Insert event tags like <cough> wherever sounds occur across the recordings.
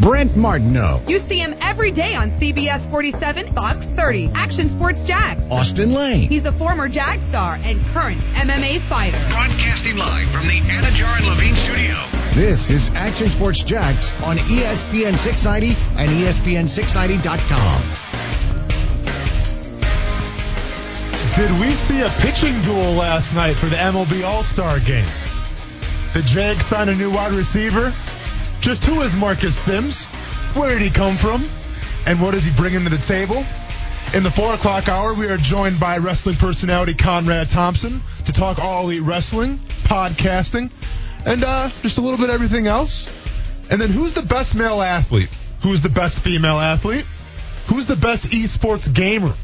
Brent Martineau. You see him every day on CBS 47, Fox 30, Action Sports Jax. Austen Lane. He's a former Jag star and current MMA fighter. Broadcasting live from the Anidjar and Levine studio. This is Action Sports Jax on ESPN 690 and E ESPN690.com. Did we see a pitching duel last night for the MLB All Star game? The Jags signed a new wide receiver. Just who is Marcus Simms? Where did he come from? And what does he bring into the table? In the four o'clock hour, we are joined by wrestling personality Conrad Thompson to talk all elite wrestling, podcasting, and uh, just a little bit of everything else. And then who's the best male athlete? Who's the best female athlete? Who's the best esports gamer?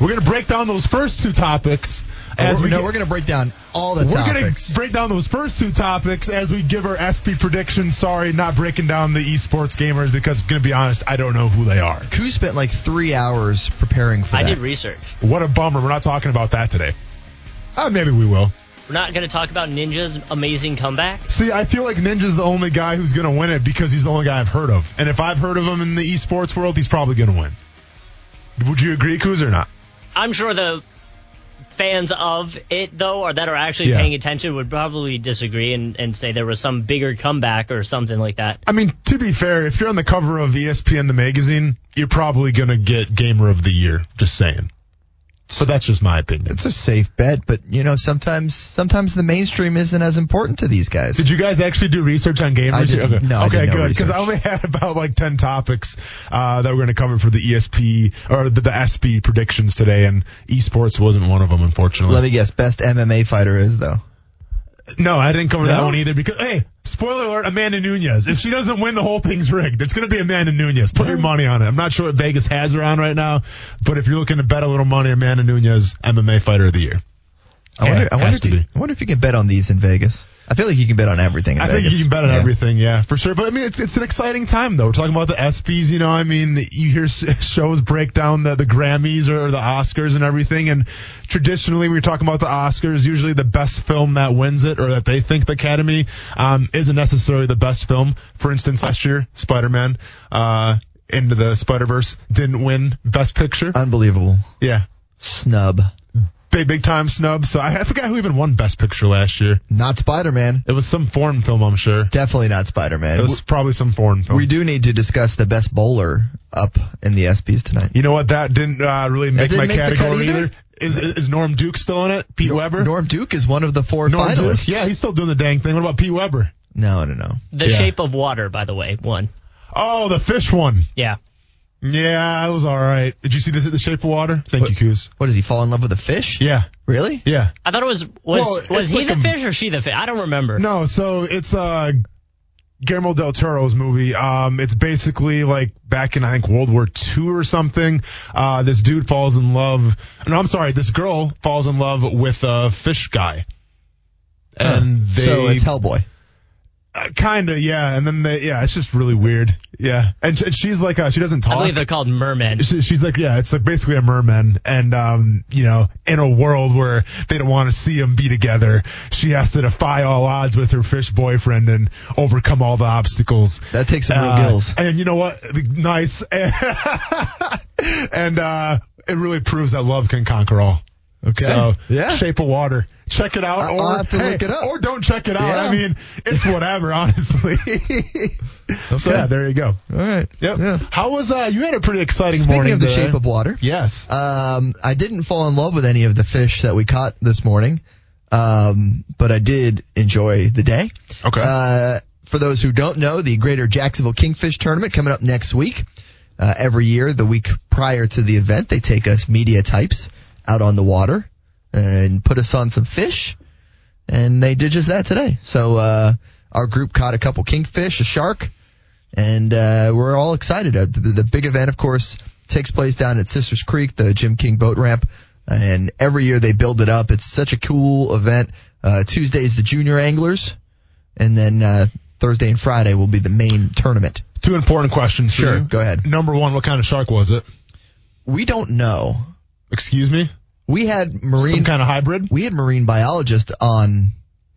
We're going to break down those first two topics. As we're, we no, get- we're going to break down all the topics. we're going to break down those first two topics as we give our ESPY predictions. Sorry, not breaking down the esports gamers because, going to be honest, I don't know who they are. Koo spent like three hours preparing for I that. did research. What a bummer. We're not talking about that today. Uh, maybe we will. We're not going to talk about Ninja's amazing comeback. See, I feel like Ninja's the only guy who's going to win it because he's the only guy I've heard of. And if I've heard of him in the esports world, he's probably going to win. Would you agree, Kuz, or not? I'm sure the fans of it, though, or that are actually Yeah. paying attention, would probably disagree and, and say there was some bigger comeback or something like that. I mean, to be fair, if you're on the cover of ESPN the magazine, you're probably going to get Gamer of the Year. Just saying. But that's just my opinion. It's a safe bet, but you know sometimes sometimes the mainstream isn't as important to these guys. Did you guys actually do research on gamers? I didn't- okay, no, okay did no good. Because I only <laughs> had about like ten topics uh, that we're going to cover for the ESP or the, the ESPY predictions today, and esports wasn't one of them, unfortunately. Let me guess. Best MMA fighter is though. No, I didn't cover that one either. Because hey, spoiler alert: Amanda Nunes. If she doesn't win, the whole thing's rigged. It's going to be Amanda Nunes. Put your money on it. I'm not sure what Vegas has her on right now, but if you're looking to bet a little money, Amanda Nunes, MMA Fighter of the Year. I wonder, Yeah, I, wonder if you. I wonder if you can bet on these in Vegas. I feel like you can bet on everything in I Vegas. think you can bet on Yeah. everything, yeah, for sure. But I mean, it's it's an exciting time though. We're talking about the ESPYS, you know. I mean, you hear <laughs> shows break down the the Grammys or the Oscars and everything, and traditionally we are talking about the Oscars. Usually, the best film that wins it or that they think the Academy um, isn't necessarily the best film. For instance, last year, Spider Man. Uh, into the Spider Verse didn't win Best Picture. Unbelievable Yeah, snub. Big big time snub. So I, I forgot who even won Best Picture last year. Not Spider Man. It was some foreign film, I'm sure. Definitely not Spider Man. It Man. was probably some foreign film. We do need to discuss the best bowler up in the ESPYS tonight. You know what? That didn't uh, really make didn't my make category either? either. Is is Norm Duke still in it? Pete Weber? Norm Duke is one of the four Norm finalists. Duke? Yeah, he's still doing the dang thing. What about Pete Weber? No, no, no. The Yeah. Shape of Water, by the way, won. Oh, the fish one. Yeah. Yeah, it was all right. Did you see this at the Shape of Water? Thank you, Coos. What does he fall in love with a fish? Yeah, Really? yeah. I thought it was was Well, was he like the a- fish or she the fish? I don't remember. No, so it's uh Guillermo del Toro's movie. Um, it's basically like back in I think World War II or something. Uh, this dude falls in love. No, I'm sorry. This girl falls in love with a fish guy. And they, so it's Hellboy. Uh, kinda, yeah. And then they, yeah, it's just really weird. Yeah. And, and she's like, uh, she doesn't talk. I believe they're called mermen. She- She's like, yeah, it's like basically a merman. And, um, you know, in a world where they don't want to see them be together, she has to defy all odds with her fish boyfriend and overcome all the obstacles. That takes some real Uh, gills. And you know what? Nice. <laughs> and, uh, it really proves that love can conquer all. Okay. So, Yeah. Shape of Water. Check it out. Or, I'll have to hey, look it up. Or don't check it out. Yeah. I mean, it's <laughs> whatever, honestly. So, yeah, there you go. All right. Yep. Yeah. How was, uh, you had a pretty exciting Speaking morning of the today. shape of water, Yes. um, I didn't fall in love with any of the fish that we caught this morning, um, but I did enjoy the day. Okay. Uh, for those who don't know, the Greater Jacksonville Kingfish Tournament coming up next week. Uh, every year, the week prior to the event, they take us media types out on the water and put us on some fish, and they did just that today. So uh, our group caught a couple kingfish, a shark, and uh, we're all excited. Uh, the, the big event, of course, takes place down at Sisters Creek, the Jim King boat ramp, and every year they build it up. It's such a cool event. Uh, Tuesday is the junior anglers, and then uh, Thursday and Friday will be the main tournament. Two important questions. for Sure, go ahead. Number one, what kind of shark was it? We don't know. Excuse me? We had marine Some kind of hybrid? we had marine biologist on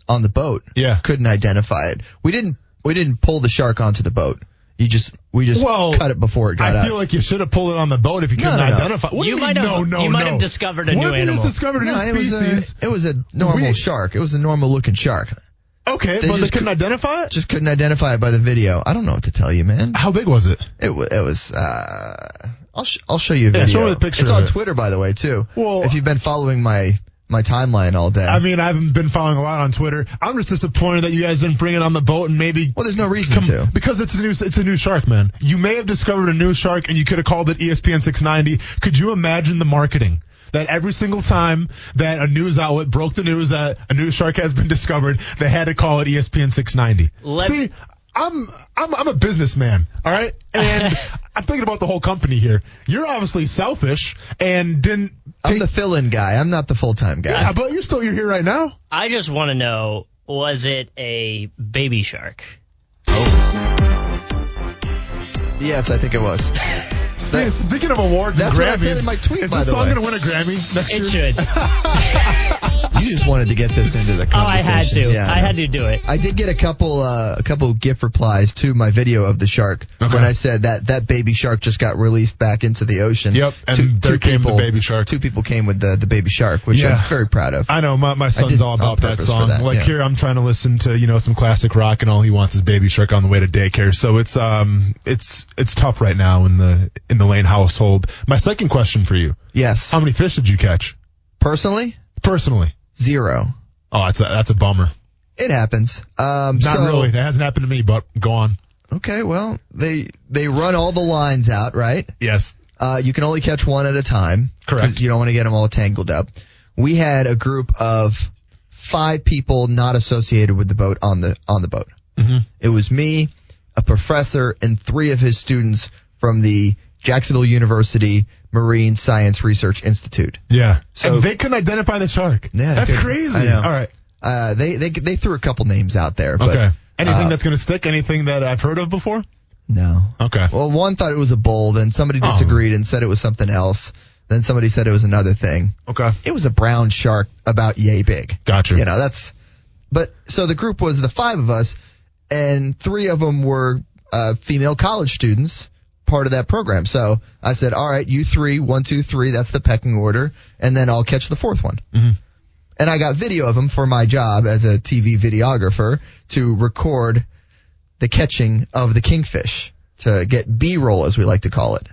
on the boat. Yeah. Couldn't identify it. We didn't we didn't pull the shark onto the boat. You just we just Well, cut it before it got out. I out. feel like you should have pulled it on the boat if you couldn't no, no. identify. What do You mean, might have- no, no, you might no? have discovered a what new animal. just discovered a new no, it was a it was a normal We- shark. It was a normal looking shark. okay, they but they couldn't cou- identify it. Just couldn't identify it by the video. I don't know what to tell you, man. How big was it? It wa- it was. Uh, I'll sh- I'll show you a Yeah, video. show me the picture It's of on it. Twitter, by the way, too. Well- if you've been following my my timeline all day. I mean, I haven't been following a lot on Twitter. I'm just disappointed that you guys didn't bring it on the boat and maybe well, there's no reason to. because it's a new it's a new shark, man. You may have discovered a new shark and you could have called it ESPN 690. Could you imagine the marketing? That every single time that a news outlet broke the news that a new shark has been discovered, they had to call it ESPN 690. Let- See, I'm I'm I'm a businessman, all right, and <laughs> I'm thinking about the whole company here. You're obviously selfish and didn't. I'm the fill-in guy. I'm not the full-time guy. yeah, but you're still you're here right now. I just want to know, was it a baby shark? Yes, I think it was. <laughs> Speaking, speaking of awards That's and what I Grammys, said in my tweet, is by this the song way. going to win a Grammy next It year? should. <laughs> you just wanted to get this into the conversation. Oh, I had to. Yeah, I know. had to do it. I did get a couple uh, a couple gift replies to my video of the shark Okay. when I said that that baby shark just got released back into the ocean. Yep, and two, there came the baby shark. Two people came with the the baby shark, which Yeah. I'm very proud of. I know my, my son's all about that song. that, like yeah. here, I'm trying to listen to you know some classic rock, and all he wants is Baby Shark on the way to daycare. So it's um it's it's tough right now in the in the Lane household. My second question for you: yes, How many fish did you catch personally personally? zero. Oh, that's a that's a bummer. It happens. Um, Not so- really. That hasn't happened to me, but go on. Okay, well they they run all the lines out, right? Yes. Uh, you can only catch one at a time. Correct. You don't want to get them all tangled up. We had a group of five people not associated with the boat on the on the boat. Mm-hmm. It was me, a professor, and three of his students from the Jacksonville University Marine Science Research Institute. Yeah. So- and they couldn't identify the shark. Yeah, that's couldn't. crazy. I know. All right. Uh, they they they threw a couple names out there. But, Okay. Anything uh, that's going to stick? Anything that I've heard of before? no. Okay. Well, one thought it was a bull, then somebody Oh. disagreed and said it was something else. Then somebody said it was another thing. Okay. It was a brown shark about yay big. Gotcha. You know, that's, but so the group was the five of us and three of them were, uh, female college students, part of that program. So I said, all right, you three, one, two, three, that's the pecking order. And then I'll catch the fourth one. Mhm. And I got video of them for my job as a TV videographer to record the catching of the kingfish to get B-roll as we like to call it.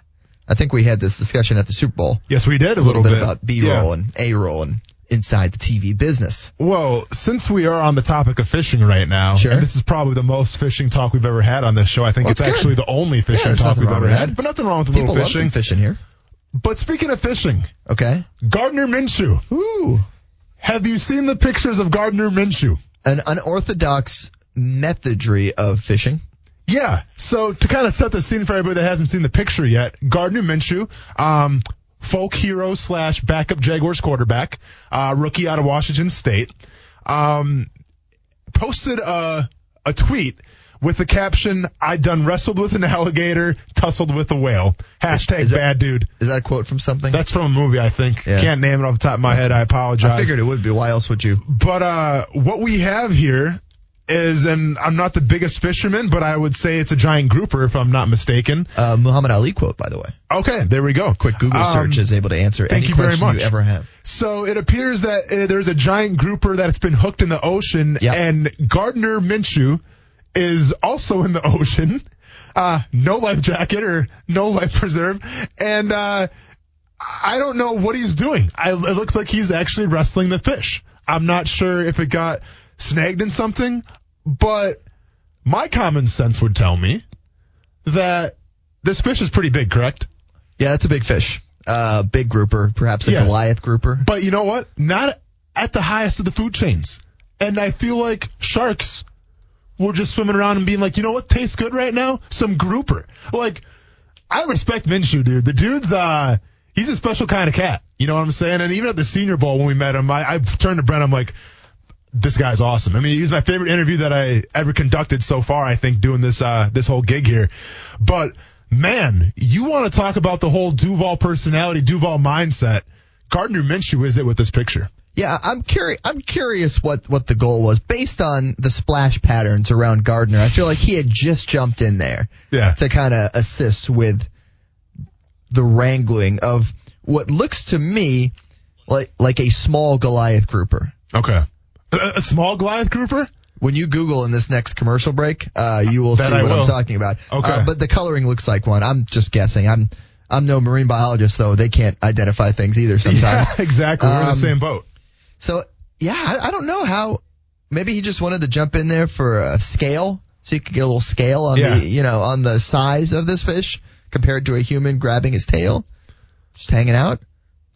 I think we had this discussion at the Super Bowl Yes, we did a a little, little, bit, about B-roll Yeah. and A-roll and inside the TV business. Well, since we are on the topic of fishing right now, Sure. and this is probably the most fishing talk we've ever had on this show. I think Well, it's good. actually the only fishing there's talk we've ever had, that. but nothing wrong with a People little fishing. fishing here. But speaking of fishing, Okay. Gardner Minshew. Ooh. Have you seen the pictures of Gardner Minshew? An unorthodox methodry of fishing. Yeah. So to kind of set the scene for everybody that hasn't seen the picture yet, Gardner Minshew, um, folk hero slash backup Jaguars quarterback, uh, rookie out of Washington State, um, posted a, a tweet with the caption, I done wrestled with an alligator, tussled with a whale. Hashtag Is that- bad dude. Is that a quote from something? That's from a movie, I think. Yeah. Can't name it off the top of my head. I apologize. I figured it would be. Why else would you? But uh, what we have here is, and I'm not the biggest fisherman, but I would say it's a giant grouper if I'm not mistaken. Uh, Muhammad Ali quote, by the way. Okay, there we go. Quick Google Um, search is able to answer thank any you very question much. you ever have. So it appears that uh, there's a giant grouper that's been hooked in the ocean, Yep. and Gardner Minshew is also in the <laughs> ocean. Uh, no life jacket or no life preserve, and uh, I don't know what he's doing. I, it looks like he's actually wrestling the fish. I'm not sure if it got snagged in something, but my common sense would tell me that this fish is pretty big, correct? Yeah, that's a big fish. Uh, big grouper, perhaps a Yeah. Goliath grouper. But you know what? Not at the highest of the food chains. And I feel like sharks were just swimming around and being like, you know what tastes good right now? Some grouper. Like, I respect Minshew, dude. The dude's, uh, he's a special kind of cat. You know what I'm saying? And even at the Senior Bowl when we met him, I, I turned to Brent, I'm like, this guy's awesome. I mean, he's my favorite interview that I ever conducted so far, I think, doing this, uh, this whole gig here. But man, you want to talk about the whole Duval personality, Duval mindset. Gardner Minshew is it with this picture. Yeah, I'm curious. I'm curious what what the goal was based on the splash patterns around Gardner. I feel like he had just jumped in there Yeah. to kind of assist with the wrangling of what looks to me like like a small Goliath grouper. Okay. A, a small Goliath grouper? When you Google in this next commercial break, uh, you will see I what I'm talking about. Okay. Uh, but the coloring looks like one. I'm just guessing. I'm I'm no marine biologist though. They can't identify things either <laughs> sometimes. Yeah, exactly. We're in the Um, same boat. So yeah, I, I don't know how. Maybe he just wanted to jump in there for a scale, so you could get a little scale on Yeah. the you know on the size of this fish compared to a human grabbing his tail, just hanging out.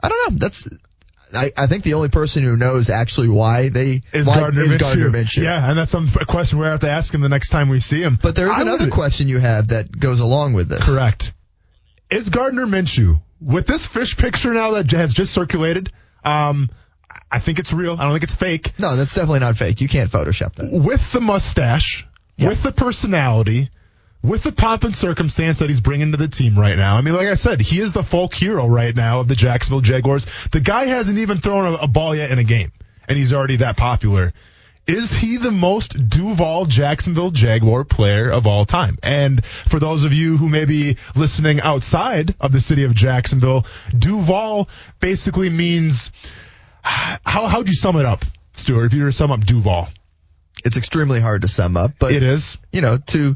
I don't know. That's. I, I think the only person who knows actually why they Is why, Gardner, is Minshew. Gardner Minshew. Yeah, and that's some a question we have to ask him the next time we see him. But there is I another would- question you have that goes along with this. Correct. Is Gardner Minshew with this fish picture now that has just circulated? Um, I think it's real. I don't think it's fake. No, that's definitely not fake. You can't Photoshop that. With the mustache, Yeah. with the personality, with the pomp and circumstance that he's bringing to the team right now. I mean, like I said, he is the folk hero right now of the Jacksonville Jaguars. The guy hasn't even thrown a, a ball yet in a game, and he's already that popular. Is he the most Duval Jacksonville Jaguar player of all time? And for those of you who may be listening outside of the city of Jacksonville, Duval basically means how how'd you sum it up, Stuart? If you were to sum up Duval, It's extremely hard to sum up, but it is. you know to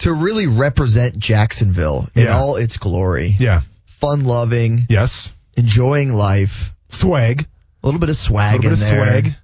to really represent Jacksonville in Yeah. all its glory, Yeah. fun loving, Yes. enjoying life, Swag. a little bit of swag in of there. swag.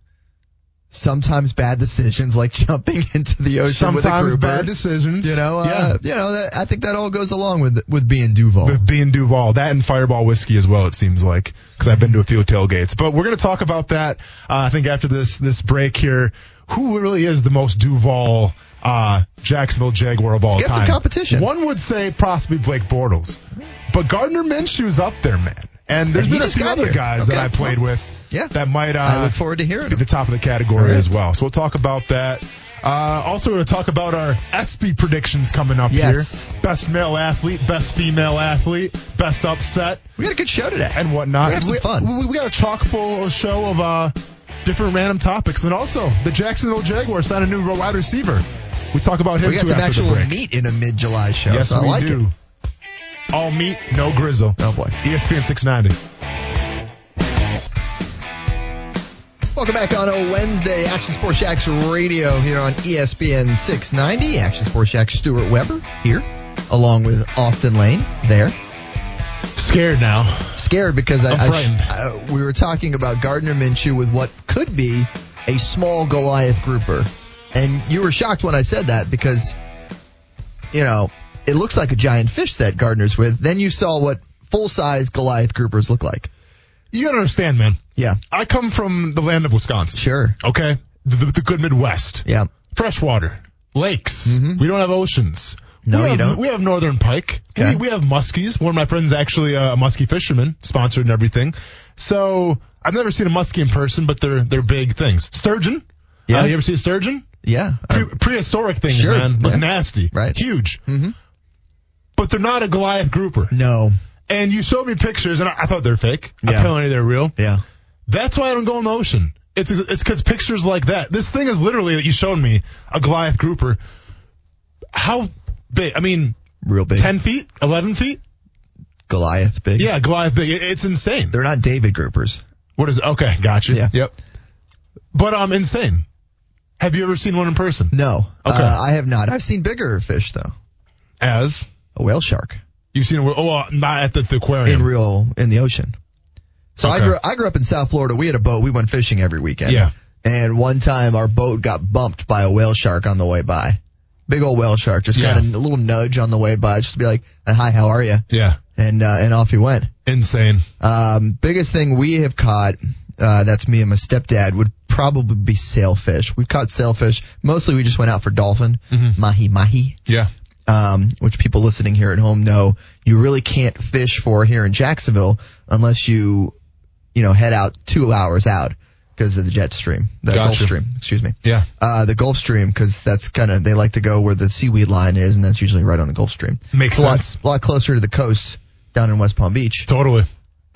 Sometimes bad decisions like <laughs> jumping into the ocean Sometimes bad decisions. You know, yeah. uh, you know. That, I think that all goes along with with being Duval. With being Duval, that and Fireball whiskey as well. It seems like because I've been to a few tailgates. But we're going to talk about that. Uh, I think after this this break here, who really is the most Duval uh, Jacksonville Jaguar of all Let's get some time? competition. One would say possibly Blake Bortles, but Gardner Minshew's up there, man. And there's And been a few other here. guys that I played well, with. yeah. that might. Uh, I look forward to hearing be the top of the category right. as well. So we'll talk about that. Uh, also, we're going to talk about our ESPY predictions coming up Yes. here. Best male athlete, best female athlete, best upset, We got a good show today. and whatnot. We're have some we, fun. We, we got a chock full show of uh, different random topics, and also the Jacksonville Jaguars signed a new wide receiver. We talk about him we got some actual meat in a mid July show, Yes, so I we like do. it. All meat, no grizzle. Oh boy. ESPN 690. Welcome back on a Wednesday, Action Sports Jax Radio here on ESPN 690. Action Sports Jax Stuart Weber here, along with Austen Lane there. Scared now. Scared because I, I'm I uh, we were talking about Gardner Minshew with what could be a small Goliath grouper, and you were shocked when I said that because you know it looks like a giant fish that Gardner's with. Then you saw what full size Goliath groupers look like. You gotta understand, man. Yeah, I come from the land of Wisconsin. sure. Okay, the, the, the good Midwest. Yeah, Freshwater, lakes. We don't have oceans. Mm-hmm. No, we you have, don't. We have northern pike. Okay. We, we have muskies. One of my friends is actually a, a muskie fisherman, sponsored and everything. So I've never seen a muskie in person, but they're they're big things. Sturgeon. Yeah. Uh, you ever see a sturgeon? Yeah. Uh, Pre- prehistoric things, sure, man. Look yeah. nasty. Right. Huge. Mhm. But they're not a Goliath grouper. no. And you showed me pictures, and I, I thought they're fake. I'm telling you they're real. Yeah. That's why I don't go in the ocean. It's it's because pictures like that. This thing is literally that you showed me a Goliath grouper. How big? I mean, Real big. ten feet, eleven feet. Goliath big. Yeah, Goliath big. It's insane. They're not David groupers. What is? Okay, gotcha. Yeah. Yep. But um, insane. Have you ever seen one in person? No. Okay. Uh, I have not. I've seen bigger fish though. As A whale shark you've seen? a- whale? Oh, uh, not at the, the aquarium. in real in the ocean. So I grew I grew up in South Florida. We had a boat. We went fishing every weekend. Yeah. And one time our boat got bumped by a whale shark on the way by. Big old whale shark, just Yeah. kind of a little nudge on the way by, just to be like, "Hi, how are you?" yeah. And uh, and off he went. Insane. Um, biggest thing we have caught, uh, that's me and my stepdad, would probably be sailfish. We've caught sailfish. Mostly we just went out for dolphin, Mm-hmm. mahi mahi, Yeah. um, which people listening here at home know you really can't fish for here in Jacksonville unless you, you know, head out two hours out because of the jet stream, the Gulf Stream, excuse me. Yeah. Uh, the Gulf Stream, because that's kind of, they like to go where the seaweed line is, and that's usually right on the Gulf Stream. Makes It's a lot, a lot closer to the coast down in West Palm Beach. Totally.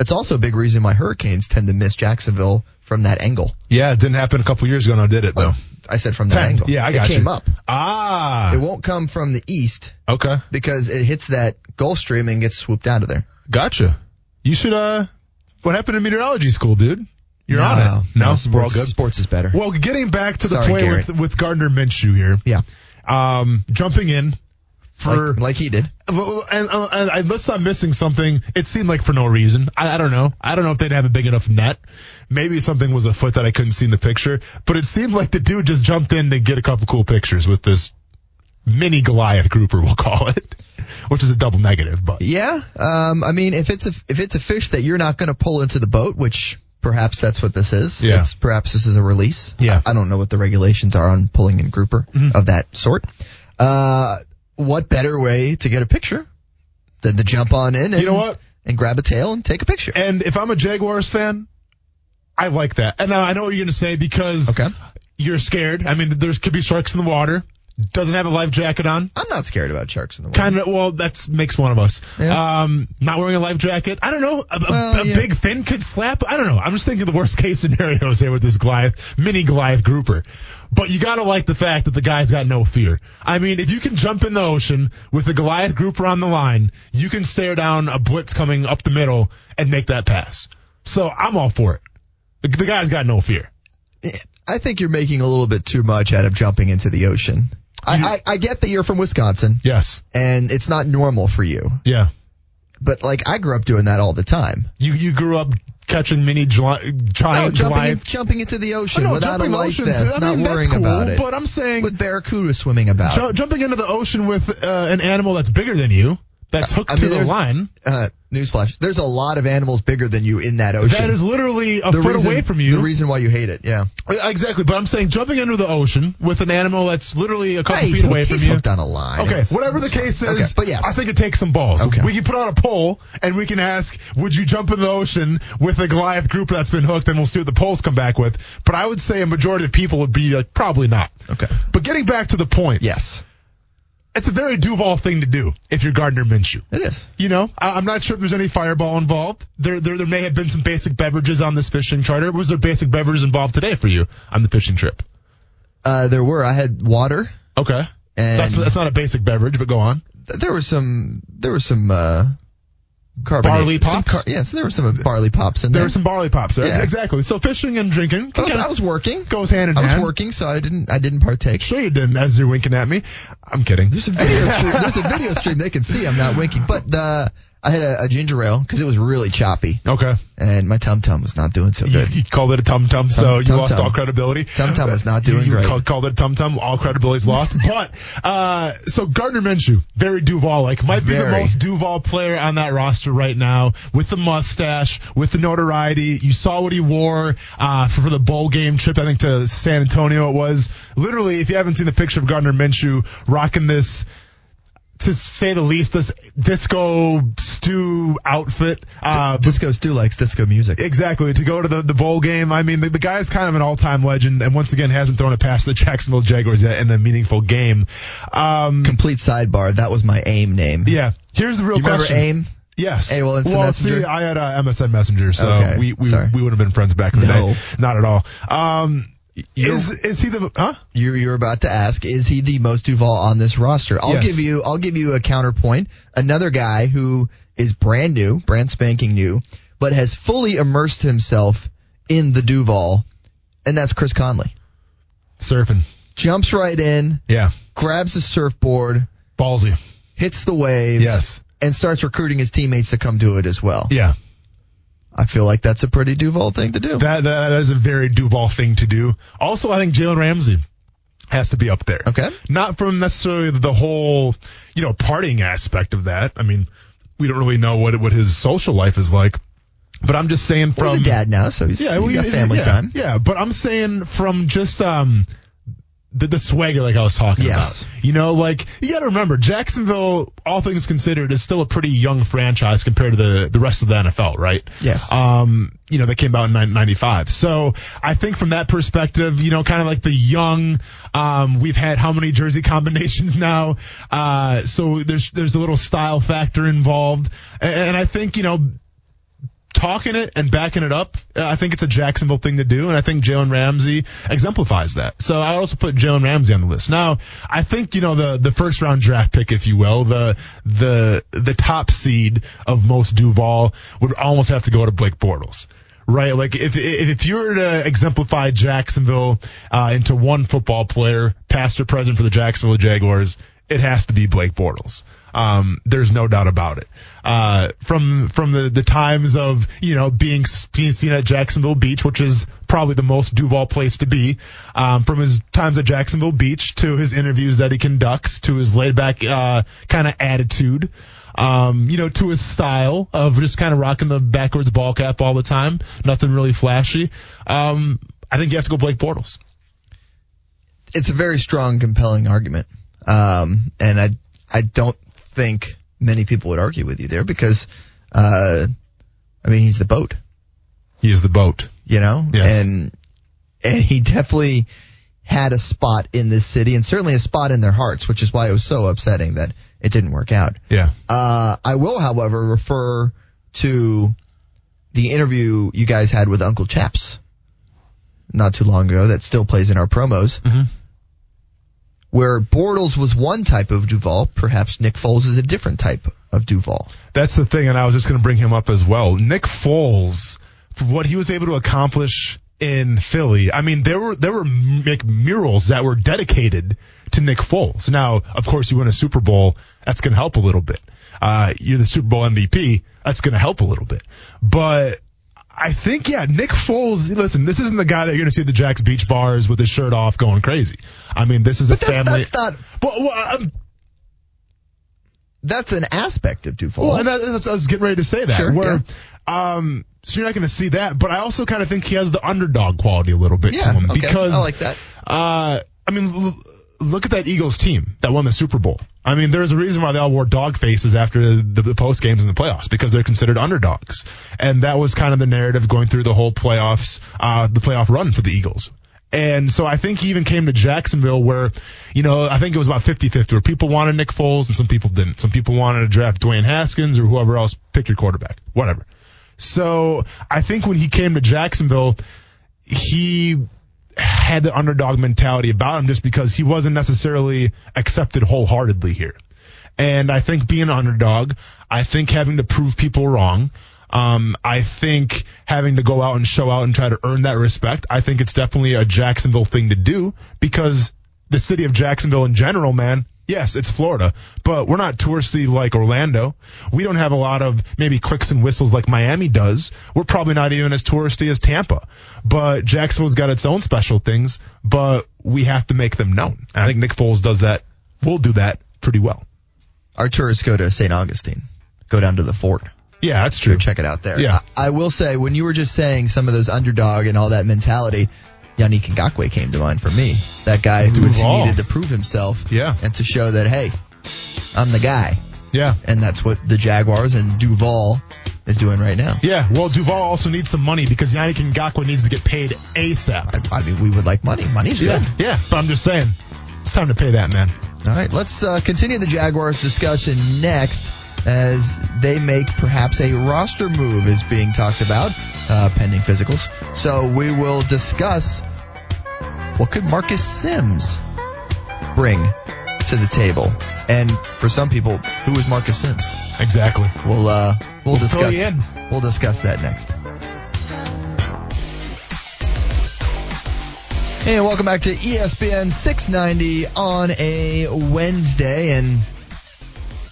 It's also a big reason why hurricanes tend to miss Jacksonville from that angle. Yeah, it didn't happen a couple years ago, now did it though? I said from that Ten. angle. Yeah, I it got came you. up. Ah, It won't come from the east okay, because it hits that Gulf Stream and gets swooped out of there. gotcha. You should. uh What happened in meteorology school, dude? You're no, on it. No, we're all sports, good. sports is better. Well, getting back to the Sorry, point Garrett. with, with Gardner Minshew here, yeah, um, jumping in for like, like he did. and, uh, and unless I'm missing something, it seemed like for no reason. I, I don't know. I don't know if they'd have a big enough net. Maybe something was afoot that I couldn't see in the picture, but it seemed like the dude just jumped in to get a couple cool pictures with this mini Goliath grouper, we'll call it, which is a double negative, but Yeah, um, I mean, if it's a if it's a fish that you're not going to pull into the boat, which perhaps that's what this is. Yeah. It's, perhaps this is a release. Yeah. Mm-hmm. I, I don't know what the regulations are on pulling in grouper of that sort. Uh, what better way to get a picture than to jump on in and You know what? and grab a tail and take a picture? And if I'm a Jaguars fan, I like that. And I know what you're going to say because Okay. you're scared. I mean, there's could be sharks in the water. Doesn't have a life jacket on. I'm not scared about sharks in the water. Kind of. Well, that's makes one of us. Yeah. Um, not wearing a life jacket. I don't know. A, a- Well, a yeah. big fin could slap. I don't know. I'm just thinking the worst <laughs> case scenarios here with this Goliath, mini Goliath grouper. But you gotta like the fact that the guy's got no fear. I mean, if you can jump in the ocean with a Goliath grouper on the line, you can stare down a blitz coming up the middle and make that pass. So I'm all for it. The, the guy's got no fear. I think you're making a little bit too much out of jumping into the ocean. I, I, I get that you're from Wisconsin Yes. and it's not normal for you, Yeah. but like I grew up doing that all the time. You you grew up catching mini No, giant jumping, in, jumping into the ocean Oh, no, without a life vest, I mean, that's worrying cool, about it. But I'm saying with barracuda swimming about. Ju- jumping into the ocean with uh, an animal that's bigger than you, that's hooked I to the line. uh, newsflash: There's a lot of animals bigger than you in that ocean. That is literally a the foot reason, away from you. The reason why you hate it, yeah. Uh, exactly, but I'm saying jumping into the ocean with an animal that's literally a couple feet away from he's you. hooked on a line. Okay, whatever the case is, Okay, but yes, I think it takes some balls. Okay. We can put on a poll and we can ask, would you jump in the ocean with a Goliath group that's been hooked, and we'll see what the polls come back with. But I would say a majority of people would be like, probably not. Okay. But getting back to the point, yes, it's a very Duval thing to do if you're Gardner Minshew. it is. You know, I, I'm not sure if there's any fireball involved. There, there, there may have been some basic beverages on this fishing charter. Was there basic beverages involved today for you on the fishing trip? Uh, there were. I had water, Okay, and that's that's not a basic beverage, but go on. th- there was some. There was some. Uh, carbonate. Barley pops? yes, there were some barley pops in There there. were some barley pops there. Yeah. Exactly. So fishing and drinking oh, I was, I was working. goes hand in I was working, so I didn't. I didn't partake. Sure you didn't, as you're winking at me. I'm kidding. There's a video stream. There's a video stream they can see. I'm not winking, but the I had a, a ginger ale because it was really choppy, Okay. and my tum tum was not doing so You, good. you called it a tum tum, so you lost tum. all credibility. Tum tum was not doing you, you great. Called, called it a tum tum, all credibility's lost. <laughs> but uh, so Gardner Minshew, very Duval like, might be the Very. most Duval player on that roster right now, with the mustache, with the notoriety. You saw what he wore uh, for, for the bowl game trip, I think to San Antonio it was. Literally, if you haven't seen the picture of Gardner Minshew rocking this to say the least, this disco stew outfit. Uh, Disco stew likes disco music. Exactly. To go to the, the bowl game, I mean, the, the guy's kind of an all time legend, and once again hasn't thrown it past the <laughs> Jacksonville Jaguars yet in a meaningful game. Um, Complete sidebar. That was my AIM name. yeah. Here's the real You remember question. AIM? Yes. Instant well, Messenger? see, I had uh, MSN Messenger, so Okay, we we, sorry. we would have been friends back in the No. day. Not at all. Um, is is he the huh? You you're about to ask, is he the most Duval on this roster? I'll Yes. give you I'll give you a counterpoint. Another guy who is brand new, brand spanking new, but has fully immersed himself in the Duval, and that's Chris Conley. Surfing. Jumps right in, Yeah. grabs the surfboard, Ballsy. hits the waves, Yes. and starts recruiting his teammates to come do it as well. Yeah. I feel like that's a pretty Duval thing to do. That that is a very Duval thing to do. Also, I think Jalen Ramsey has to be up there. Okay. Not from necessarily the whole, you know, partying aspect of that. I mean, we don't really know what what his social life is like. But I'm just saying from Well, he's a dad now, so he's, yeah, he's well, got family yeah, time. Yeah, but I'm saying from just um the, the swagger like I was talking Yes. about. You know, like you got to remember Jacksonville, all things considered, is still a pretty young franchise compared to the the rest of the NFL, right? Yes. Um, you know, they came out in nine- 95. So I think from that perspective, you know, kind of like the young, um, we've had how many jersey <laughs> combinations now? Uh, so there's, there's a little style factor involved. And, and I think, you know, talking it and backing it up, uh, I think it's a Jacksonville thing to do, and I think Jalen Ramsey exemplifies that. So I also put Jalen Ramsey on the list. Now, I think you know the the first round draft pick, if you will, the the the top seed of most Duval would almost have to go to Blake Bortles. Right, like if if you were to exemplify Jacksonville uh, into one football player, past or present for the Jacksonville Jaguars, it has to be Blake Bortles. Um, there's no doubt about it. Uh, from from the, the times of you know being being seen at Jacksonville Beach, which is probably the most Duval place to be, um, from his times at Jacksonville Beach to his interviews that he conducts, to his laid back uh, kind of attitude. Um, you know, to his style of just kind of rocking the backwards ball cap all the time, nothing really flashy. Um, I think you have to go Blake Bortles. It's a very strong, compelling argument, um, and I I don't think many people would argue with you there because, uh, I mean, he's the boat. He is the boat. You know, Yes. and and he definitely had a spot in this city and certainly a spot in their hearts, which is why it was so upsetting that it didn't work out. Yeah. Uh, I will, however, refer to the interview you guys had with Uncle Chaps not too long ago that still plays in our promos. Mhm. Where Bortles was one type of Duval, perhaps Nick Foles is a different type of Duval. That's the thing, and I was just going to bring him up as well. Nick Foles, for what he was able to accomplish in Philly, I mean, there were there were like murals that were dedicated to Nick Foles. Now, of course, you win a Super Bowl, that's going to help a little bit. Uh, you're the Super Bowl MVP, that's going to help a little bit. But I think, yeah, Nick Foles. Listen, this isn't the guy that you're going to see at the Jack's Beach bars with his shirt off, going crazy. I mean, this is But a that's, family. that's not, But, well, um, that's an aspect of Duval. Well, and that, I was getting ready to say that. Sure, where, um, so you're not going to see that, but I also kind of think he has the underdog quality a little bit yeah, to him okay. because I like that. Uh, I mean, l- look at that Eagles team that won the Super Bowl. I mean, there's a reason why they all wore dog faces after the, the post games in the playoffs because they're considered underdogs, and that was kind of the narrative going through the whole playoffs, uh, the playoff run for the Eagles. And so I think he even came to Jacksonville where, you know, I think it was about 50-50 where people wanted Nick Foles and some people didn't. Some people wanted to draft Dwayne Haskins or whoever else, pick your quarterback, whatever. So I think when he came to Jacksonville, he had the underdog mentality about him just because he wasn't necessarily accepted wholeheartedly here. And I think being an underdog, I think having to prove people wrong, um, I think having to go out and show out and try to earn that respect, I think it's definitely a Jacksonville thing to do because the city of Jacksonville in general, man, yes, it's Florida, but we're not touristy like Orlando. We don't have a lot of maybe clicks and whistles like Miami does. We're probably not even as touristy as Tampa. But Jacksonville's got its own special things, but we have to make them known. And I think Nick Foles does that. We'll do that pretty well. Our tourists go to St. Augustine, go down to the fort. Yeah, that's Go true. check it out there. Yeah. I, I will say, when you were just saying some of those underdog and all that mentality, Yannick Ngakoue came to mind for me. That guy who was needed to prove himself Yeah. and to show that, hey, I'm the guy. Yeah. And that's what the Jaguars and Duval is doing right now. Yeah, well, Duval also needs some money because Yannick Ngakoue needs to get paid ASAP. I, I mean, we would like money. Money's good. Yeah, but I'm just saying, it's time to pay that man. All right, let's uh, continue the Jaguars discussion next as they make perhaps a roster move is being talked about, uh, pending physicals. So we will discuss what could Marcus Simms bring to the table, and for some people, who is Marcus Simms? Exactly. We'll uh, we'll, We'll discuss we'll discuss that next. And welcome back to ESPN 690 on a Wednesday and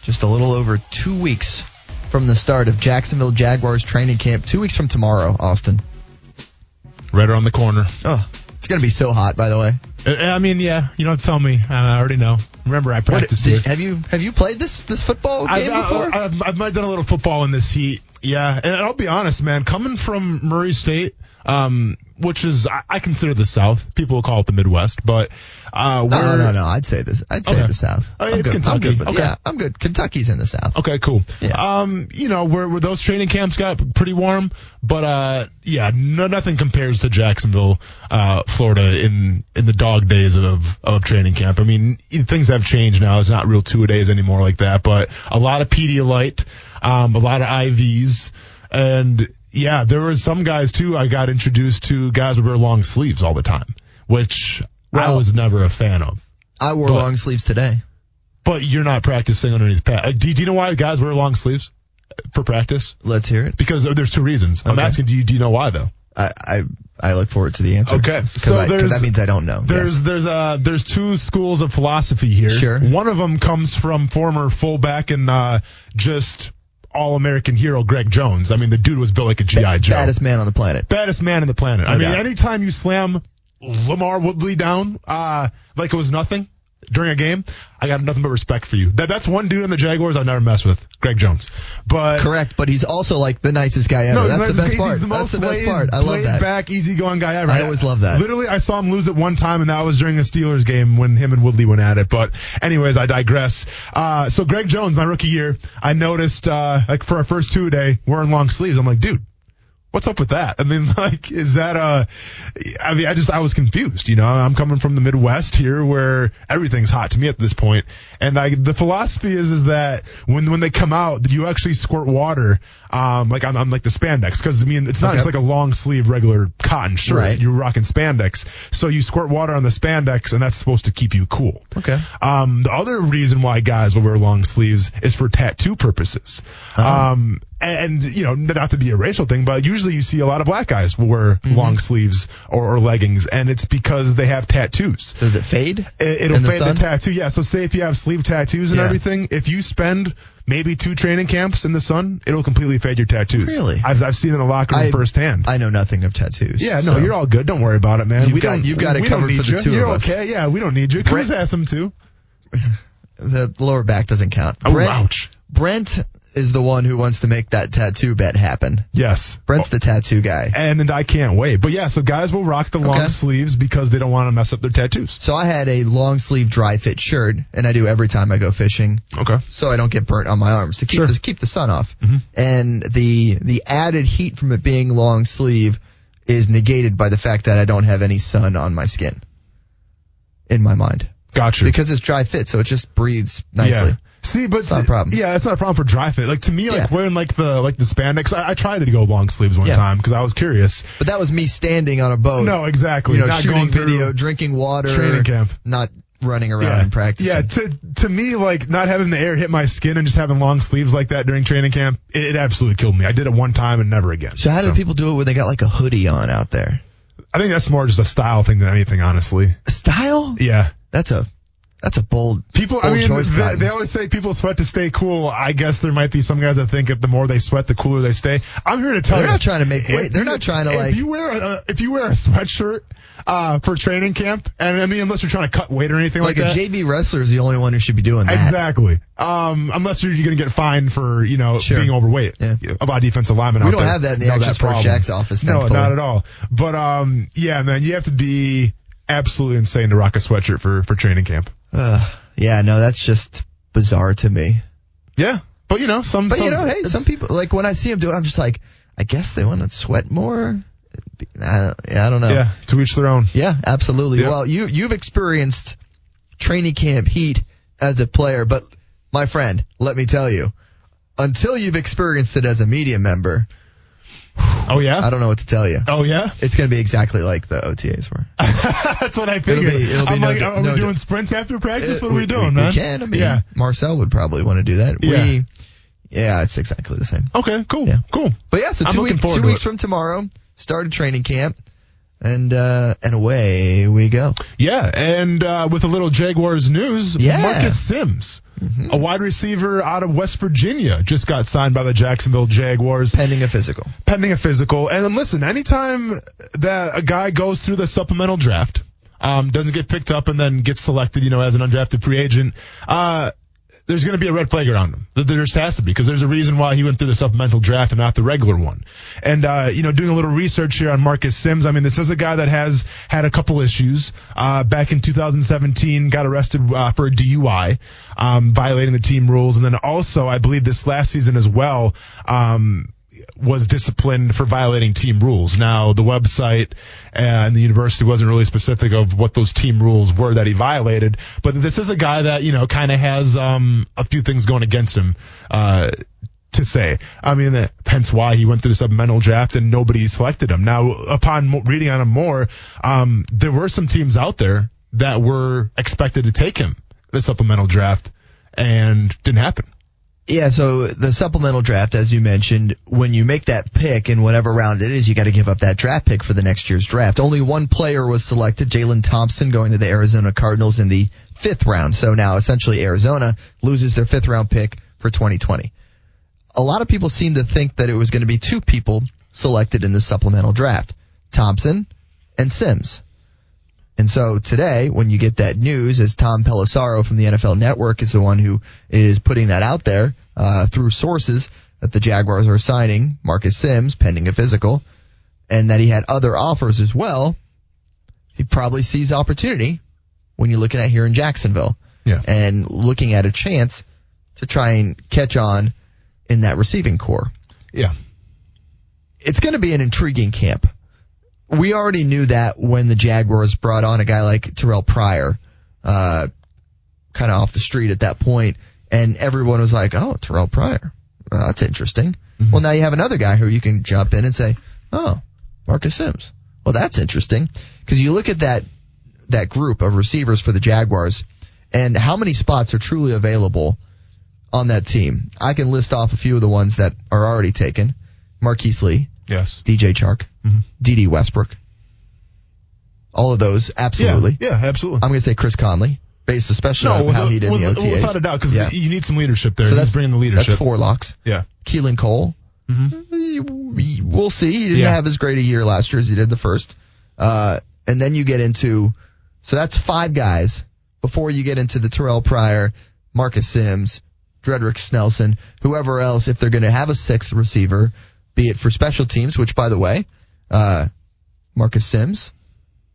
just a little over two weeks from the start of Jacksonville Jaguars training camp. Two weeks from tomorrow, Austen. Right around the corner. Oh, it's going to be so hot, by the way. Uh, I mean, yeah, you don't have to tell me. I already know. Remember, I What, practiced did- with. have you have you played this this football game I've, before? I've, I've, I've done a little football in this heat. Yeah, and I'll be honest, man. Coming from Murray State, um, which is I, I consider the South. People will call it the Midwest, but uh, no, we're, no, no. I'd say this. I'd say Okay. the South. Oh, I'm it's good. I'm Kentucky. good. With, Okay. Yeah, I'm good. Kentucky's in the South. Okay, cool. Yeah. Um, you know, where where those training camps got pretty warm, but uh, yeah, no, nothing compares to Jacksonville, uh, Florida in in the dog days of of training camp. I mean, things have changed now. It's not real two a days anymore like that, but a lot of Pedialyte, um, a lot of IVs, and yeah, there was some guys too. I got introduced to guys who wear long sleeves all the time, which I was never a fan of. I wore But- long sleeves today. But you're not practicing underneath pad. Uh, do, do you know why guys wear long sleeves for practice? Let's hear it. Because uh, there's two reasons. I'm asking, do you do you know why though? I, I, I look forward to the answer. Okay, so I- that means I don't know. There's Yes. there's uh there's two schools of philosophy here. Sure. One of them comes from former fullback and uh just all American hero Greg Jones. I mean, the dude was built like a GI Joe. baddest man on the planet. baddest man in the planet. I mean, doubt. anytime you slam LaMarr Woodley down uh, like it was nothing during a game, I got nothing but respect for you. That that's one dude in the Jaguars I'll never mess with, Greg Jones. But Correct, but he's also like the nicest guy ever. no, That's he's the best he's part. the That's the best laid- part. I love that. back, easygoing guy ever. I always love that. Literally, I saw him lose it one time, and that was during a Steelers game when him and Woodley went at it. But anyways, I digress. Uh, so Greg Jones, my rookie year, I noticed uh, like for our first two a day wearing long sleeves. I'm like, dude. What's up with that? I mean, <laughs> like, is that uh I mean, I just I was confused. You know, I'm coming from the Midwest here, where everything's hot to me at this point. point, and I the philosophy is is that when when they come out, that you actually squirt water, um, like on, on like the spandex, because I mean, it's not Okay. just like a long sleeve regular cotton shirt. Right. You're rocking spandex, so you squirt water on the spandex, and that's supposed to keep you cool. Okay. Um, the other reason why guys will wear long sleeves is for tattoo purposes. Um, and, you know, not to be a racial thing, but usually you see a lot of black guys will wear mm-hmm. long sleeves or, or leggings, and it's because they have tattoos. Does it fade? It, the fade the, sun? tattoo. Yeah. So say if you have sleeve tattoos and Yeah. everything, if you spend maybe two training camps in the sun, it'll completely fade your tattoos. Really? I've, I've seen it in the locker room I- firsthand. I know nothing of tattoos. yeah, no, so- you're all good. Don't worry about it, man. You've we got- don't. you've got it covered for the you. two of You're us. okay. Yeah, we don't need you. Cruz Brett- has them too. <laughs> the lower back doesn't count. Oh, Brent, ouch. Brent is the one who wants to make that tattoo bet happen. Yes. Brent's the tattoo guy. and, and I can't wait. But yeah, so guys will rock the long Okay. sleeves because they don't want to mess up their tattoos. So I had a long sleeve dry fit shirt, and I do every time I go fishing, Okay. so I don't get burnt on my arms to keep Sure. the, keep the sun off. Mm-hmm. And the the added heat from it being long sleeve is negated by the fact that I don't have any sun on my skin. In my mind, Gotcha. because it's dry fit, so it just breathes nicely. Yeah. See, but It's not a problem. Yeah, it's not a problem for dry fit. Like to me, like Yeah. wearing like the like the spandex. I, I tried to go long sleeves one Yeah. time because I was curious. But that was me standing on a boat. No, exactly. You know, Not shooting video, drinking water, training camp. not running around Yeah, and practicing. yeah. To to me, like not having the air hit my skin and just having long sleeves like that during training camp, it, it absolutely killed me. I did it one time and never again. So how do people do it when they got like a hoodie on out there? I think that's more just a style thing than anything, honestly. Style? Yeah. That's a that's a bold People, I mean, choice. they, they always say people sweat to stay cool. I guess there might be some guys that think if the more they sweat, the cooler they stay. I'm here to tell you. They're not trying to make if weight. They're not trying to, if like- you wear a, if you wear a sweatshirt uh, for training camp, and I mean, unless you're trying to cut weight or anything like, like a that. JV wrestler is the only one who should be doing that. Exactly. Um, unless you're, you're going to get fined for you know Sure. being overweight. Yeah. Of defensive linemen We don't there have that in the know Action Sports. Jack's office, No, not at all. But um, yeah, man, you have to be absolutely insane to rock a sweatshirt for for training camp. Ugh. yeah, no, that's just bizarre to me. Yeah, but you know, some. But some, you know, hey, some people like when I see them do it, I'm just like, I guess they want to sweat more. I don't, yeah, I don't know. Yeah, to each their own. Yeah, absolutely. Yeah. Well, you you've experienced training camp heat as a player, but my friend, let me tell you, until you've experienced it as a media member, Oh yeah. I don't know what to tell you. Oh yeah. It's going to be exactly like the OTAs were. <laughs> That's what I figured. be- it'll be I'm no like, di- oh, are no we di- doing sprints after practice? What are we, doing, we, man? We can. I mean, yeah. Marcel would probably want to do that. Yeah. We, yeah, it's exactly the same. Okay. Cool. Yeah. Cool. But yeah, so two, week, two weeks it. from tomorrow, started training camp, and uh, and away we go. Yeah, and uh, with a little Jaguars news, Yeah. Mm-hmm. Marcus Simms, a wide receiver out of West Virginia, just got signed by the Jacksonville Jaguars. Pending a physical. pending a physical. And listen, anytime that a guy goes through the supplemental draft, um, doesn't get picked up and then gets selected, you know, as an undrafted free agent, uh, there's going to be a red flag around him. There just has to be because there's a reason why he went through the supplemental draft and not the regular one. And uh, you know, doing a little research here on Marcus Simms, I mean, this is a guy that has had a couple issues. Uh, back in 2017, got arrested uh, for a DUI, um, violating the team rules, and then also, I believe this last season as well. Um, was disciplined for violating team rules. Now, the website and the university wasn't really specific of what those team rules were that he violated, but this is a guy that, you know, kind of has um, a few things going against him. Uh, to say. I mean, hence why he went through the supplemental draft and nobody selected him. Now, upon reading on him more, um, there were some teams out there that were expected to take him the supplemental draft and didn't happen. Yeah, so the supplemental draft, as you mentioned, when you make that pick in whatever round it is, you got to give up that draft pick for the next year's draft. Only one player was selected, Jalen Thompson, going to the Arizona Cardinals in the fifth round. So now essentially Arizona loses their fifth round pick for 2020. A lot of people seem to think that it was going to be two people selected in the supplemental draft, Thompson and Simms. And so today, when you get that news, as Tom Pelissero from the NFL Network is the one who is putting that out there uh, through sources that the Jaguars are signing Marcus Simms pending a physical, and that he had other offers as well, he probably sees opportunity when you're looking at here in Jacksonville Yeah. and looking at a chance to try and catch on in that receiving core Yeah. it's going to be an intriguing camp. We already knew that when the Jaguars brought on a guy like Terrell Pryor, uh, kind of off the street at that point, and everyone was like, "Oh, Terrell Pryor, well, that's interesting." Well, now you have another guy who you can jump in and say, "Oh, Marcus Simms." Well, that's interesting because you look at that that group of receivers for the Jaguars, and how many spots are truly available on that team. I can list off a few of the ones that are already taken. Marquise Lee, Yes. DJ Chark, Mm-hmm. D.D. Westbrook. All of those, absolutely. Yeah. Yeah. Absolutely. I'm going to say Chris Conley, based especially on how he did in the OTAs. without a doubt, because Yeah. you need some leadership there. so He's that's bringing the leadership. That's four locks. Yeah. Keelan Cole. Mhm. We'll see. He didn't Yeah. have as great a year last year as he did the first. Uh, and then you get into, so that's five guys before you get into the Terrell Pryor, Marcus Simms, Dredrick Snelson, whoever else, if they're going to have a sixth receiver, be it for special teams, which by the way, uh, Marcus Simms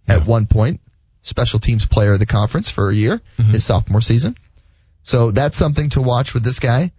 at one point, special teams player of the conference for a year, his sophomore season. So that's something to watch with this guy.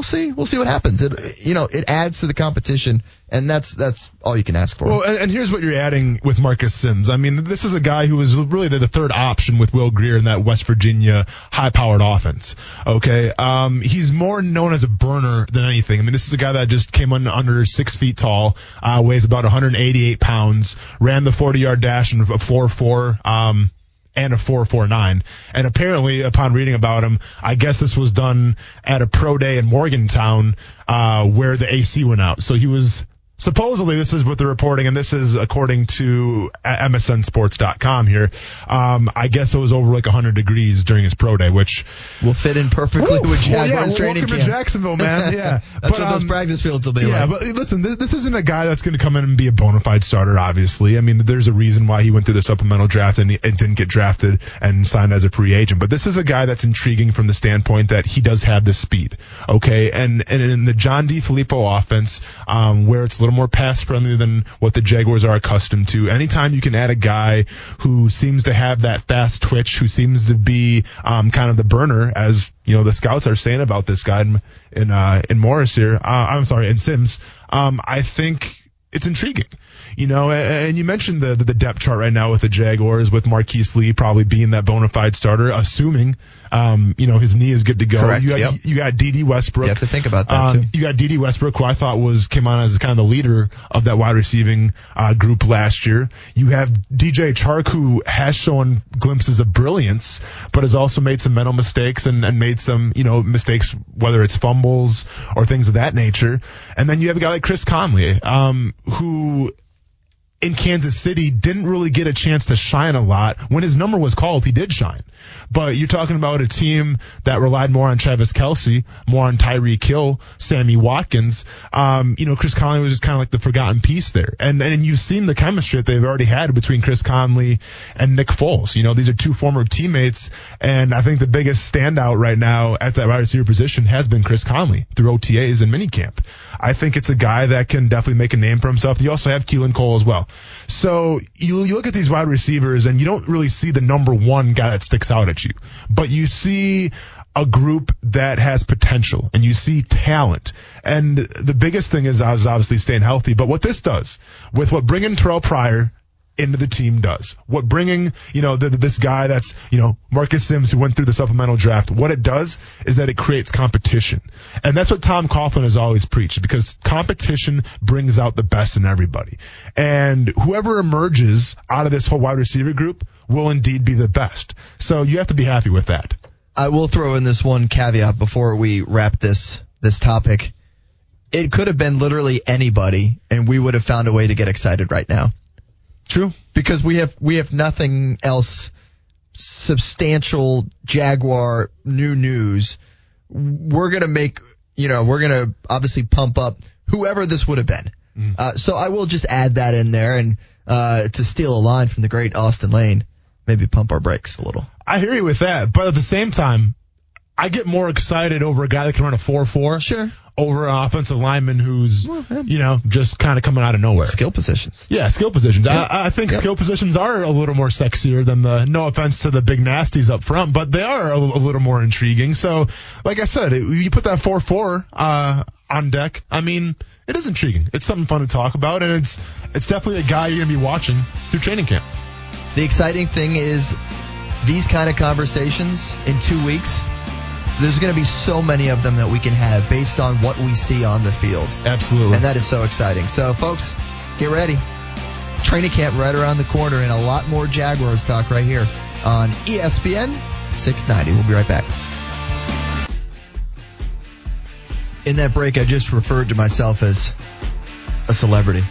We'll see. We'll see what happens. It, you know, it adds to the competition, and that's that's all you can ask for. Well, and, and here's what you're adding with Marcus Simms. I mean, this is a guy who was really the, the third option with Will Grier in that West Virginia high-powered offense. Okay, um, he's more known as a burner than anything. I mean, this is a guy that just came un, under six feet tall, uh, weighs about 188 pounds, ran the 40-yard dash in a 4-4. Um, and a 449. And apparently, upon reading about him, I guess this was done at a pro day in Morgantown, uh, where the AC went out. So he was supposedly, this is what they're reporting, and this is according to MSNSports.com here. Um, I guess it was over like 100 degrees during his pro day, which will fit in perfectly Woo! with Well, Jaguars yeah, training welcome camp. to Jacksonville, man. <laughs> Yeah, That's But, what those um, practice fields will be yeah, like. but listen, this, this isn't a guy that's going to come in and be a bona fide starter. Obviously, I mean, there's a reason why he went through the supplemental draft and, he, and didn't get drafted and signed as a free agent. But this is a guy that's intriguing from the standpoint that he does have the speed. Okay, and and in the John DeFilippo offense, um, where it's a little more pass friendly than what the Jaguars are accustomed to. Anytime you can add a guy who seems to have that fast twitch, who seems to be um, kind of the burner, as you know the scouts are saying about this guy in in, uh, in Morris here. Uh, I'm sorry, in Simms. Um, I think it's intriguing. You know, and, you mentioned the, the depth chart right now with the Jaguars, with Marquise Lee probably being that bona fide starter, assuming, um, you know, his knee is good to go. Correct, You got, yep. you got D.D. Westbrook. You have to think about that, Um, too. You got D.D. Westbrook, who I thought was came on as kind of the leader of that wide receiving uh, group last year. You have DJ Chark, who has shown glimpses of brilliance, but has also made some mental mistakes and, and made some, you know, mistakes, whether it's fumbles or things of that nature. And then you have a guy like Chris Conley, um, who in Kansas City didn't really get a chance to shine a lot. When his number was called, he did shine. But you're talking about a team that relied more on Travis Kelce, more on Tyreek Hill, Sammy Watkins. Um, you know, Chris Conley was just kind of like the forgotten piece there. And and you've seen the chemistry that they've already had between Chris Conley and Nick Foles. You know, these are two former teammates, and I think the biggest standout right now at that wide receiver position has been Chris Conley through OTAs and minicamp. I think it's a guy that can definitely make a name for himself. You also have Keelan Cole as well. So you, you look at these wide receivers and you don't really see the number one guy that sticks out at you, but you see a group that has potential and you see talent. And the biggest thing is obviously staying healthy. But what this does with what bringing Terrell Pryor into the team does. What bringing, you know, the, this guy that's, you know, Marcus Simms who went through the supplemental draft, what it does is that it creates competition. And that's what Tom Coughlin has always preached because competition brings out the best in everybody. And whoever emerges out of this whole wide receiver group will indeed be the best. So you have to be happy with that. I will throw in this one caveat before we wrap this this topic. It could have been literally anybody, and we would have found a way to get excited right now True. because we have we have nothing else substantial Jaguar new news. We're gonna make you know we're gonna obviously pump up whoever this would have been. Uh, so I will just add that in there and uh, to steal a line from the great Austen Lane, maybe pump our brakes a little. I hear you with that, but at the same time, I get more excited over a guy that can run a 4-4 Sure. Over an offensive lineman who's, Well, yeah. you know, just kind of coming out of nowhere. Skill positions. Yeah, skill positions. Yeah. I, I think Yep. skill positions are a little more sexier than the, no offense to the big nasties up front, but they are a, a little more intriguing. So, like I said, it, you put that 4-4, uh, on deck. I mean, it is intriguing. It's something fun to talk about, and it's, it's definitely a guy you're going to be watching through training camp. The exciting thing is these kind of conversations in two weeks. There's going to be so many of them that we can have based on what we see on the field. Absolutely. And that is so exciting. So, folks, get ready. Training camp right around the corner and a lot more Jaguars talk right here on ESPN 690. We'll be right back. In that break, I just referred to myself as a celebrity.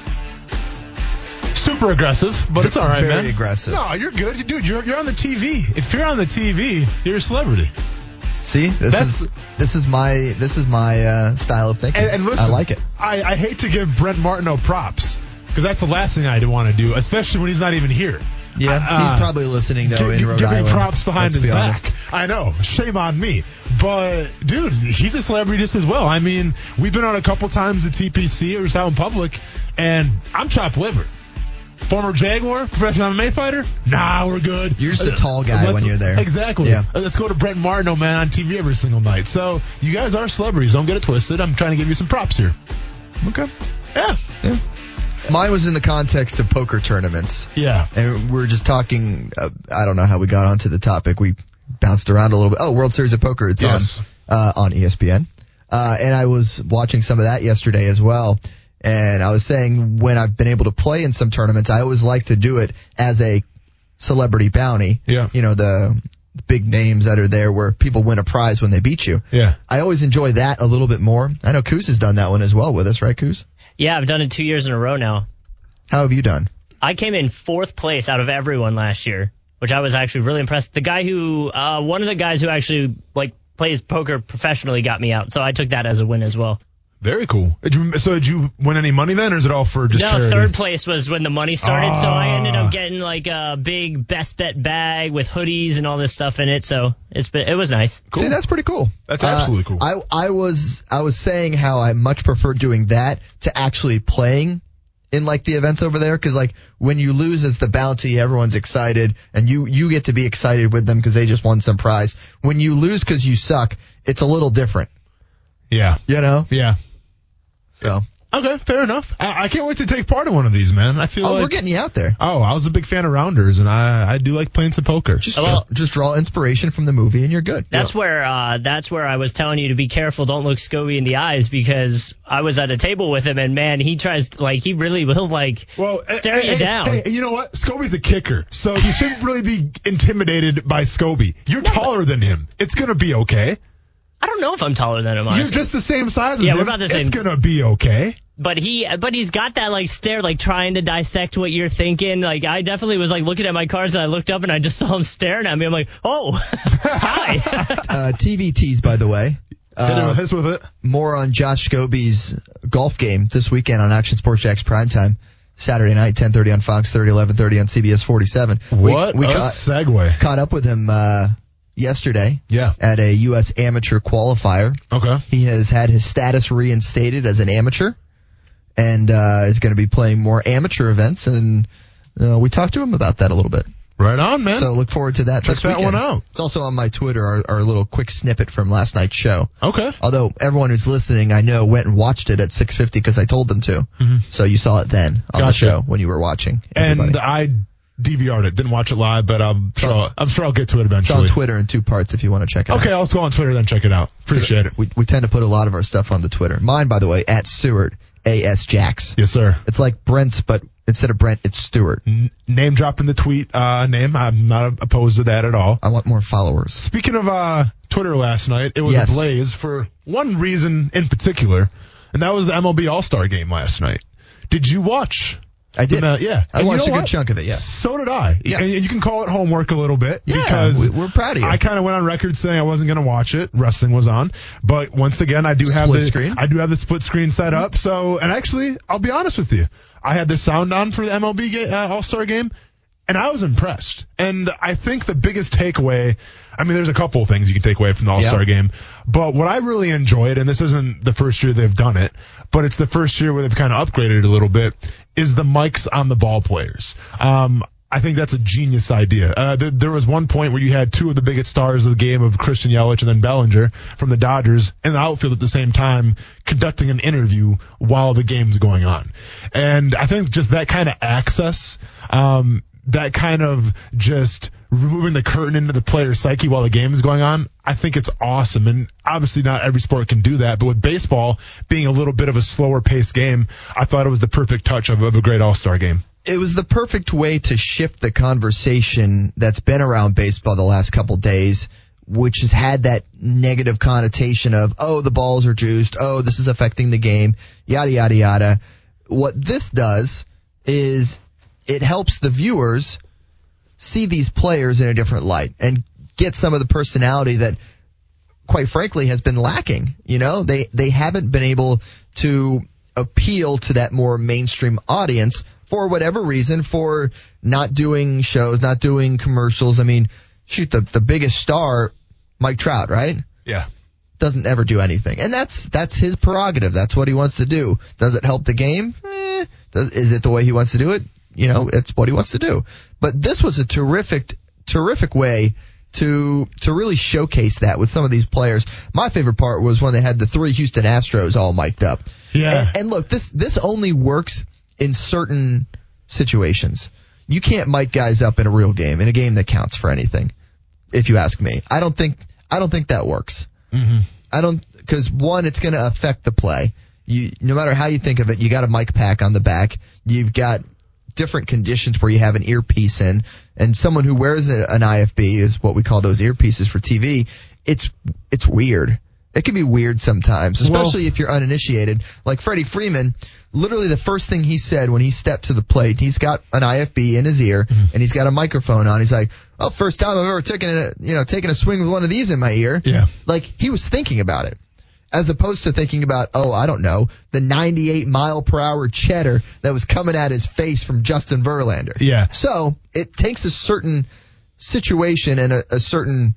Super aggressive, but it's all right, Very man. aggressive. No, you're good, dude. You're you're on the TV. If you're on the TV, you're a celebrity. See, this That's- is this is my this is my uh, style of thinking. And, and listen, I like it. I, I hate to give Brent Martineau props because that's the last thing I'd want to do, especially when he's not even here. Yeah, Uh, he's probably listening though Gi- in Rhode giving Island. props behind his be back. honest. I know. Shame on me. But dude, he's a celebrity just as well. I mean, we've been on a couple times at TPC or out in public, and I'm chopped liver. Former Jaguar, professional MMA fighter? Nah, we're good. You're just a Uh, tall guy let's- when you're there. Exactly. Yeah. Uh, Let's go to Brent Martineau, man, on TV every single night. So you guys are celebrities. Don't get it twisted. I'm trying to give you some props here. Okay. Yeah. Yeah. Mine was in the context of poker tournaments. Yeah. And we are just talking. Uh, I don't know how we got onto the topic. We bounced around a little bit. Oh, World Series of Poker. It's Yes. on uh, on ESPN. Uh, and I was watching some of that yesterday as well. And I was saying when I've been able to play in some tournaments, I always like to do it as a celebrity bounty. Yeah. You know the big names that are there where people win a prize when they beat you. Yeah. I always enjoy that a little bit more. I know Coos has done that one as well with us, right, Coos? Yeah, I've done it two years in a row now. How have you done? I came in fourth place out of everyone last year, which I was actually really impressed. The guy who, uh, one of the guys who actually like plays poker professionally got me out, so I took that as a win as well. Very cool. Did you, so did you win any money then, or is it all for just no, charity? third place was when the money started, so I ended Ah. up getting like a big best bet bag with hoodies and all this stuff in it. So it's been, it was nice. Cool. See, that's pretty cool. That's absolutely cool. I I was I was saying how I much prefer doing that to actually playing in like the events over there because like when you lose as the bounty, everyone's excited and you you get to be excited with them because they just won some prize. When you lose because you suck, it's a little different, yeah. you know. Yeah. So Okay, fair enough. I, I can't wait to take part in one of these, man. I feel oh, like we're getting you out there. oh, I was a big fan of rounders, and I I do like playing some poker. Just Well- just draw inspiration from the movie and you're good. That's where uh, that's where I was telling you to be careful. Don't look Scobee in the eyes because I was at a table with him and man, he tries like he really will like well, stare hey, you hey, down. Hey, you know what? Scobee's a kicker, so you shouldn't really be intimidated by Scobee. You're taller than him. It's gonna be okay. I don't know if I'm taller than him. You're just the same size as Yeah, him. we're about the same. It's gonna be okay. but he but he's got that like stare like trying to dissect what you're thinking like i definitely was like looking at my cards and i looked up and i just <laughs> saw him staring at me i'm like oh <laughs> hi <laughs> Uh, TVTs, by the way. Hit Uh, him- with it. more on Josh Scobee's golf game this weekend on Action Sports Jax primetime. Saturday night, 10:30 on Fox 30, 11:30 on CBS 47. We- What we, a caught, segue. caught up with him uh, yesterday Yeah. at a U.S. amateur qualifier. Okay. He has had his status reinstated as an amateur and uh, is going to be playing more amateur events. And uh, we talked to him about that a little bit. Right on, man. So look forward to that. Check that weekend. one out. It's also on my Twitter, our, our little quick snippet from last night's show. okay. Although everyone who's listening, I know, went and watched it at 6:50 because I told them to. So you saw it then on the show when you were watching. everybody. And I DVR'd it. Didn't watch it live, but I'm sure I'll, I'm sure I'll get to it eventually. it's on. Twitter in two parts if you want to check it out. Okay, I'll go on Twitter then check it out. Appreciate it. We, we tend to put a lot of our stuff on the Twitter. Mine, by the way, at Stuart AS Jax. Yes, sir. It's like Brent's, but instead of Brent, it's Stuart. N- name dropping the tweet uh, name. I'm not opposed to that at all. I want more followers. Speaking of uh, Twitter last night, it was Yes. ablaze for one reason in particular, and that was the MLB All Star Game last night. Did you watch? I did. the- yeah, I And you watched know a good what? chunk of it. Yeah. So did I. Yeah. And you can call it homework a little bit Yeah, because we- we're proud of you. I kind of went on record saying I wasn't going to watch it. Wrestling was on, but once again, I do have Split the screen? I do have the split screen set up. So, and actually, I'll be honest with you, I had the sound on for the MLB ga- uh, All Star Game, and I was impressed. And I think the biggest takeaway, I mean, there's a couple of things you can take away from the All Star Yeah. Game, but what I really enjoyed, and this isn't the first year they've done it, but it's the first year where they've kind of upgraded it a little bit, is the mics on the ball players. Um, I think that's a genius idea. Uh, th- there was one point where you had two of the biggest stars of the game of Christian Yelich and then Bellinger from the Dodgers in the outfield at the same time conducting an interview while the game's going on. And I think just that kind of access, um, that kind of just removing the curtain into the player's psyche while the game is going on, I think it's awesome. And obviously not every sport can do that, but with baseball being a little bit of a slower paced game, I thought it was the perfect touch of, of a great all-star game. it was the perfect way to shift the conversation that's been around baseball the last couple days, which has had that negative connotation of, oh, the balls are juiced, oh, this is affecting the game, yada, yada, yada. What this does is it helps the viewers see these players in a different light and get some of the personality that quite frankly has been lacking. You know, they they haven't been able to appeal to that more mainstream audience for whatever reason for not doing shows, not doing commercials. I mean, shoot the the biggest star Mike Trout, right? Yeah. Doesn't ever do anything. And that's that's his prerogative. That's what he wants to do. Does it help the game? Eh. Does, is it the way he wants to do it? You know, it's what he wants to do. But this was a terrific terrific way to to really showcase that with some of these players. My favorite part was when they had the three Houston Astros all mic'd up. Yeah. And, and look, this this only works in certain situations. You can't mic guys up in a real game, in a game that counts for anything. If you ask me, I don't think I don't think that works. Mm-hmm. I don't because one, it's going to affect the play. You no matter how you think of it, you got a mic pack on the back. You've got different conditions where you have an earpiece in, and someone who wears a, an IFB is what we call those earpieces for TV. It's it's weird. It can be weird sometimes, Well- especially if you're uninitiated. Like Freddie Freeman, literally the first thing he said when he stepped to the plate, he's got an IFB in his ear Mm-hmm. and he's got a microphone on. He's like, "Oh, first time I've ever taken a you know taken a swing with one of these in my ear." Yeah. Like he was thinking about it. As opposed to thinking about, oh, I don't know, the 98 mile per hour cheddar that was coming at his face from Justin Verlander. Yeah. So it takes a certain situation and a, a certain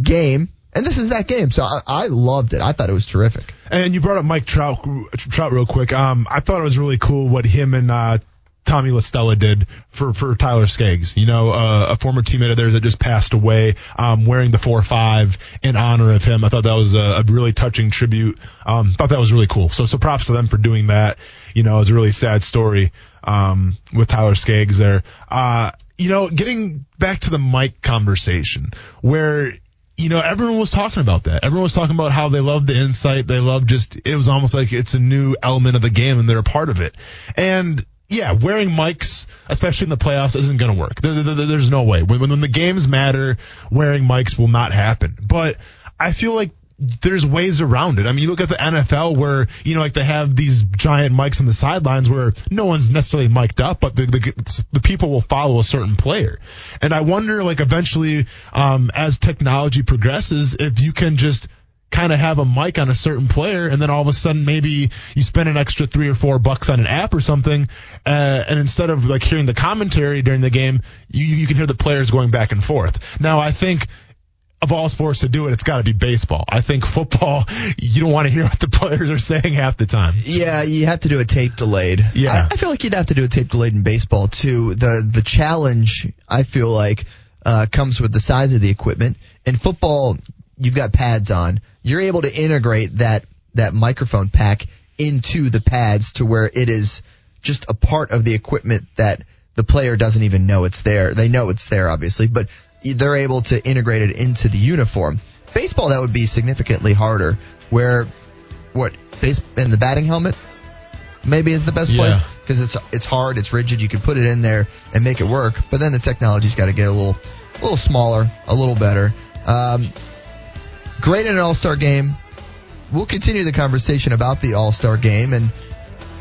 game, and this is that game. So I, I loved it. I thought it was terrific. And you brought up Mike Trout, Trout real quick. Um, I thought it was really cool what him and uh, Tommy La Stella did for, for Tyler Skaggs. You know, uh, a former teammate of theirs that just passed away, um, wearing the four five in honor of him. I thought that was a, a really touching tribute. Um, thought that was really cool. So so props to them for doing that. You know, it was a really sad story um, with Tyler Skaggs there. Uh, you know, getting back to the mic conversation where you know, everyone was talking about that. Everyone was talking about how they love the insight. They love just, it was almost like it's a new element of the game and they're a part of it. And yeah, wearing mics, especially in the playoffs, isn't going to work. There, there- there- there's no way. When, when the games matter, wearing mics will not happen. But I feel like there's ways around it. I mean, you look at the NFL where, you know, like they have these giant mics on the sidelines where no one's necessarily mic'd up, but the, the, the people will follow a certain player. And I wonder, like, eventually, um, as technology progresses, if you can just kind of have a mic on a certain player and then all of a sudden maybe you spend an extra three or four bucks on an app or something, uh, and instead of like hearing the commentary during the game, you, you can hear the players going back and forth. Now, I think of all sports to do it, it's got to be baseball. I think football, <laughs> you don't want to hear what the players are saying half the time. Yeah, you have to do a tape delayed. Yeah. I, I feel like you'd have to do a tape delayed in baseball too. The the challenge I feel like uh, comes with the size of the equipment. In football, you've got pads on. You're able to integrate that that microphone pack into the pads to where it is just a part of the equipment that the player doesn't even know it's there. They know it's there, obviously, but they're able to integrate it into the uniform. Baseball, that would be significantly harder. Where what face in the batting helmet maybe is the best Yeah. place because it's it's hard, it's rigid. You can put it in there and make it work, but then the technology's got to get a little a little smaller, a little better. Um, great in an All Star game. We'll continue the conversation about the All Star game and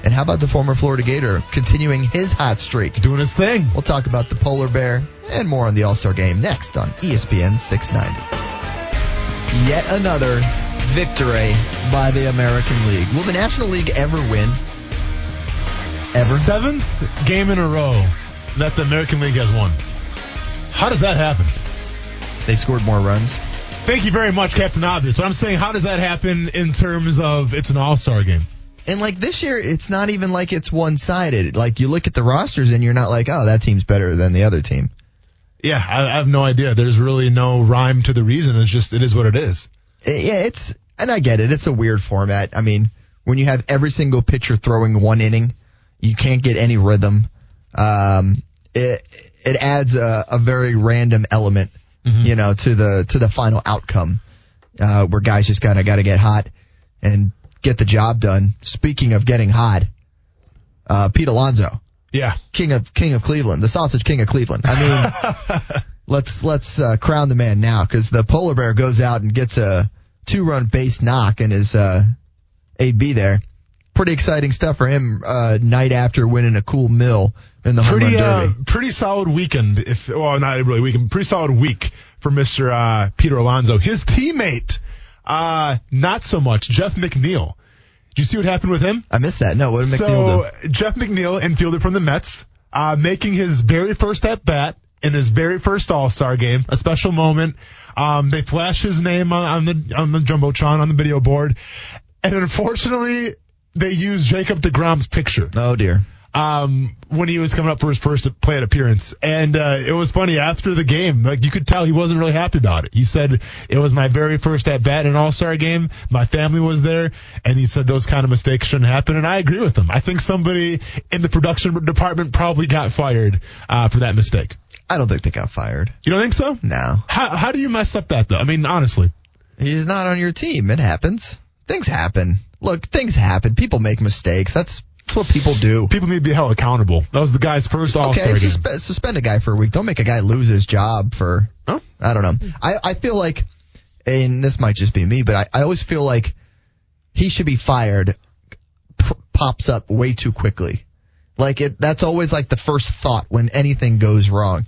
and how about the former Florida Gator continuing his hot streak? Doing his thing. We'll talk about the polar bear and more on the All Star game next on ESPN 690. Yet another victory by the American League. Will the National League ever win? Ever? Seventh game in a row that the American League has won. How does that happen? They scored more runs. Thank you very much, Captain Obvious. But I'm saying, how does that happen in terms of it's an All Star game? And like this year, it's not even like it's one sided. Like you look at the rosters and you're not like, oh, that team's better than the other team. Yeah, I, I have no idea. There's really no rhyme to the reason. It's just it is what it is. I- yeah, it's, and I get it. It's a weird format. I mean, when you have every single pitcher throwing one inning, you can't get any rhythm. Um, it, it adds a, a very random element, you know, to the, to the final outcome, uh, where guys just gotta, gotta get hot and get the job done. Speaking of getting hot, uh, Pete Alonso. Yeah, king of king of Cleveland, the sausage king of Cleveland. I mean, <laughs> let's let's uh, crown the man now because the polar bear goes out and gets a two run base knock and is uh, AB there. Pretty exciting stuff for him. Uh, night after winning a cool mill in the home pretty run uh, derby. pretty solid weekend. If well, not really weekend, pretty solid week for Mister uh, Peter Alonso. His teammate, uh, not so much. Jeff McNeil. Did you see what happened with him? I missed that. No, what did McNeil so do? Jeff McNeil, infielder from the Mets, uh, making his very first at bat in his very first All Star game, a special moment. Um, they flash his name on, on the on the jumbotron on the video board, and unfortunately, they used Jacob deGrom's picture Oh dear. um, when he was coming up for his first plate appearance. And uh, it was funny after the game, like you could tell he wasn't really happy about it. He said it was my very first at bat in an All Star game. My family was there, and he said those kind of mistakes shouldn't happen. And I agree with him. I think somebody in the production department probably got fired uh, for that mistake. I don't think they got fired. You don't think so? No, How how do you mess up that though? I mean, honestly. he's not on your team. It happens. Things happen. Look, things happen. People make mistakes. That's, that's what people do. People need to be held accountable. That was the guy's first All Star Okay, game. suspend a guy for a week. Don't make a guy lose his job for. Huh? I don't know. I, I feel like, and this might just be me, but I, I always feel like he should be fired. P- pops up way too quickly. Like it. That's always like the first thought when anything goes wrong.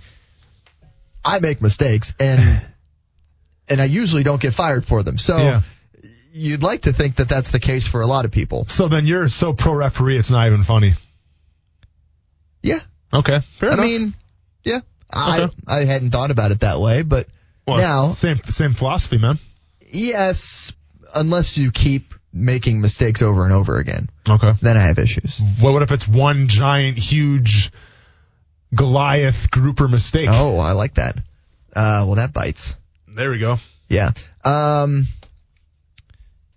I make mistakes and <laughs> and I usually don't get fired for them. So Yeah. You'd like to think that that's the case for a lot of people. So then you're so pro referee, it's not even funny. Yeah. Okay, fair I enough. mean, yeah. I Okay. I hadn't thought about it that way, but well, now same same philosophy, man. yes, unless you keep making mistakes over and over again, Okay. then I have issues. Well, what if it's one giant, huge Goliath grouper mistake? Oh, I like that. Uh, well, that bites. There we go. Yeah. Um.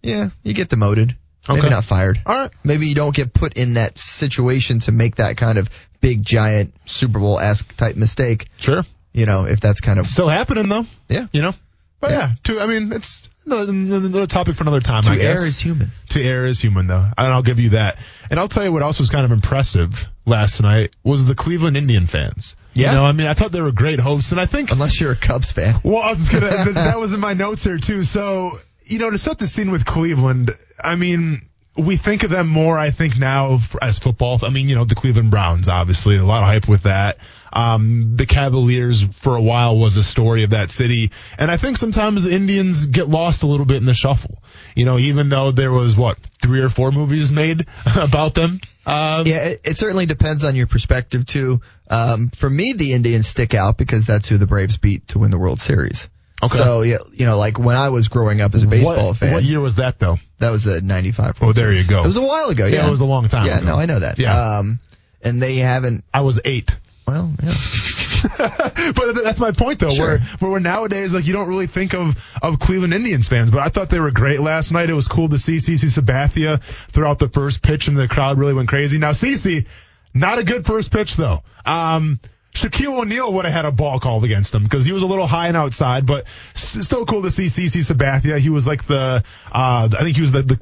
Yeah, you get demoted. Maybe Okay. not fired. All right. Maybe you don't get put in that situation to make that kind of big, giant Super Bowl esque type mistake. Sure. You know, if that's kind of Still happening though. yeah. You know. But Yeah. yeah, to I mean, it's another, topic for another time. To I guess. err is human. to err is human though, and I'll give you that. And I'll tell you what else was kind of impressive last night was the Cleveland Indian fans. Yeah. You know, I mean, I thought they were great hosts, and I think Unless you're a Cubs fan. Well, I was just gonna. <laughs> that was in my notes here too. So, you know, to set the scene with Cleveland, I mean, we think of them more, I think, now as football. I mean, you know, the Cleveland Browns, obviously, a lot of hype with that. Um, the Cavaliers for a while was a story of that city, and I think sometimes the Indians get lost a little bit in the shuffle. You know, even though there was what three or four movies made <laughs> about them. Um, Yeah, it, it certainly depends on your perspective too. Um, for me, the Indians stick out because that's who the Braves beat to win the World Series. Okay. So yeah, you know, like when I was growing up as a baseball what, fan, What year was that though? that was a 95. Oh, there you go. It was a while ago. Yeah, Yeah, it was a long time Yeah, ago. no, I know that. Yeah. Um, and they haven't. I was eight. Well, yeah. <laughs> but that's my point though. Sure. Where where nowadays like you don't really think of of Cleveland Indians fans, but I thought they were great last night. It was cool to see CC Sabathia throughout the first pitch, and the crowd really went crazy. Now CC, not a good first pitch though. Um, Shaquille O'Neal would have had a ball called against him because he was a little high and outside, but st- still cool to see CC Sabathia. He was like the, uh, I think he was the, the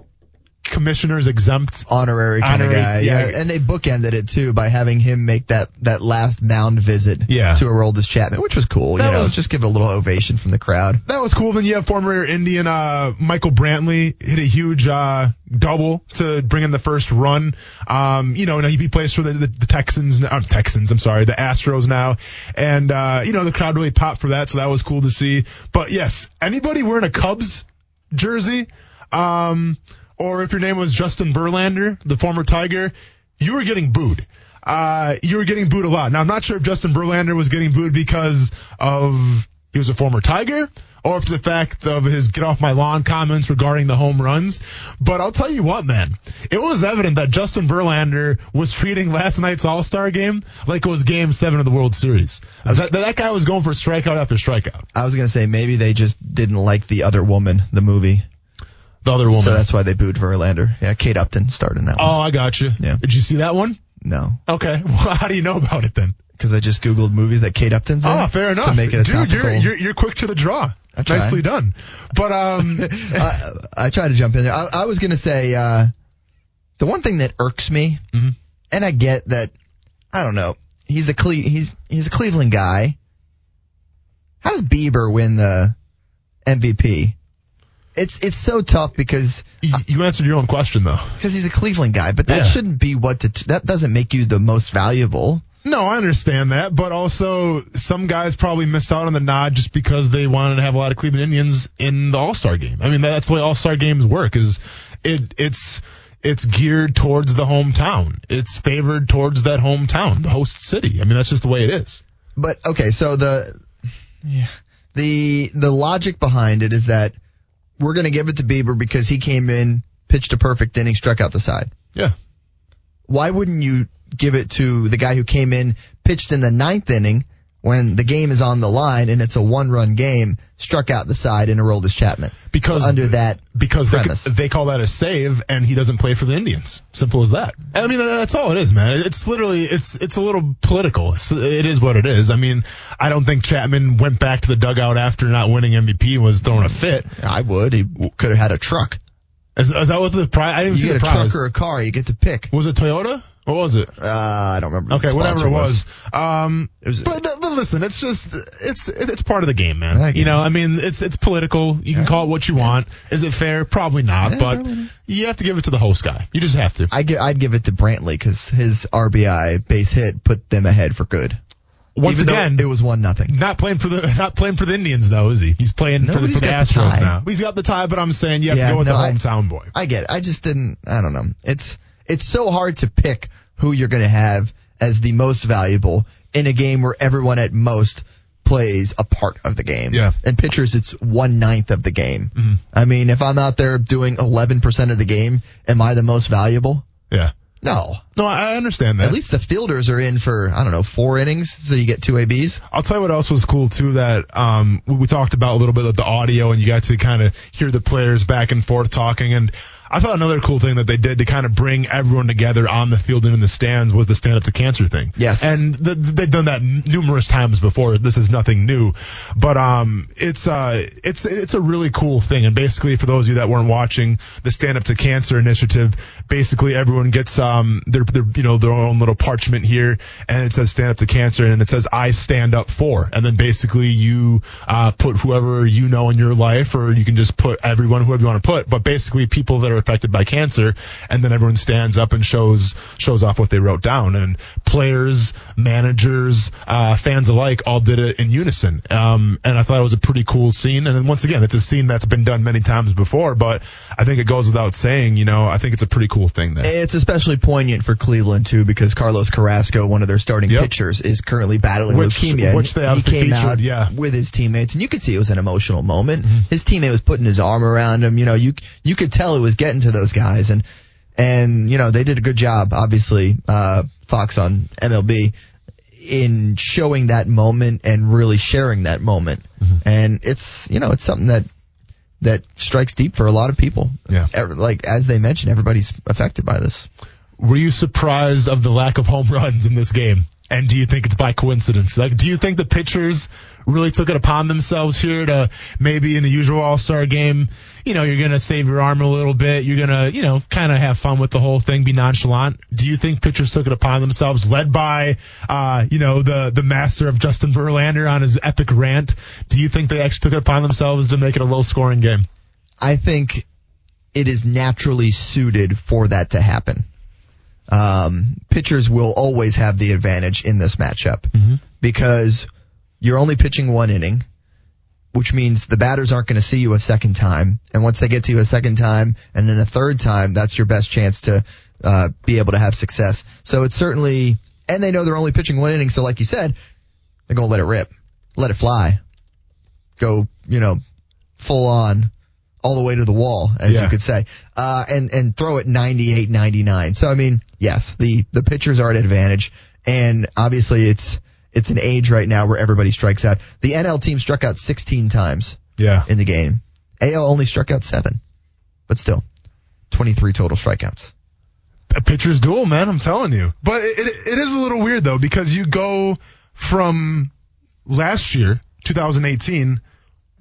commissioner's exempt. honorary kind Honorary, of guy. Yeah. yeah. and they bookended it too by having him make that that last mound visit Yeah. to Aroldis Chapman, which was cool. That you know, was- just give it a little ovation from the crowd. That was cool. Then you have former Indian uh, Michael Brantley hit a huge uh, double to bring in the first run. Um, you know, now he plays for the, the, the Texans, uh, Texans. I'm sorry, the Astros now, and uh, you know the crowd really popped for that, so that was cool to see. But yes, anybody wearing a Cubs jersey, um, or if your name was Justin Verlander, the former Tiger, you were getting booed. Uh, you were getting booed a lot. Now I'm not sure if Justin Verlander was getting booed because of he was a former Tiger or if the fact of his get off my lawn comments regarding the home runs. But I'll tell you what, man, it was evident that Justin Verlander was treating last night's All Star game like it was Game Seven of the World Series. That, that guy was going for strikeout after strikeout. I was gonna say maybe they just didn't like the other woman, the movie, The other woman. so that's why they booed Verlander. Yeah, Kate Upton starred in that one. oh, I got you. Yeah. Did you see that one? No, Okay. <laughs> Well, how do you know about it then? because I just googled movies that Kate Upton's in. Oh, fair enough. To make it a Dude, topical. you're, you're you're quick to the draw. Nicely done. But um, <laughs> I, I try to jump in there. I, I was gonna say uh, the one thing that irks me, Mhm. and I get that. I don't know. He's a Cle- he's he's a Cleveland guy. How does Bieber win the MVP? It's it's so tough because you, uh, you answered your own question though. because he's a Cleveland guy, but that Yeah. shouldn't be what det- that doesn't make you the most valuable. No, I understand that, but also some guys probably missed out on the nod just because they wanted to have a lot of Cleveland Indians in the All Star game. I mean, that's the way All Star games work. Is it? It's it's geared towards the hometown. It's favored towards that hometown, the host city. I mean, that's just the way it is. But okay, so the yeah, the the logic behind it is that we're going to give it to Bieber because he came in, pitched a perfect inning, struck out the side. Yeah. Why wouldn't you give it to the guy who came in, pitched in the ninth inning when the game is on the line and it's a one-run game, struck out the side and Aroldis Chapman? Because under that because they, premise. they call that a save and he doesn't play for the Indians. Simple as that. I mean, uh, that's all it is, man. It's literally, it's, it's a little political. It is what it is. I mean, I don't think Chapman went back to the dugout after not winning MVP and was throwing a fit. I would. He could have had a truck. Is, is that what the prize? I didn't You see get the a truck or a car, you get to pick. was it Toyota? What was it? Uh, I don't remember. Okay, whatever it was. Um, It was- but, but listen, it's just it's it's part of the game, man. You know. I mean, it's it's political. You can call it what you want. Is it fair? Probably not. Yeah, but probably you have to give it to the host guy. You just have to. I I'd give it to Brantley because his RBI base hit put them ahead for good. Once Even again, it was one nothing. not playing for the <laughs> not playing for the Indians though, is he? He's playing No, for the, he's for the got the Astros tie. now. He's got the tie, but I'm saying you have Yeah, to go with no, the I- hometown boy. I get it. I just didn't. I don't know. It's it's so hard to pick who you're going to have as the most valuable in a game where everyone at most plays a part of the game. Yeah. And pitchers, it's one ninth of the game. Mhm. I mean, if I'm out there doing 11% of the game, am I the most valuable? Yeah. No. No, I understand that. At least the fielders are in for I don't know four innings, so you get two ABs. I'll tell you what else was cool too that um we, talked about a little bit of the audio and you got to kind of hear the players back and forth talking and I thought another cool thing that they did to kind of bring everyone together on the field and in the stands was the stand up to cancer thing. Yes. And th- they've done that numerous times before. This is nothing new, but um it's uh it's it's a really cool thing and basically for those of you that weren't watching the stand up to cancer initiative, basically everyone gets um their their you know their own little parchment here and it says stand up to cancer and it says I stand up for and then basically you uh put whoever you know in your life or you can just put everyone whoever you want to put but basically people that are affected by cancer, and then everyone stands up and shows shows off what they wrote down. And players, managers, uh, fans alike all did it in unison. Um, and I thought it was a pretty cool scene. And then once again, it's a scene that's been done many times before, but I think it goes without saying. You know, I think it's a pretty cool thing there. It's especially poignant for Cleveland too because Carlos Carrasco, one of their starting Yep. pitchers, is currently battling Which- leukemia. which they he came featured, out yeah. Mm-hmm. with his teammates, and you could see it was an emotional moment. His teammate was putting his arm around him. You know, you you could tell it was getting to those guys, and and you know they did a good job. Obviously, uh, Fox on MLB in showing that moment and really sharing that moment, Mm-hmm. and it's you know it's something that that strikes deep for a lot of people. Yeah. Like as they mentioned, everybody's affected by this. Were you surprised of the lack of home <laughs> runs in this game? And do you think it's by coincidence? Like, do you think the pitchers really took it upon themselves here to maybe in the usual All Star game, you know, you're gonna save your arm a little bit, you're gonna, you know, kind of have fun with the whole thing, be nonchalant. Do you think pitchers took it upon themselves, led by, uh, you know, the the master of Justin Verlander on his epic rant? Do you think they actually took it upon themselves to make it a low scoring game? I think it is naturally suited for that to happen. Um, pitchers will always have the advantage in this matchup because you're only pitching one inning, which means the batters aren't going to see you a second time. And once they get to you a second time and then a third time, that's your best chance to uh, be able to have success. So it's certainly, and they know they're only pitching one inning. So like you said, they're going to let it rip, let it fly, go, you know, full on all the way to the wall, as Yeah. you could say, uh, and and throw it 98, 99. So I mean, yes, the the pitchers are at advantage, and obviously it's it's an age right now where everybody strikes out. The NL team struck out 16 times Yeah. in the game. AL only struck out seven, but still, 23 total strikeouts. a pitcher's duel, man. I'm telling you. But it, it, it is a little weird though because you go from last year, 2018,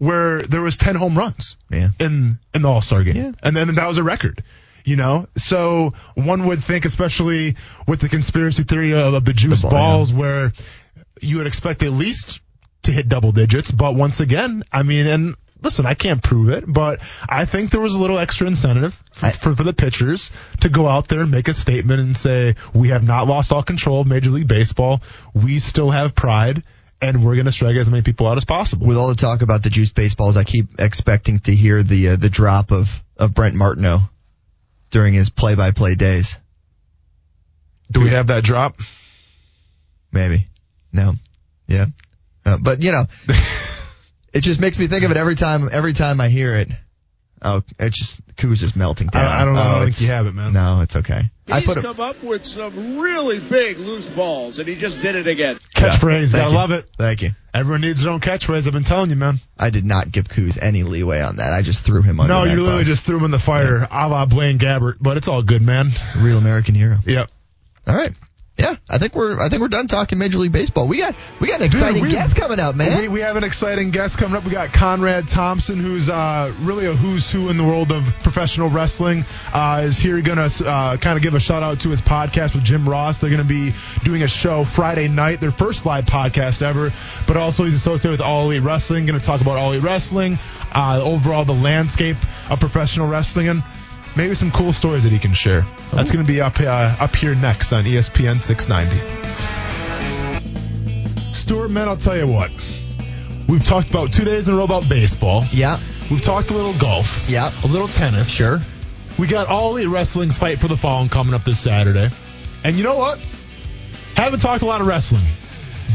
where there was 10 home runs Yeah. in in the All Star game, Yeah. and then that was a record. You know, so one would think, especially with the conspiracy theory of, of the juice The ball, balls, where you would expect at least to hit double digits. But once again, I mean, and listen, I can't prove it, but I think there was a little extra incentive for, for, for the pitchers to go out there and make a statement and say, we have not lost all control of Major League Baseball. We still have pride. And we're going to strike as many people out as possible. With all the talk about the juice baseballs, I keep expecting to hear the uh, the drop of of Brent Martineau during his play-by-play days. Do we have that drop? Maybe. No. Yeah. Uh, but you know, <laughs> it just makes me think of it every time. Every time I hear it. Oh, it's just Coos is melting down. I- I don't know. I Oh, don't think you have it, man. No, it's okay. I He's put it. come up with some really big loose balls, and he just did it again. Catchphrase. Thank Gotta you. love it. Thank you. Everyone needs their own catchphrase. I've been telling you, man. I did not give Coos any leeway on that. I just threw him under No, that you literally bus. just threw him in the fire, a la Blaine Gabbert. But it's all good, man. real American hero. Yep. All right. Yeah, I think we're I think we're done talking Major League Baseball. We got we got an exciting we- guest coming up, man. We, we have an exciting guest coming up. We got Conrad Thompson, who's uh, really a who's who in the world of professional wrestling. Uh, is here going to uh, kind of give a shout out to his podcast with Jim Ross. They're going to be doing a show Friday night, their first live podcast ever. But also he's associated with All Elite Wrestling. Going to talk about All Elite Wrestling, uh, overall the landscape of professional wrestling, and maybe some cool stories that he can share. That's going to be up uh, up here next on ESPN 690. Stuart, man, I'll tell you what. We've talked about two days in a row about baseball. yeah, We've talked a little golf. yeah, A little tennis. sure. We got All Elite Wrestling's Fight for the Fallen coming up this Saturday. And you know what? Haven't talked a lot of wrestling.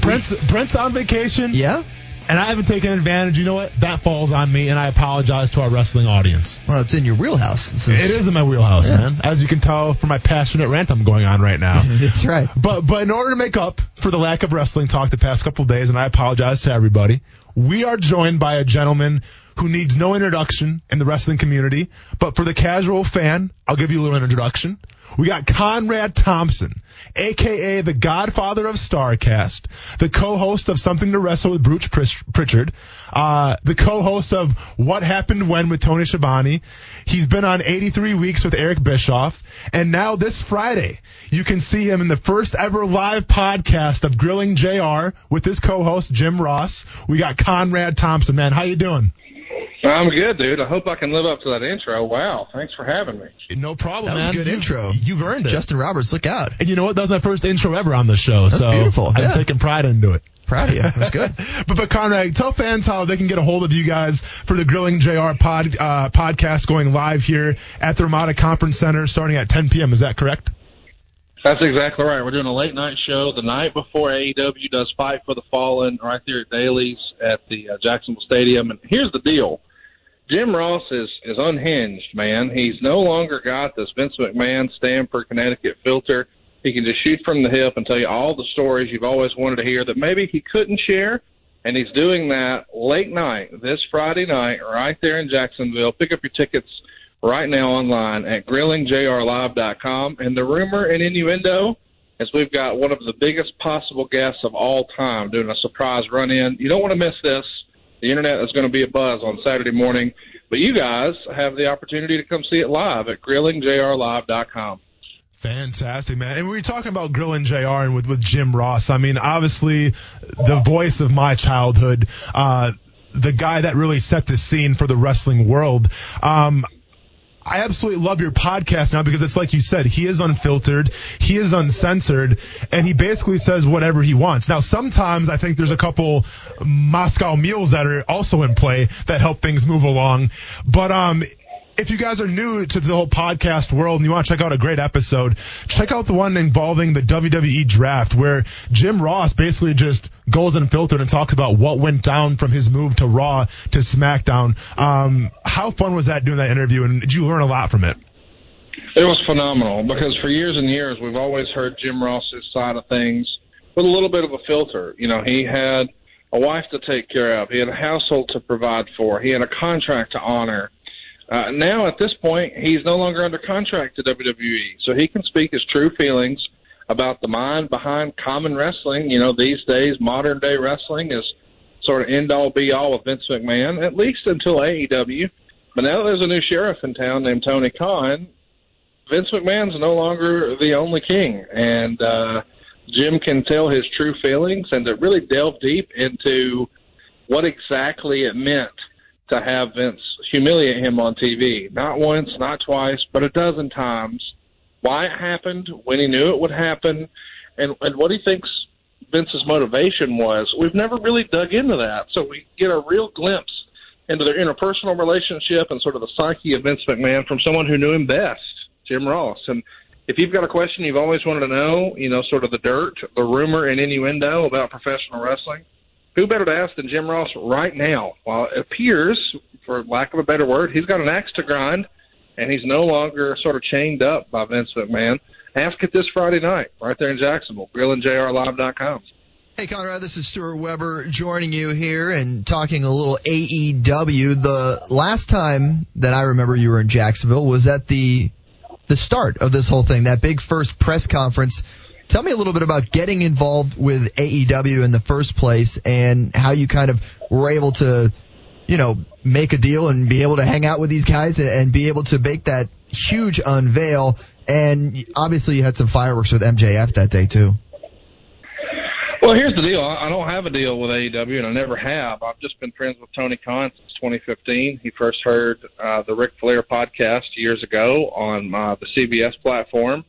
Brent's, Brent's on vacation. Yeah. And I haven't taken advantage. You know what? That falls on me, and I apologize to our wrestling audience. Well, it's in your wheelhouse. This It is in my wheelhouse, Yeah. man. As you can tell from my passionate rant I'm going on right now. <laughs> That's right. But but in order to make up for the lack of wrestling talk the past couple days, and I apologize to everybody, we are joined by a gentleman who needs no introduction in the wrestling community. But for the casual fan, I'll give you a little introduction. We got Conrad Thompson, aka the Godfather of Starrcast, the co-host of Something to Wrestle with Bruce Prichard, uh, the co-host of What Happened When with Tony Schiavone. He's been on 83 Weeks with Eric Bischoff, and now this Friday you can see him in the first ever live podcast of Grilling JR with his co-host Jim Ross. We got Conrad Thompson. Man, how you doing? I'm good, dude. I hope I can live up to that intro. Wow, thanks for having me. No problem, That was man. a good You- intro. You've earned it. Justin Roberts, look out. and you know what? That was my first intro ever on the show. That's so beautiful, I'm yeah. taking pride into it. Proud of you. That's good. <laughs> but, but Conrad, tell fans how they can get a hold of you guys for the Grilling JR pod, uh, podcast going live here at the Ramada Conference Center starting at 10 p.m. Is that correct? That's exactly right. We're doing a late night show the night before AEW does Fight for the Fallen right there at Daily's at the uh, Jacksonville Stadium. And here's the deal. Jim Ross is, is unhinged, man. He's no longer got this Vince McMahon Stamford, Connecticut filter. He can just shoot from the hip and tell you all the stories you've always wanted to hear that maybe he couldn't share. And he's doing that late night, this Friday night, right there in Jacksonville. Pick up your tickets right now online at grillingjrlive.com. And the rumor and innuendo is we've got one of the biggest possible guests of all time doing a surprise run in. You don't want to miss this. The internet is going to be a buzz on Saturday morning, but you guys have the opportunity to come see it live at grillingjrlive.com. Fantastic, man. And we were talking about Grilling JR and with, with Jim Ross. I mean, obviously, the voice of my childhood, uh, the guy that really set the scene for the wrestling world. Um, I absolutely love your podcast now because it's like you said, he is unfiltered, he is uncensored, and he basically says whatever he wants. Now, sometimes I think there's a couple Moscow meals that are also in play that help things move along. But, um, if you guys are new to the whole podcast world and you want to check out a great episode, check out the one involving the WWE draft where Jim Ross basically just goes unfiltered and talks about what went down from his move to Raw to SmackDown. Um, how fun was that doing that interview and did you learn a lot from it? It was phenomenal because for years and years we've always heard Jim Ross's side of things with a little bit of a filter. You know, he had a wife to take care of, he had a household to provide for, he had a contract to honor. Uh, now at this point, he's no longer under contract to WWE, so he can speak his true feelings about the mind behind common wrestling. You know, these days, modern day wrestling is sort of end all be all with Vince McMahon, at least until AEW. But now there's a new sheriff in town named Tony Khan, Vince McMahon's no longer the only king, and uh, Jim can tell his true feelings and to really delve deep into what exactly it meant to have Vince humiliate him on TV. Not once, not twice, but a dozen times. Why it happened, when he knew it would happen, and, and what he thinks Vince's motivation was. We've never really dug into that, so we get a real glimpse into their interpersonal relationship and sort of the psyche of Vince McMahon from someone who knew him best, Jim Ross. And if you've got a question you've always wanted to know, you know, sort of the dirt, the rumor and innuendo about professional wrestling, who better to ask than Jim Ross right now? While it appears, for lack of a better word, he's got an axe to grind and he's no longer sort of chained up by Vince McMahon. Ask it this Friday night, right there in Jacksonville, grillingjrlive.com. Hey, Conrad, this is Stuart Weber joining you here and talking a little AEW. The last time that I remember you were in Jacksonville was at the the start of this whole thing, that big first press conference. Tell me a little bit about getting involved with AEW in the first place and how you kind of were able to, you know, make a deal and be able to hang out with these guys and be able to make that huge unveil. And obviously you had some fireworks with MJF that day too. Well, here's the deal. I don't have a deal with AEW, and I never have. I've just been friends with Tony Khan since 2015. He first heard uh, the Ric Flair podcast years ago on uh, the CBS platform,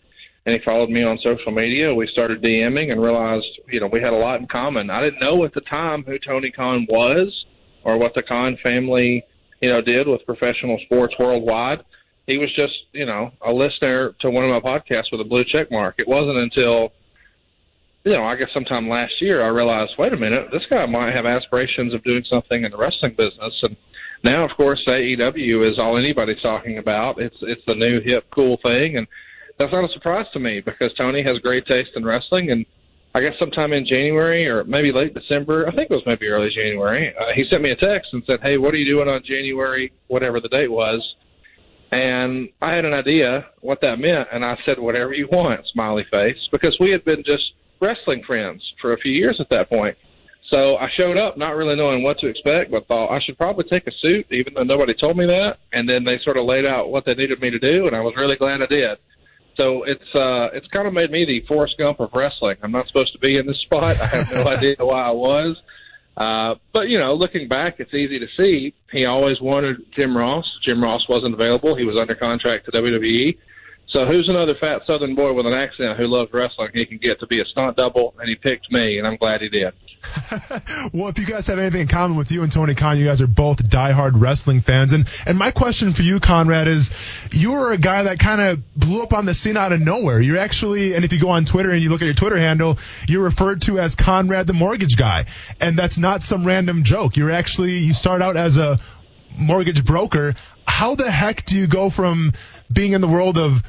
and he followed me on social media. We started DMing and realized, you know, we had a lot in common. I didn't know at the time who Tony Khan was or what the Khan family, you know, did with professional sports worldwide. He was just, you know, a listener to one of my podcasts with a blue check mark. It wasn't until you know, I guess sometime last year I realized, wait a minute, this guy might have aspirations of doing something in the wrestling business. And now, of course, AEW is all anybody's talking about. It's it's the new hip cool thing, and that's not a surprise to me because Tony has great taste in wrestling. And I guess sometime in January or maybe late December, I think it was maybe early January, uh, he sent me a text and said, "Hey, what are you doing on January, whatever the date was?" And I had an idea what that meant, and I said, "Whatever you want," smiley face, because we had been just wrestling friends for a few years at that point. So I showed up not really knowing what to expect, but thought I should probably take a suit, even though nobody told me that. And then they sort of laid out what they needed me to do, and I was really glad I did. So it's uh, it's kind of made me the Forrest Gump of wrestling. I'm not supposed to be in this <laughs> spot. I have no idea why I was. Uh, but you know, looking back, it's easy to see he always wanted Jim Ross. Jim Ross wasn't available; he was under contract to WWE. So who's another fat Southern boy with an accent who loves wrestling? He can get to be a stunt double, and he picked me, and I'm glad he did. Well, if you guys have anything in common with you and Tony Khan, you guys are both diehard wrestling fans. And and my question for you, Conrad, is you were a guy that kind of blew up on the scene out of nowhere. You're actually, and if you go on Twitter and you look at your Twitter handle, you're referred to as Conrad the Mortgage Guy, and that's not some random joke. You're actually you start out as a mortgage broker. How the heck do you go from being in the world of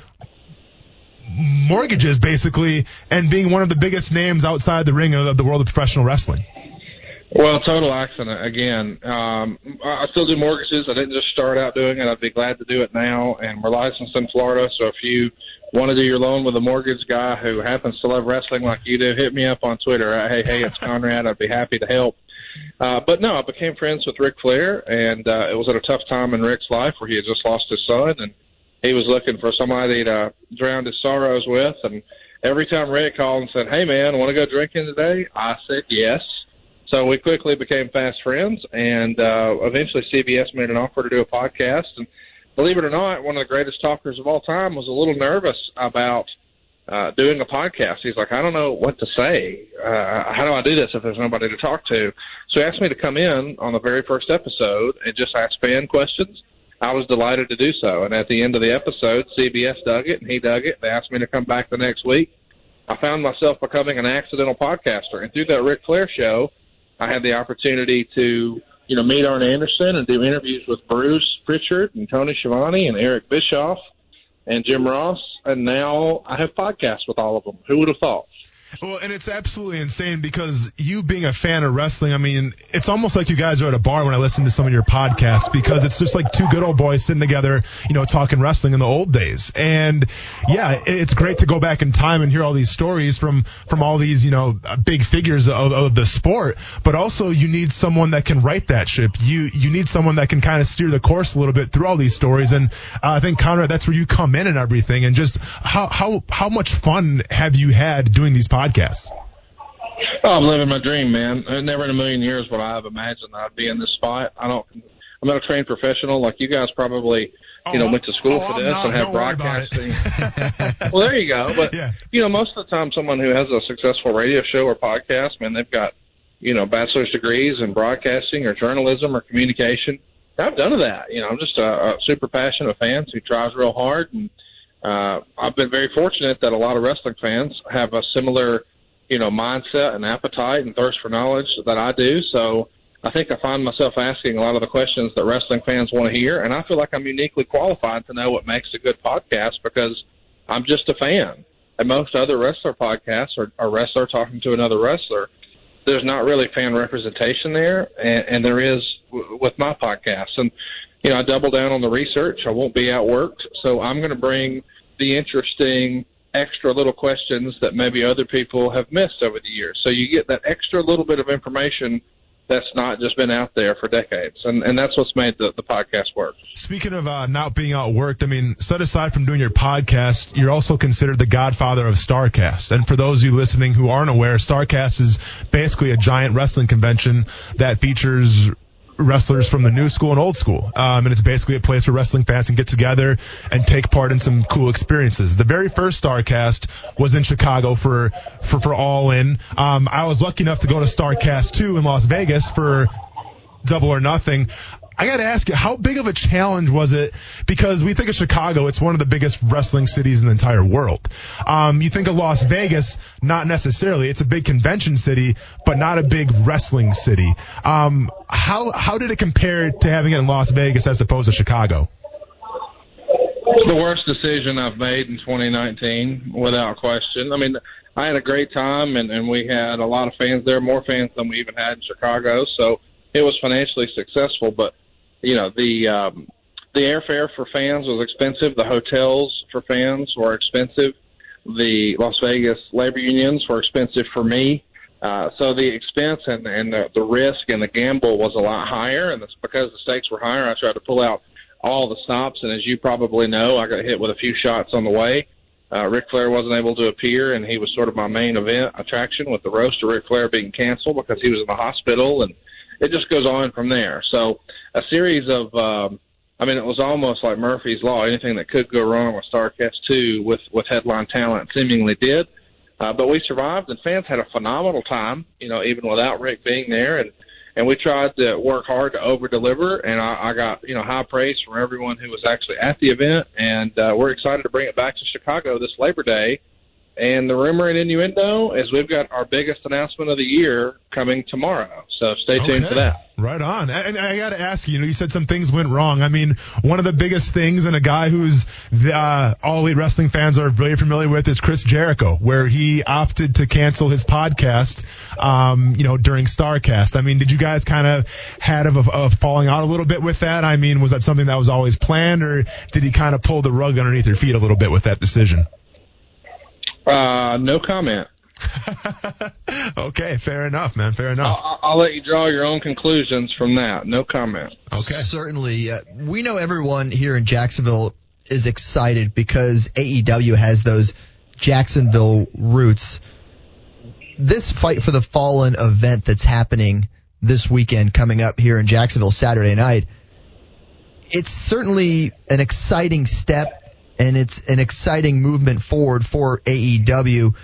mortgages basically and being one of the biggest names outside the ring of the world of professional wrestling? Well, total accident again. Um, I still do mortgages. I didn't just start out doing it. I'd be glad to do it now. And we're licensed in Florida, so if you want to do your loan with a mortgage guy who happens to love wrestling like you do, hit me up on Twitter. Hey, hey, it's <laughs> Conrad. I'd be happy to help. Uh, but no, I became friends with Ric Flair, and uh, it was at a tough time in Ric's life where he had just lost his son, and he was looking for somebody to drown his sorrows with. And every time Ric called and said, "Hey, man, want to go drinking today?" I said yes. So we quickly became fast friends, and uh, eventually CBS made an offer to do a podcast. And believe it or not, one of the greatest talkers of all time was a little nervous about uh, doing a podcast. He's like, I don't know what to say. Uh, how do I do this if there's nobody to talk to? So he asked me to come in on the very first episode and just ask fan questions. I was delighted to do so. And at the end of the episode, CBS dug it and he dug it. They asked me to come back the next week. I found myself becoming an accidental podcaster. And through that Ric Flair show, I had the opportunity to, you know, meet Arn Anderson and do interviews with Bruce Prichard and Tony Schiavone and Eric Bischoff and Jim Ross. And now I have podcasts with all of them. Who would have thought? Well, and it's absolutely insane because you being a fan of wrestling, I mean, it's almost like you guys are at a bar when I listen to some of your podcasts because it's just like two good old boys sitting together, you know, talking wrestling in the old days. And yeah, it's great to go back in time and hear all these stories from, from all these, you know, big figures of, of the sport, but also you need someone that can right that ship. You, you need someone that can kind of steer the course a little bit through all these stories. And uh, I think Conrad, that's where you come in and everything. And just how, how, how much fun have you had doing these podcasts? Podcasts? Oh, I'm living my dream, man. Uh, never in a million years would I have imagined that I'd be in this spot. I don't. I'm not a trained professional like you guys probably. You know, oh, went to school oh, for this not, and have broadcasting. <laughs> well, there you go. But yeah. you know, most of the time, someone who has a successful radio show or podcast, man, they've got you know bachelor's degrees in broadcasting or journalism or communication. I've done of that. You know, I'm just a, a super passionate fan who tries real hard and uh, I've been very fortunate that a lot of wrestling fans have a similar, you know, mindset and appetite and thirst for knowledge that I do. So I think I find myself asking a lot of the questions that wrestling fans want to hear, and I feel like I'm uniquely qualified to know what makes a good podcast because I'm just a fan. And most other wrestler podcasts are a wrestler talking to another wrestler. There's not really fan representation there, and, and there is w- with my podcast. And you know, I double down on the research. I won't be outworked, so I'm going to bring the interesting extra little questions that maybe other people have missed over the years. So you get that extra little bit of information that's not just been out there for decades. And, and that's what's made the, the podcast work. Speaking of uh, not being outworked, I mean, set aside from doing your podcast, you're also considered the godfather of Starrcast. And for those of you listening who aren't aware, Starrcast is basically a giant wrestling convention that features wrestlers from the new school and old school. Um, and it's basically a place where wrestling fans can get together and take part in some cool experiences. The very first Starrcast was in Chicago for, for, for All In. Um, I was lucky enough to go to Starrcast 2 in Las Vegas for Double or Nothing. I got to ask you, how big of a challenge was it? Because we think of Chicago, it's one of the biggest wrestling cities in the entire world. Um, you think of Las Vegas, not necessarily. It's a big convention city, but not a big wrestling city. Um, how how did it compare to having it in Las Vegas as opposed to Chicago? The worst decision I've made in 2019, without question. I mean, I had a great time, and, and we had a lot of fans there, more fans than we even had in Chicago. So it was financially successful, but you know the um, the airfare for fans was expensive. The hotels for fans were expensive. The Las Vegas labor unions were expensive for me. Uh, so the expense and, and the, the risk and the gamble was a lot higher, and it's because the stakes were higher. I tried to pull out all the stops, and as you probably know, I got hit with a few shots on the way. Uh, Ric Flair wasn't able to appear, and he was sort of my main event attraction with the roast of Ric Flair being canceled because he was in the hospital, and it just goes on from there. So a series of, um, I mean, it was almost like Murphy's Law. Anything that could go wrong with Starrcast 2 with, with headline talent seemingly did. Uh, but we survived, and fans had a phenomenal time, you know, even without Ric being there. And and we tried to work hard to over deliver and I, I got you know high praise from everyone who was actually at the event and uh, we're excited to bring it back to Chicago this Labor Day and the rumor and innuendo is we've got our biggest announcement of the year coming tomorrow. So stay tuned Okay. for that. Right on. And I got to ask you, you know, you said some things went wrong. I mean, one of the biggest things, and a guy who's uh, all elite wrestling fans are very familiar with, is Chris Jericho, where he opted to cancel his podcast, um, you know, during Starrcast. I mean, did you guys kind of had of a falling out a little bit with that? I mean, was that something that was always planned, or did he kind of pull the rug underneath your feet a little bit with that decision? Uh, no comment. <laughs> okay, fair enough, man. Fair enough. I'll, I'll let you draw your own conclusions from that. No comment. Okay. Certainly. Uh, we know everyone here in Jacksonville is excited because AEW has those Jacksonville roots. This fight for the fallen event that's happening this weekend coming up here in Jacksonville Saturday night, it's certainly an exciting step and it's an exciting movement forward for AEW.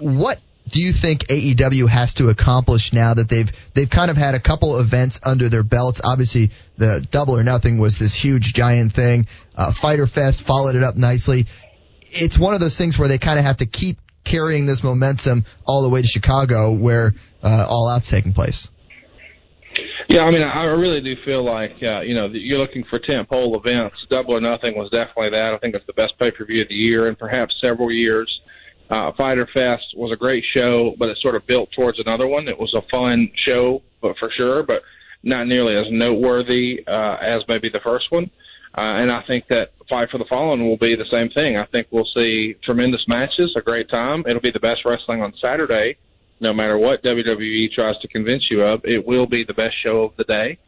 What do you think AEW has to accomplish now that they've they've kind of had a couple events under their belts? Obviously, the Double or Nothing was this huge giant thing. Uh, Fighter Fest followed it up nicely. It's one of those things where they kind of have to keep carrying this momentum all the way to Chicago, where uh, All Out's taking place. Yeah, I mean, I really do feel like uh, you know you're looking for tentpole events. Double or Nothing was definitely that. I think it's the best pay per view of the year in perhaps several years. Uh, Fighter Fest was a great show, but it sort of built towards another one. It was a fun show, but for sure, but not nearly as noteworthy uh, as maybe the first one. Uh, and I think that Fight for the Fallen will be the same thing. I think we'll see tremendous matches, a great time. It'll be the best wrestling on Saturday, no matter what WWE tries to convince you of. It will be the best show of the day.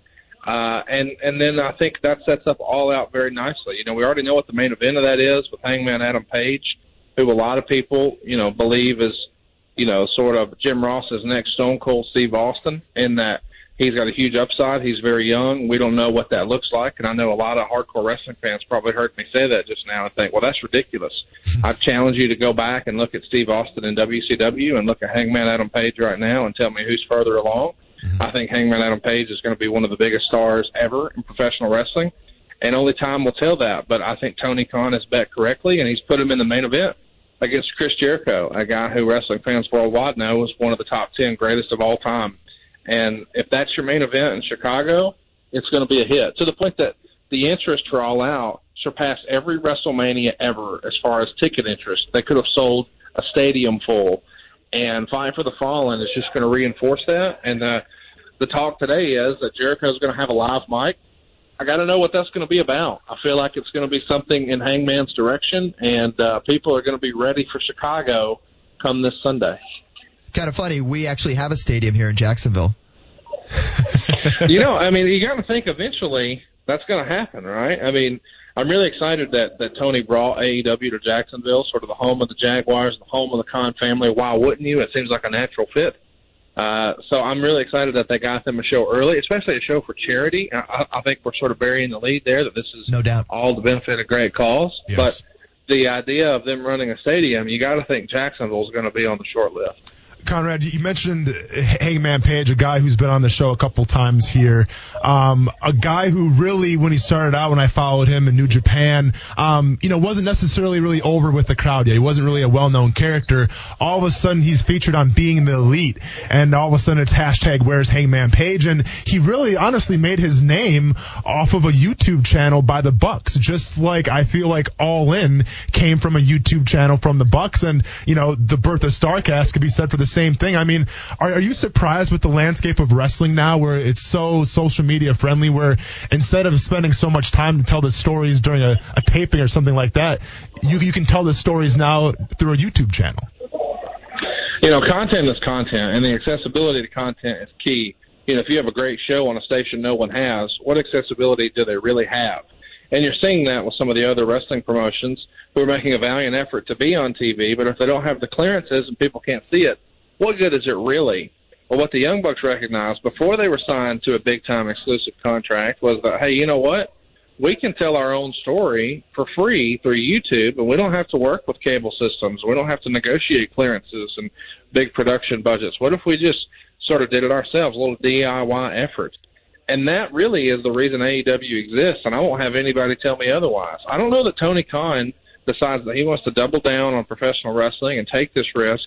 Uh, and, and then I think that sets up all out very nicely. You know, we already know what the main event of that is with Hangman Adam Page, who a lot of people, you know, believe is, you know, sort of Jim Ross's next Stone Cold Steve Austin in that he's got a huge upside. He's very young. We don't know what that looks like. And I know a lot of hardcore wrestling fans probably heard me say that just now and think, well, that's ridiculous. <laughs> I challenge you to go back and look at Steve Austin in WCW and look at Hangman Adam Page right now and tell me who's further along. Mm-hmm. I think Hangman Adam Page is going to be one of the biggest stars ever in professional wrestling. And only time will tell that. But I think Tony Khan has bet correctly and he's put him in the main event against Chris Jericho, a guy who wrestling fans worldwide know is one of the top 10 greatest of all time. And if that's your main event in Chicago, it's going to be a hit to the point that the interest for All Out surpassed every WrestleMania ever as far as ticket interest. They could have sold a stadium full. And Fight for the Fallen is just going to reinforce that. And uh, the talk today is that Jericho's going to have a live mic. I got to know what that's going to be about. I feel like it's going to be something in Hangman's direction, and uh, people are going to be ready for Chicago come this Sunday. Kind of funny. We actually have a stadium here in Jacksonville. <laughs> you know, I mean, you got to think eventually that's going to happen, right? I mean, I'm really excited that that Tony brought AEW to Jacksonville, sort of the home of the Jaguars, the home of the Khan family. Why wouldn't you? It seems like a natural fit. Uh, so I'm really excited that they got them a show early, especially a show for charity. I, I think we're sort of burying the lead there that this is No doubt. all the benefit of great cause. Yes. But the idea of them running a stadium, you got to think Jacksonville is going to be on the short list. Conrad, you mentioned Hangman Page, a guy who's been on the show a couple times here. Um, a guy who really, when he started out, when I followed him in New Japan, um, you know, wasn't necessarily really over with the crowd yet. He wasn't really a well-known character. All of a sudden, he's featured on Being the Elite, and all of a sudden, it's hashtag Where's Hangman Page, and he really, honestly, made his name off of a YouTube channel by the Bucks. Just like I feel like All In came from a YouTube channel from the Bucks, and you know, the birth of Starrcast could be said for the same thing. I mean, are, are you surprised with the landscape of wrestling now where it's so social media friendly where instead of spending so much time to tell the stories during a, a taping or something like that, you, you can tell the stories now through a YouTube channel? you know, content is content, and the accessibility to content is key. You know, if you have a great show on a station no one has, what accessibility do they really have? And you're seeing that with some of the other wrestling promotions who are making a valiant effort to be on TV, but if they don't have the clearances and people can't see it, what good is it really? Well, what the Young Bucks recognized before they were signed to a big time exclusive contract was that, hey, you know what? We can tell our own story for free through YouTube, and we don't have to work with cable systems. We don't have to negotiate clearances and big production budgets. What if we just sort of did it ourselves, a little DIY effort? And that really is the reason AEW exists, and I won't have anybody tell me otherwise. I don't know that Tony Khan decides that he wants to double down on professional wrestling and take this risk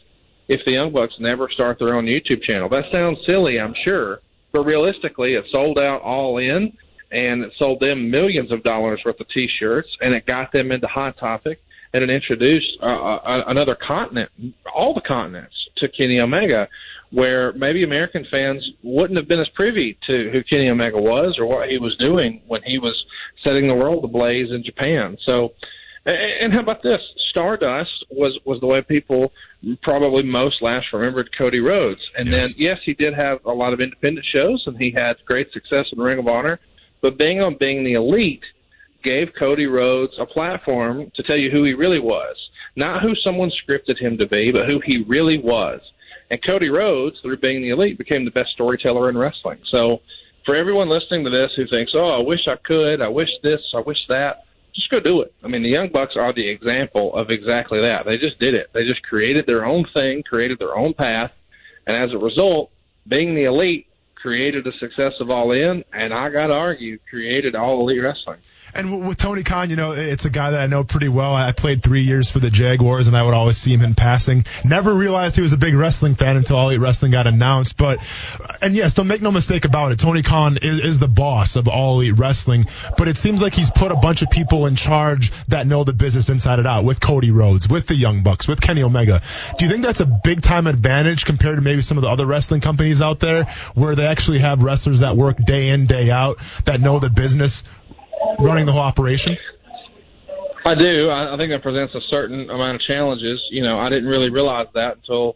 if the Young Bucks never start their own YouTube channel. That sounds silly, I'm sure, but realistically, it sold out all in, and it sold them millions of dollars worth of T-shirts, and it got them into Hot Topic, and it introduced uh, uh, another continent, all the continents, to Kenny Omega, where maybe American fans wouldn't have been as privy to who Kenny Omega was or what he was doing when he was setting the world ablaze in Japan. So and how about this? Stardust was was the way people probably most last remembered Cody Rhodes. And yes. then yes, he did have a lot of independent shows and he had great success in Ring of Honor. But being on being the elite gave Cody Rhodes a platform to tell you who he really was. Not who someone scripted him to be, but who he really was. And Cody Rhodes, through being the elite, became the best storyteller in wrestling. So for everyone listening to this who thinks, Oh, I wish I could, I wish this, I wish that just go do it. I mean, the Young Bucks are the example of exactly that. They just did it. They just created their own thing, created their own path, and as a result, being the elite created the success of All In, and I got to argue, created All Elite Wrestling. And with Tony Khan, you know, it's a guy that I know pretty well. I played three years for the Jaguars, and I would always see him in passing. Never realized he was a big wrestling fan until All Elite Wrestling got announced. But, uh, and yes, don't make no mistake about it. Tony Khan is, is the boss of All Elite Wrestling, but it seems like he's put a bunch of people in charge that know the business inside and out with Cody Rhodes, with the Young Bucks, with Kenny Omega. Do you think that's a big time advantage compared to maybe some of the other wrestling companies out there where they actually have wrestlers that work day in, day out, that know the business running the whole operation? I do. I, I think that presents a certain amount of challenges. You know, I didn't really realize that until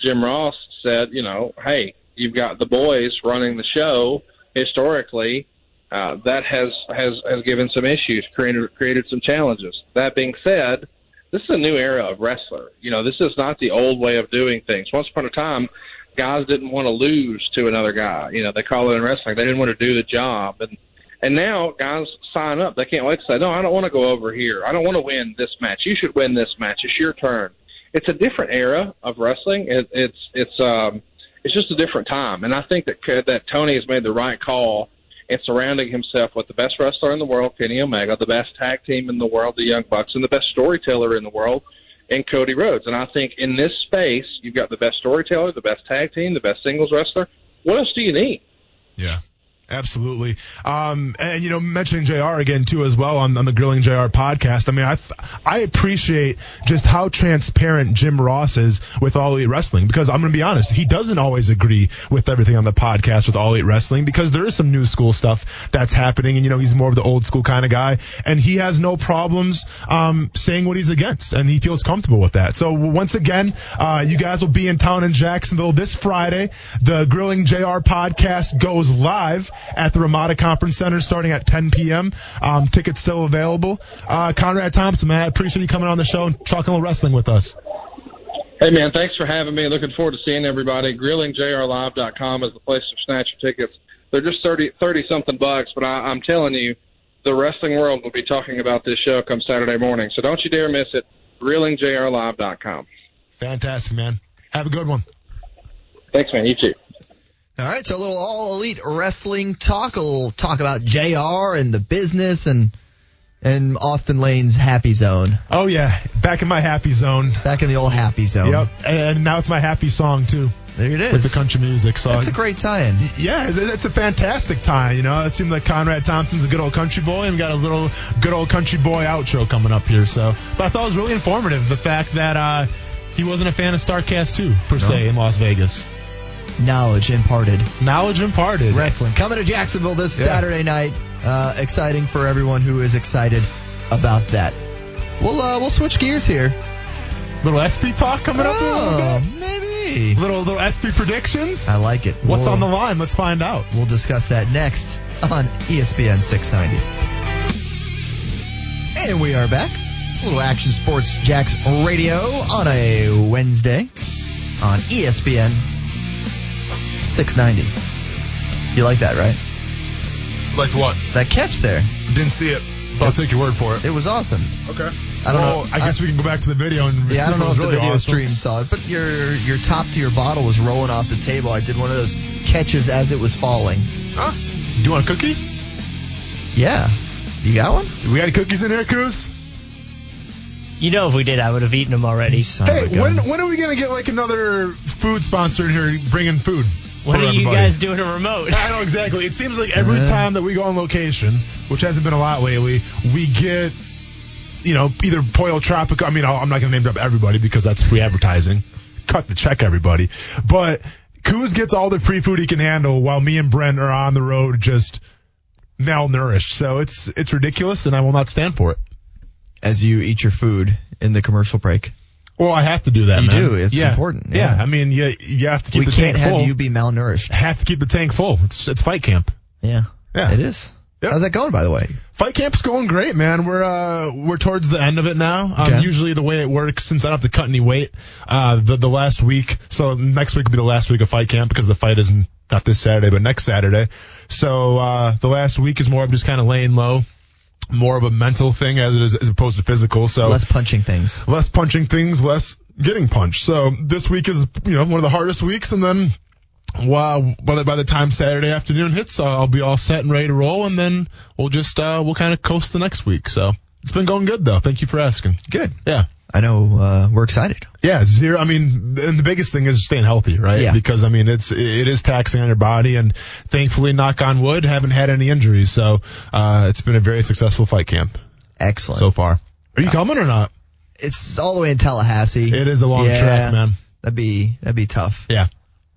Jim Ross said, you know, hey, you've got the boys running the show historically. Uh, that has has has given some issues, created created some challenges. That being said, this is a new era of wrestler. You know, this is not the old way of doing things. Once upon a time, guys didn't want to lose to another guy. You know, they call it in wrestling. They didn't want to do the job, and and now guys sign up. They can't wait to say, no, I don't want to go over here. I don't want to win this match. You should win this match. It's your turn. It's a different era of wrestling. It, it's it's um it's just a different time. And I think that that Tony has made the right call in surrounding himself with the best wrestler in the world, Kenny Omega, the best tag team in the world, the Young Bucks, and the best storyteller in the world, in Cody Rhodes. And I think in this space, you've got the best storyteller, the best tag team, the best singles wrestler. What else do you need? Yeah. Absolutely. Um, and you know, mentioning JR again too as well on, on the Grilling JR podcast. I mean, I, I appreciate just how transparent Jim Ross is with All Elite Wrestling because I'm going to be honest, he doesn't always agree with everything on the podcast with All Elite Wrestling because there is some new school stuff that's happening and you know, he's more of the old school kind of guy and he has no problems, um, saying what he's against and he feels comfortable with that. So once again, uh, you guys will be in town in Jacksonville this Friday. The Grilling JR podcast goes live at the Ramada Conference Center starting at 10 p.m. Um, tickets still available. Uh, Conrad Thompson, man, I appreciate you coming on the show and talking a little wrestling with us. Hey man, thanks for having me. Looking forward to seeing everybody. GrillingJRLive.com is the place to snatch your tickets. They're just 30, 30 something bucks, but I, I'm telling you, the wrestling world will be talking about this show come Saturday morning. So don't you dare miss it. GrillingJRLive.com. Fantastic, man. Have a good one. Thanks, man. You too. All right, so a little all elite wrestling talk, a little talk about JR and the business and and Austen Lane's happy zone. Oh yeah, back in my happy zone. Back in the old happy zone. Yep, and now it's my happy song too. There it is. With the country music. So That's a great tie-in. Yeah, that's a fantastic tie. You know, it seems like Conrad Thompson's a good old country boy, and we got a little good old country boy outro coming up here. So, but I thought it was really informative the fact that uh, he wasn't a fan of Starrcast 2 per no. se in Las Vegas. Knowledge imparted. Knowledge imparted. Wrestling coming to Jacksonville this yeah. Saturday night. Uh, exciting for everyone who is excited about that. We'll uh, we'll switch gears here. Little ESPY talk coming up. Oh, maybe. Little little ESPY predictions. I like it. What's we'll, on the line? Let's find out. We'll discuss that next on ESPN 690. And we are back. A little Action Sports Jax Radio on a Wednesday on ESPN 690. You like that, right? Like what? That catch there. Didn't see it, but I'll take your word for it. It was awesome. Okay. I don't well, know. I guess we can go back to the video and Yeah, I see don't know it was if the really video awesome. stream saw it, but your your top to your bottle was rolling off the table. I did one of those catches as it was falling. Huh? Do you want a cookie? Yeah. You got one? We got any cookies in here, Cruz? You know, if we did, I would have eaten them already. Son Hey, when when are we gonna get like another food sponsor in here bringing food? What for are you guys doing a remote? I know exactly. It seems like every Uh-huh. time that we go on location, which hasn't been a lot lately, we get, you know, either Pollo Tropical. I mean, I'll, I'm not going to name drop everybody because that's free advertising. Cut the check, everybody. But Kuz gets all the free food he can handle while me and Brent are on the road just malnourished. So it's it's ridiculous, and I will not stand for it. As you eat your food in the commercial break. Well, I have to do that. You man. do. It's Yeah. important. Yeah. Yeah. I mean, you you have to keep we the tank full. We can't have full. you be malnourished. have to keep the tank full. It's it's fight camp. Yeah. Yeah. It is. Yep. How's that going, by the way? Fight camp's going great, man. We're uh we're towards the end of it now. Um, Okay. Usually the way it works, since I don't have to cut any weight, uh the the last week, so next week will be the last week of fight camp because the fight isn't not this Saturday but next Saturday. So uh the last week is more of just kind of laying low, more of a mental thing as it is as opposed to physical. So Less punching things. less punching things, less getting punched. So this week is you know one of the hardest weeks, and then wow, by the by the time Saturday afternoon hits, uh, I'll be all set and ready to roll, and then we'll just uh, we'll kind of coast the next week. So it's been going good though. Thank you for asking. Good. Yeah. I know uh, we're excited. Yeah, zero. I mean, and the biggest thing is staying healthy, right? Yeah. Because I mean, it's it is taxing on your body, and thankfully, knock on wood, haven't had any injuries. So uh, it's been a very successful fight camp Excellent. so far. Are you coming or not? it's all the way in Tallahassee. It is a long Yeah. track, man. That'd be that'd be tough. Yeah.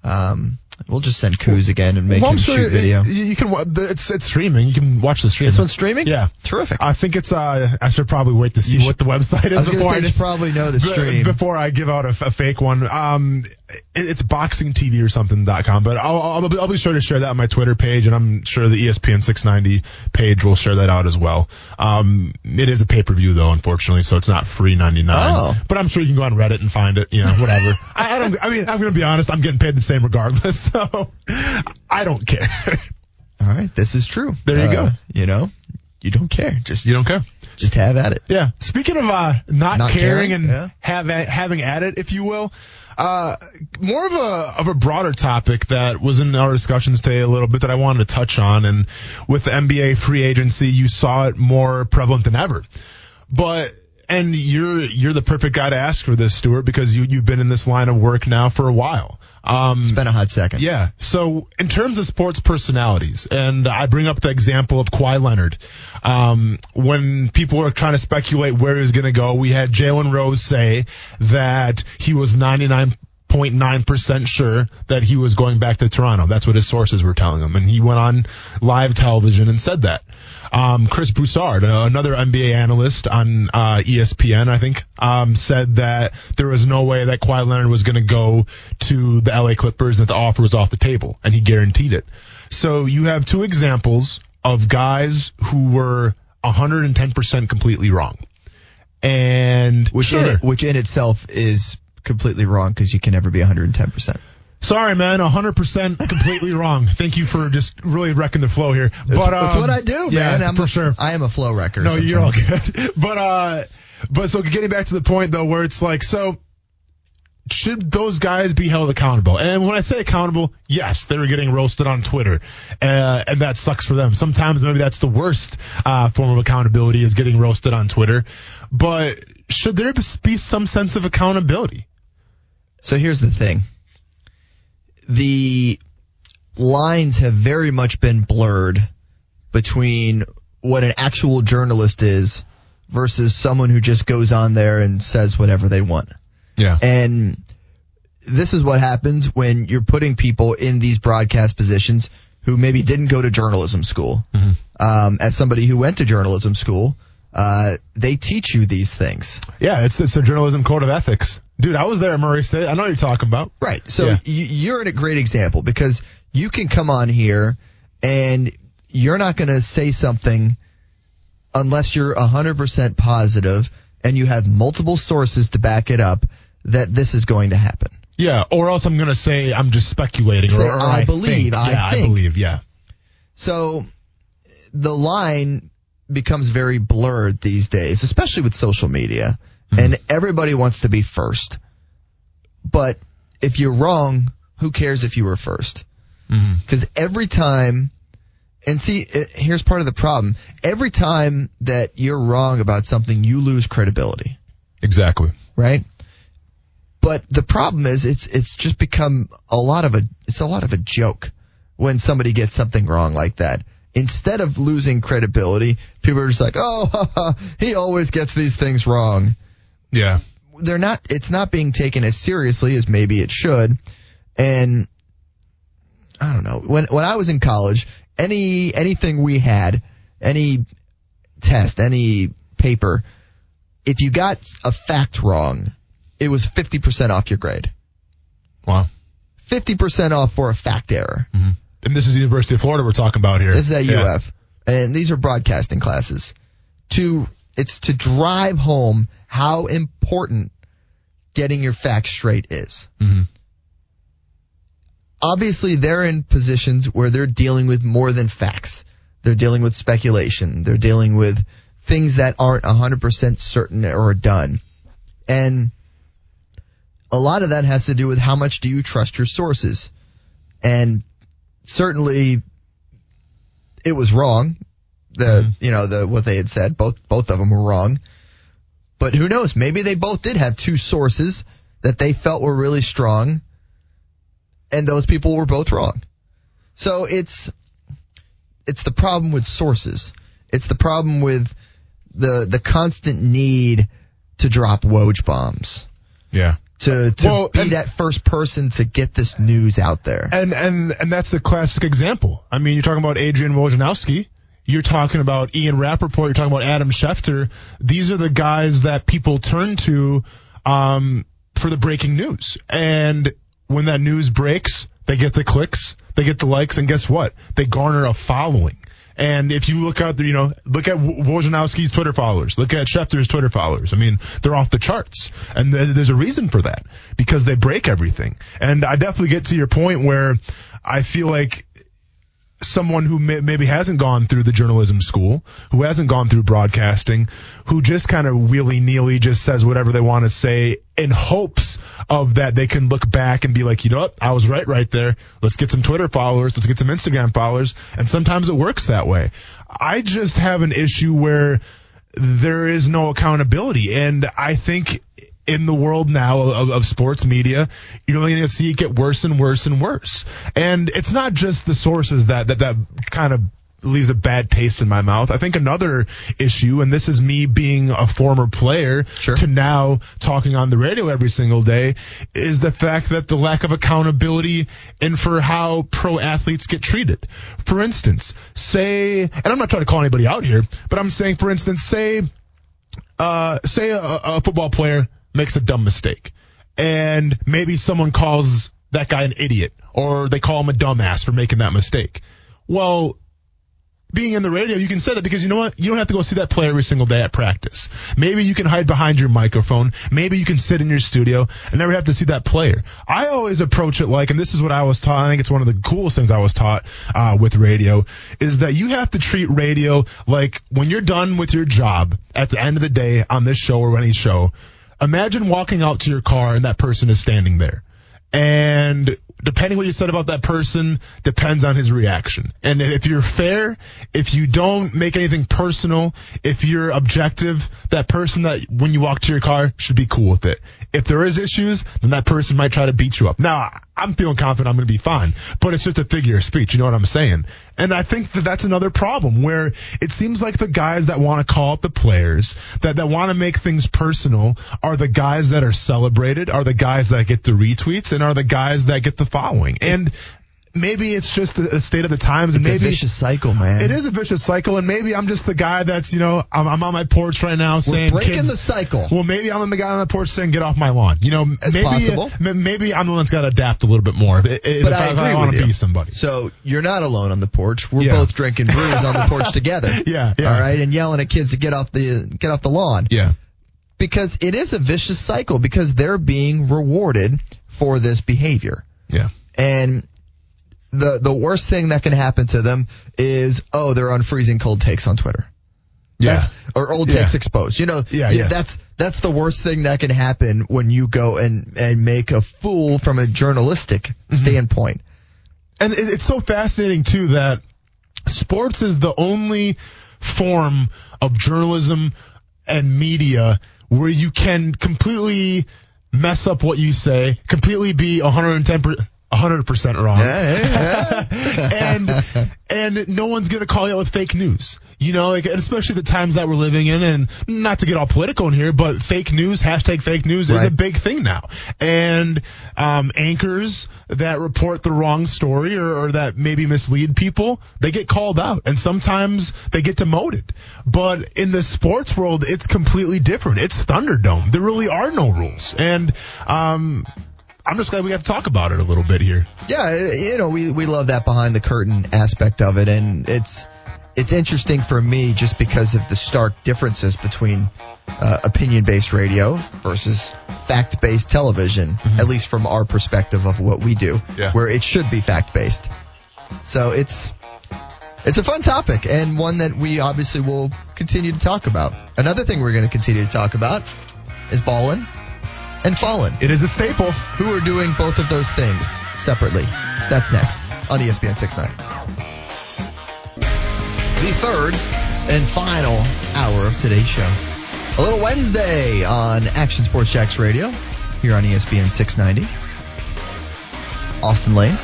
Um, we'll just send Kuz again and make well, him sure shoot video. You, you can. It's it's streaming. You can watch the stream. this one's streaming. Yeah. Terrific. I think it's. Uh, I should probably wait to see what the website is I before say I just probably know the stream. before I give out a fake one. Um, it, it's boxing TV or something dot com. But I'll, I'll be, I'll be sure to share that on my Twitter page, and I'm sure the ESPN 690 page will share that out as well. Um, it is a pay per view though, unfortunately, so it's not free 99. Oh. But I'm sure you can go on Reddit and find it. You know, whatever. <laughs> I, I don't. I mean, I'm gonna be honest. I'm getting paid the same regardless, <laughs> so I don't care. <laughs> all right, this is true. There you Uh, go. You know, you don't care. Just you don't care. just have at it. Yeah. Speaking of uh, not, Not caring, caring, and yeah. have having at it, if you will, uh, more of a of a broader topic that was in our discussions today a little bit that I wanted to touch on, and with the NBA free agency, you saw it more prevalent than ever. But and you're you're the perfect guy to ask for this, Stuart, because you you've been in this line of work now for a while. Um, It's been a hot second. yeah. So in terms of sports personalities, and I bring up the example of Kawhi Leonard. Um, when people were trying to speculate where he was going to go, we had Jalen Rose say that he was 99.9% sure that he was going back to Toronto. That's what his sources were telling him. And he went on live television and said that. Um, Chris Broussard, uh, another NBA analyst on uh, ESPN, I think, um, said that there was no way that Kawhi Leonard was going to go to the LA Clippers, and that the offer was off the table, and he guaranteed it. So you have two examples of guys who were 110% completely wrong. And Which sure, in which in itself is completely wrong because you can never be 110. percent sorry, man, 100% completely <laughs> wrong. Thank you for just really wrecking the flow here. That's, but that's um, what I do, yeah, man. I'm for a, sure. I am a flow wrecker. No, you're all good. <laughs> But uh, but so getting back to the point though, where it's like, so should those guys be held accountable? And when I say accountable, yes, they were getting roasted on Twitter, uh, and that sucks for them. Sometimes maybe that's the worst uh, form of accountability is getting roasted on Twitter. But should there be some sense of accountability? So here's the thing. The lines have very much been blurred between what an actual journalist is versus someone who just goes on there and says whatever they want. Yeah. And this is what happens when you're putting people in these broadcast positions who maybe didn't go to journalism school. Um, as somebody who went to journalism school, uh, they teach you these things. Yeah, it's it's a journalism code of ethics. Dude, I was there at Murray State. I know what you're talking about. Right. So Yeah. you, you're in a great example because you can come on here and you're not going to say something unless you're 100% positive and you have multiple sources to back it up that this is going to happen. Yeah, or else I'm gonna say I'm just speculating. Say, or, or I I believe, think. I yeah, think. I believe. Yeah. So the line becomes very blurred these days, especially with social media. Mm-hmm. And everybody wants to be first. But if you're wrong, who cares if you were first? Mm-hmm. Because every time, and see, it, here's part of the problem. Every time that you're wrong about something, you lose credibility, Exactly. right? But the problem is, it's it's just become a lot of a it's a lot of a joke when somebody gets something wrong like that. Instead of losing credibility, people are just like, oh, he always gets these things wrong. Yeah. they're not it's not being taken as seriously as maybe it should. And i don't know. When when i was in college any anything we had any test any paper if you got a fact wrong it was 50% off your grade. Wow. 50% off for a fact error mm-hmm. And this is the University of Florida we're talking about here. This is at Yeah. UF, and these are broadcasting classes. To it's to drive home how important getting your facts straight is. Mhm. Obviously, they're in positions where they're dealing with more than facts. They're dealing with speculation. They're dealing with things that aren't 100% certain or done. And a lot of that has to do with how much do you trust your sources. And certainly it was wrong. The mm-hmm. you know the what they had said both both of them were wrong. But who knows? Maybe they both did have two sources that they felt were really strong, and those people were both wrong. So it's it's the problem with sources. It's the problem with the the constant need to drop Woj bombs Yeah. To to Well, be and- that first person to get this news out there. And and and that's a classic example. I mean, you're talking about Adrian Wojnarowski. You're talking about Ian Rapoport. You're talking about Adam Schefter. These are the guys that people turn to um, for the breaking news. And when that news breaks, they get the clicks, they get the likes, and guess what? They garner a following. And if you look out there, you know, look at Wo- Wojnarowski's Twitter followers, look at Schefter's Twitter followers. I mean, they're off the charts. And th- there's a reason for that because they break everything. And I definitely get to your point where I feel like someone who may, maybe hasn't gone through the journalism school, who hasn't gone through broadcasting, who just kind of willy nilly just says whatever they want to say in hopes of that they can look back and be like, you know what, I was right right there. Let's get some Twitter followers, let's get some Instagram followers, and sometimes it works that way. I just have an issue where there is no accountability, and I think in the world now of, of sports media, you're only going to see it get worse and worse and worse. And it's not just the sources that that that kind of leaves a bad taste in my mouth. I think another issue, and this is me being a former player Sure. to now talking on the radio every single day, is the fact that the lack of accountability and for how pro athletes get treated. For instance, say, and I'm not trying to call anybody out here, but I'm saying, for instance, say uh, say a, a football player makes a dumb mistake, and maybe someone calls that guy an idiot, or they call him a dumbass for making that mistake. Well, being in the radio, you can say that because you know what? You don't have to go see that player every single day at practice. Maybe you can hide behind your microphone. Maybe you can sit in your studio and never have to see that player. I always approach it like, and this is what I was taught. I think it's one of the coolest things I was taught uh, with radio is that you have to treat radio like when you're done with your job at the end of the day on this show or any show. Imagine walking out to your car and that person is standing there. And depending what you said about that person depends on his reaction. And if you're fair, if you don't make anything personal, if you're objective, that person that when you walk to your car should be cool with it. If there is issues, then that person might try to beat you up. Now, I'm feeling confident I'm going to be fine, but it's just a figure of speech. You know what I'm saying? And I think that that's another problem where it seems like the guys that want to call out the players, that, that want to make things personal are the guys that are celebrated, are the guys that get the retweets, and are the guys that get the following. And maybe it's just the, state of the times, and It's maybe a vicious cycle, man. it is a vicious cycle, and maybe I'm just the guy that's you know I'm, I'm on my porch right now We're saying breaking kids. the cycle. well, maybe I'm the guy on the porch saying get off my lawn. You know, That's maybe possible. maybe I'm the one that's got to adapt a little bit more. If, if, But if I agree want to be somebody. So you're not alone on the porch. We're Yeah. both drinking brews on the <laughs> porch together. Yeah, yeah. All right, and yelling at kids to get off the get off the lawn Yeah. because it is a vicious cycle because they're being rewarded for this behavior. Yeah. And the the worst thing that can happen to them is oh they're on freezing cold takes on Twitter. Yeah. That's- or old Yeah. takes exposed. You know, Yeah, yeah. that's that's the worst thing that can happen when you go and and make a fool from a journalistic Mm-hmm. standpoint. and it, it's so fascinating too that sports is the only form of journalism and media where you can completely mess up what you say, completely be 110 100% wrong. <laughs> and and no one's gonna call you out with fake news. You know, like and especially the times that we're living in, and not to get all political in here, but fake news, hashtag fake news, is a big thing now. And um, anchors that report the wrong story or, or that maybe mislead people, they get called out, and sometimes they get demoted. But in the sports world, it's completely different. It's Thunderdome. There really are no rules, and um, I'm just glad we got to talk about it a little bit here. Yeah, you know, we, we love that behind the curtain aspect of it, and it's it's interesting for me just because of the stark differences between uh, opinion based radio versus fact based television, at least from our perspective of what we do, Yeah. where it should be fact based. So it's it's a fun topic and one that we obviously will continue to talk about. Another thing we're going to continue to talk about is ballin' and fallen It is a staple. who are doing both of those things separately. That's next on ESPN 69. The third and final hour of today's show. A little Wednesday on Action Sports Jax Radio here on ESPN 690. Austen Lane.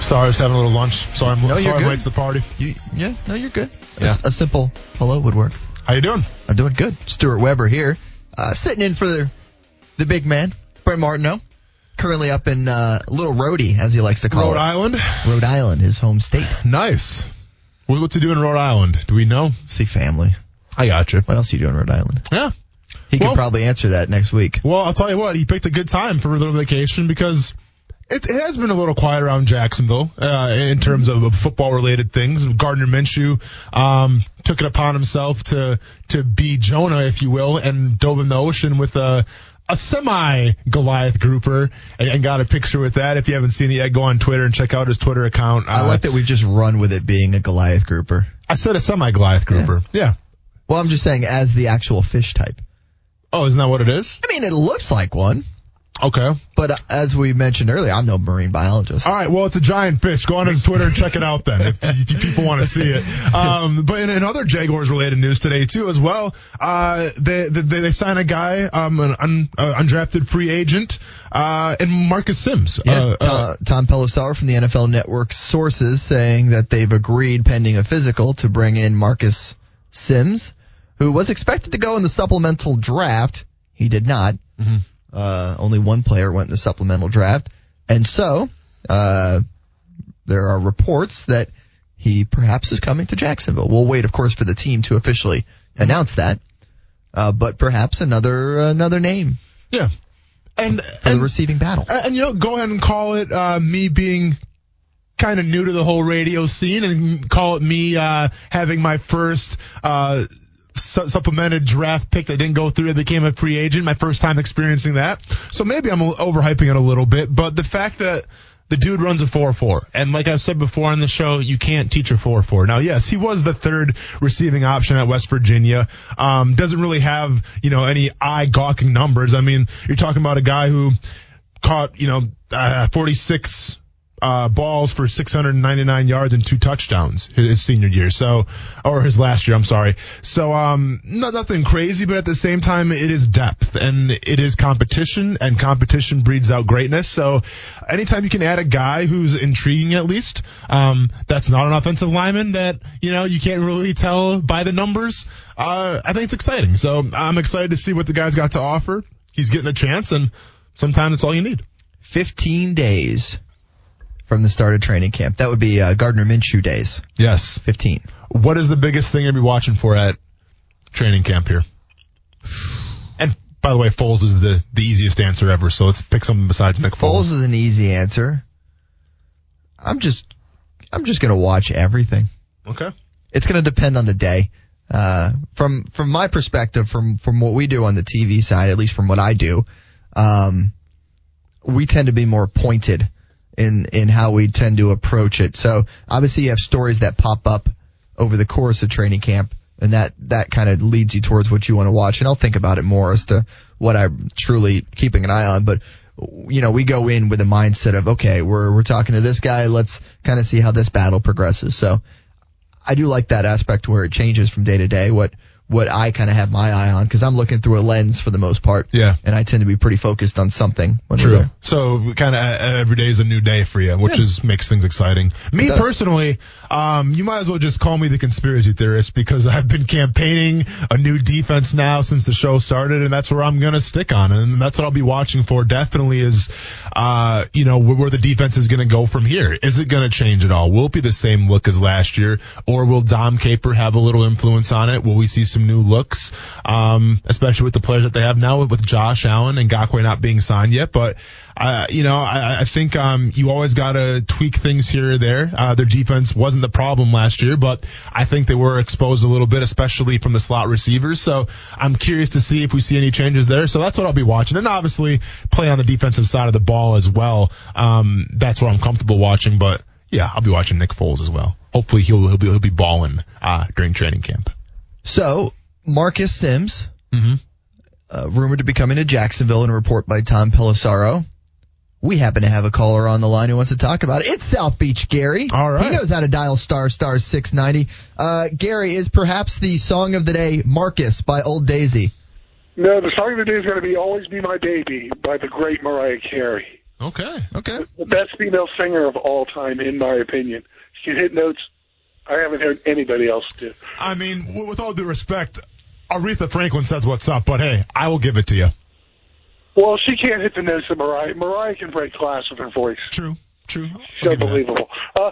Sorry, I was having a little lunch. Sorry, I'm, No, you're sorry I'm late to the party. You, yeah, no, you're good. A Yeah. s- A, simple hello would work. How you doing? I'm doing good. Stuart Weber here, uh, sitting in for the, the big man, Brent Martineau. Currently up in uh, Little Rhody, as he likes to call Rhode it. Island. Rhode Island, his home state. <sighs> Nice. What- What's he doing in Rhode Island? Do we know? See family. I got you. What else are you doing in Rhode Island? Yeah. He Well- could probably answer that next week. Well, I'll tell you what. He picked a good time for the vacation because it, it has been a little quiet around Jacksonville uh, in terms of, football related things. Gardner Minshew um, took it upon himself to to be Jonah, if you will, and dove in the ocean with a a semi Goliath grouper and, and got a picture with that. If you haven't seen it yet, go on Twitter and check out his Twitter account. I Uh, like that we've just run with it being a Goliath grouper. I said a semi Goliath grouper. yeah. Well, I'm just saying as the actual fish type. Oh, isn't that what it is? I mean, it looks like one, Okay. but uh, as we mentioned earlier, I'm no marine biologist. All right, well, it's a giant fish. Go on his Twitter and check it out then, if, if people want to see it. Um, but in, in other Jaguars related news today too, as well, uh, they, they they sign a guy, um, an un, uh, undrafted free agent, uh, and Marcus Simms. Yeah, uh, Tom, uh, Tom Pelissero from the NFL Network sources saying that they've agreed pending a physical to bring in Marcus Simms, who was expected to go in the supplemental draft. He did not. Mm-hmm. Uh, only one player went in the supplemental draft. And so, uh, there are reports that he perhaps is coming to Jacksonville. We'll wait, of course, for the team to officially announce that. Uh, but perhaps another, another name yeah, and for and, the receiving battle. and you know, go ahead and call it uh, me being kind of new to the whole radio scene, and call it me uh, having my first. Su- supplemented draft pick that didn't go through and became a free agent. My first time experiencing that. So maybe I'm overhyping it a little bit, but the fact that the dude runs a 4-4. And like I've said before on the show, you can't teach a 4-4. Now, yes, he was the third receiving option at West Virginia. Um, doesn't really have, you know, any eye-gawking numbers. I mean, you're talking about a guy who caught, you know, uh, 46 uh, balls for 699 yards and two touchdowns his, senior year. So, or his last year, I'm sorry. So, um, not, nothing crazy, but at the same time, it is depth and it is competition and competition breeds out greatness. So anytime you can add a guy who's intriguing at least, um, that's not an offensive lineman that, you know, you can't really tell by the numbers, uh, I think it's exciting. So I'm excited to see what the guy's got to offer. He's getting a chance and sometimes it's all you need. 15 days from the start of training camp. That would be uh, Gardner Minshew days, Yes. 15. What is the biggest thing you're be watching for at training camp here? And by the way, Foles is the, the easiest answer ever, so let's pick something besides Nick Foles. Foles is an easy answer. I'm just, I'm just gonna watch everything. Okay. It's gonna depend on the day. Uh, from from my perspective, from from what we do on the TV side, at least from what I do, um, we tend to be more pointed in in how we tend to approach it. So obviously, you have stories that pop up over the course of training camp, and that that kind of leads you towards what you want to watch. And I'll think about it more as to what I'm truly keeping an eye on. But you know, we go in with a mindset of okay, we're we're talking to this guy. Let's kind of see how this battle progresses. So I do like that aspect where it changes from day to day. What what I kind of have my eye on because I'm looking through a lens for the most part. Yeah. And I tend to be pretty focused on something. When True. So kind of every day is a new day for you, which Yeah. is makes things exciting. Me personally, um, you might as well just call me the conspiracy theorist because <laughs> I've been campaigning a new defense now since the show started, and that's where I'm gonna stick on, and that's what I'll be watching for. Definitely is, uh, you know, where, where the defense is gonna go from here. Is it gonna change at all? Will it be the same look as last year, or will Dom Capers have a little influence on it? Will we see some new looks, um, especially with the players that they have now with Josh Allen and Ngakoue not being signed yet? But uh, you know, I, I think um, you always got to tweak things here or there. Uh, their defense wasn't the problem last year, but I think they were exposed a little bit, especially from the slot receivers. So I'm curious to see if we see any changes there. So that's what I'll be watching, and obviously play on the defensive side of the ball as well. Um, that's what I'm comfortable watching, but. Yeah, I'll be watching Nick Foles as well. Hopefully he'll he'll be he'll be balling uh, during training camp. So Marcus Simms, Mhm. uh, rumored to be coming to Jacksonville in a report by Tom Pelissero. We happen to have a caller on the line who wants to talk about it. It's South Beach Gary. All right. He knows how to dial star star 690. Uh, Gary is perhaps the song of the day Marcus by Old Daisy. No, the song of the day is going to be "Always Be My Baby" by the great Mariah Carey, Okay. Okay. the best female singer of all time, in my opinion. She can hit notes I haven't heard anybody else do. I mean, with all due respect, Aretha Franklin says what's up, but hey, I will give it to you. Well, she can't hit the notes of Mariah. Mariah can break glass with her voice. True. True. It's I'll give you that. unbelievable. Uh,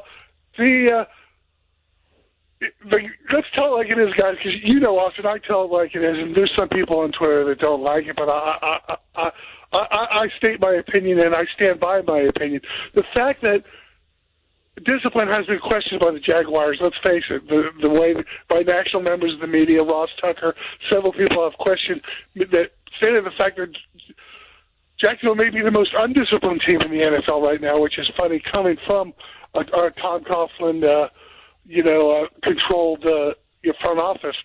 the, uh, the let's tell it like it is, guys, because you know, Austen, I tell it like it is, and there's some people on Twitter that don't like it, but I, I, I, I, I, I state my opinion and I stand by my opinion. The fact that discipline has been questioned by the Jaguars. Let's face it, the the way by national members of the media, Ross Tucker, several people have questioned that, stated the fact that Jacksonville may be the most undisciplined team in the NFL right now, which is funny coming from a Tom Coughlin, uh, you know, uh, controlled uh, your front office.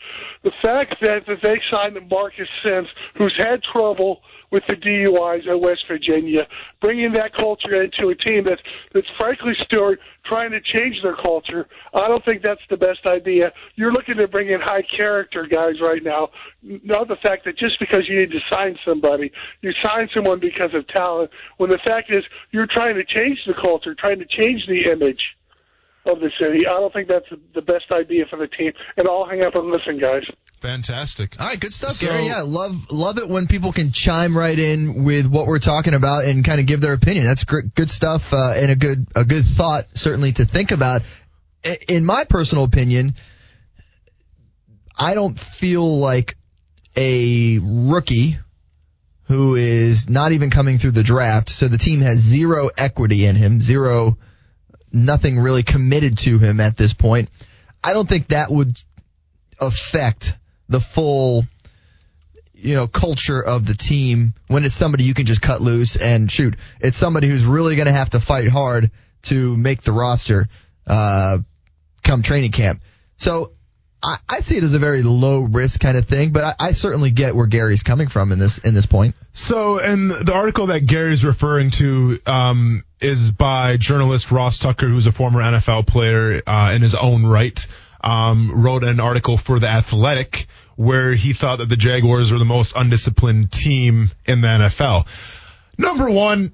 The fact that, that they signed Marcus Simms, who's had trouble with the DUIs at West Virginia, bringing that culture into a team that's that's frankly, Stuart, trying to change their culture. I don't think that's the best idea. You're looking to bring in high character guys right now, not the fact that just because you need to sign somebody, you sign someone because of talent. When the fact is, you're trying to change the culture, trying to change the image of the city. I don't think that's the best idea for the team. And I'll hang up and listen, guys. Fantastic. All right, good stuff, So- Gary. Yeah, love love it when people can chime right in with what we're talking about and kind of give their opinion. That's great, good stuff uh, and a good a good thought certainly to think about. In my personal opinion, I don't feel like a rookie who is not even coming through the draft, so the team has zero equity in him, zero nothing really committed to him at this point. I don't think that would affect the full you know culture of the team when it's somebody you can just cut loose and shoot it's somebody who's really going to have to fight hard to make the roster uh come training camp so I, I see it as a very low risk kind of thing, but I, I certainly get where Gary's coming from in this in this point. So, and the article that Gary's referring to um, is by journalist Ross Tucker, who's a former NFL player uh, in his own right. Um, wrote an article for the Athletic where he thought that the Jaguars were the most undisciplined team in the NFL. Number one,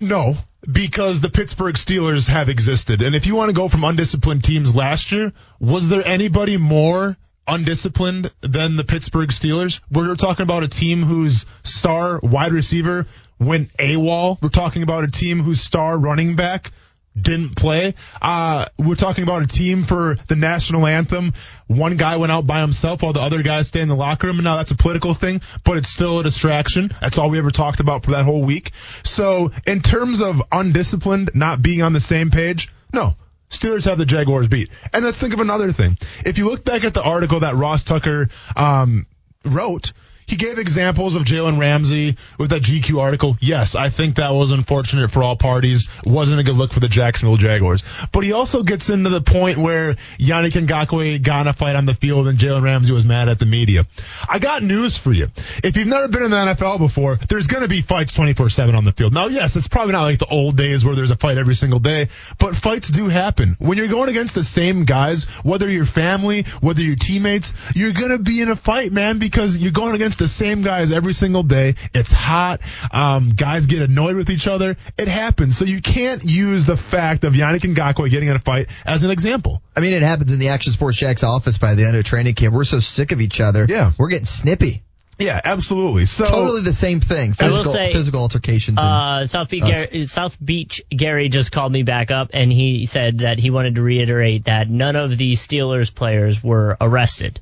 no, because the Pittsburgh Steelers have existed. And if you want to go from undisciplined teams last year, was there anybody more undisciplined than the Pittsburgh Steelers? We're talking about a team whose star wide receiver went AWOL. We're talking about a team whose star running back didn't play. Uh, we're talking about a team for the national anthem. One guy went out by himself while the other guys stay in the locker room. And now that's a political thing, but it's still a distraction. That's all we ever talked about for that whole week. So in terms of undisciplined, not being on the same page, no. Steelers have the Jaguars beat. And let's think of another thing. If you look back at the article that Ross Tucker um, wrote, he gave examples of Jalen Ramsey with that GQ article. Yes, I think that was unfortunate for all parties. Wasn't a good look for the Jacksonville Jaguars. But he also gets into the point where Yannick Ngakoue got in a fight on the field and Jalen Ramsey was mad at the media. I got news for you. If you've never been in the NFL before, there's going to be fights 24-7 on the field. Now, yes, it's probably not like the old days where there's a fight every single day, but fights do happen. When you're going against the same guys, whether you're family, whether you're teammates, you're going to be in a fight, man, because you're going against the same guys every single day. It's hot. Um, guys get annoyed with each other. It happens. So you can't use the fact of Yannick Ngakoue getting in a fight as an example. I mean, it happens in the Action Sports Jax office by the end of training camp. We're so sick of each other. Yeah. We're getting snippy. Yeah, absolutely. So Totally the same thing. I will Physical, say, physical altercations. Uh, South Beach, Gary, South Beach Gary just called me back up and he said that he wanted to reiterate that none of the Steelers players were arrested.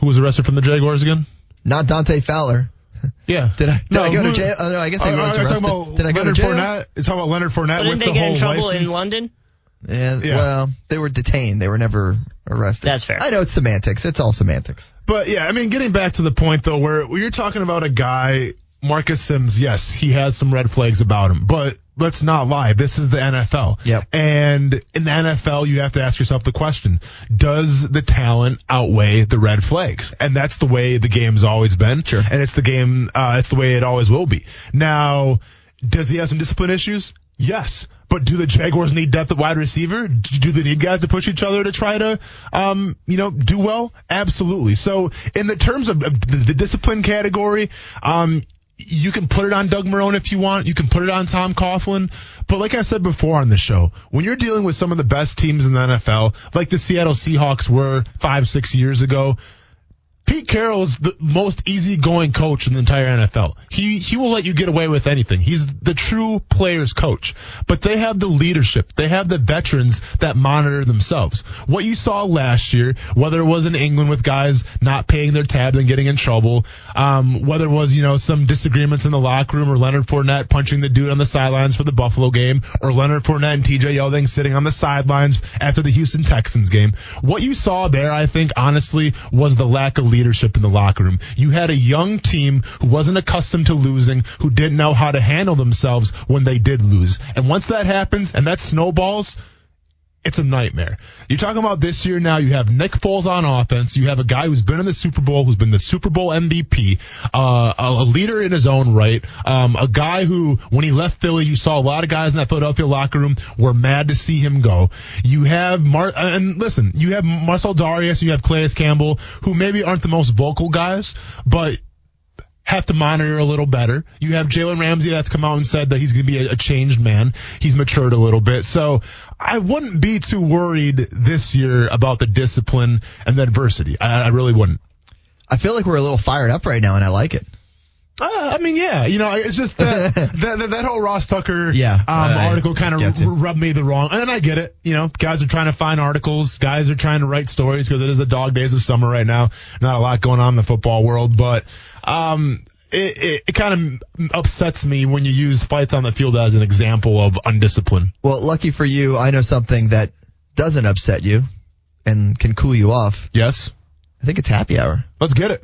Who was arrested from the Jaguars again? not Dante Fowler. <laughs> Yeah. Did I, did I go to jail? Oh, no, I guess I Oh, was arrested. Did I go Leonard to jail? Fournette? It's talking about Leonard Fournette But with didn't they the get in trouble license. in London? Yeah, Yeah. Well, they were detained. They were never arrested. That's fair. I know it's semantics. It's all semantics. But yeah, I mean, getting back to the point though, where where you're talking about a guy, Marcus Simms, yes, he has some red flags about him, but let's not lie. This is the NFL. Yep. And in the NFL, you have to ask yourself the question, does the talent outweigh the red flags? And that's the way the game's always been. Sure. And it's the game, uh, it's the way it always will be. Now, does he have some discipline issues? Yes. But do the Jaguars need depth at wide receiver? Do they need guys to push each other to try to, um, you know, do well? Absolutely. So in the terms of, the discipline category, um, you can put it on Doug Marrone if you want. You can put it on Tom Coughlin. But like I said before on the show, when you're dealing with some of the best teams in the NFL, like the Seattle Seahawks were five, six years ago, Pete Carroll is the most easygoing coach in the entire NFL. He he will let you get away with anything. He's the true players coach. But they have the leadership. They have the veterans that monitor themselves. What you saw last year, whether it was in England with guys not paying their tab and getting in trouble, um, whether it was you know some disagreements in the locker room or Leonard Fournette punching the dude on the sidelines for the Buffalo game, or Leonard Fournette and T.J. Yeldon sitting on the sidelines after the Houston Texans game. What you saw there, I think, honestly, was the lack of leadership in the locker room. You had a young team who wasn't accustomed to losing, who didn't know how to handle themselves when they did lose. And once that happens and that snowballs, it's a nightmare. You're talking about this year now. You have Nick Foles on offense. You have a guy who's been in the Super Bowl, who's been the Super Bowl MVP, uh, a, leader in his own right, um, a guy who, when he left Philly, you saw a lot of guys in that Philadelphia locker room were mad to see him go. You have Mar, and listen, you have Marcell Dareus, and you have Calais Campbell, who maybe aren't the most vocal guys, but have to monitor a little better. You have Jalen Ramsey that's come out and said that he's going to be a, a changed man. He's matured a little bit. So I wouldn't be too worried this year about the discipline and the adversity. I, I really wouldn't. I feel like we're a little fired up right now, and I like it. Uh, I mean, yeah, you know, it's just that <laughs> that, that, that whole Ross Tucker Yeah, um, article kind of you. rubbed me the wrong. And I get it. You know, guys are trying to find articles. Guys are trying to write stories because it is the dog days of summer right now. Not a lot going on in the football world, but um, it, it, it kind of upsets me when you use fights on the field as an example of undiscipline. Well, lucky for you, I know something that doesn't upset you and can cool you off. Yes, I think it's happy hour. let's get it.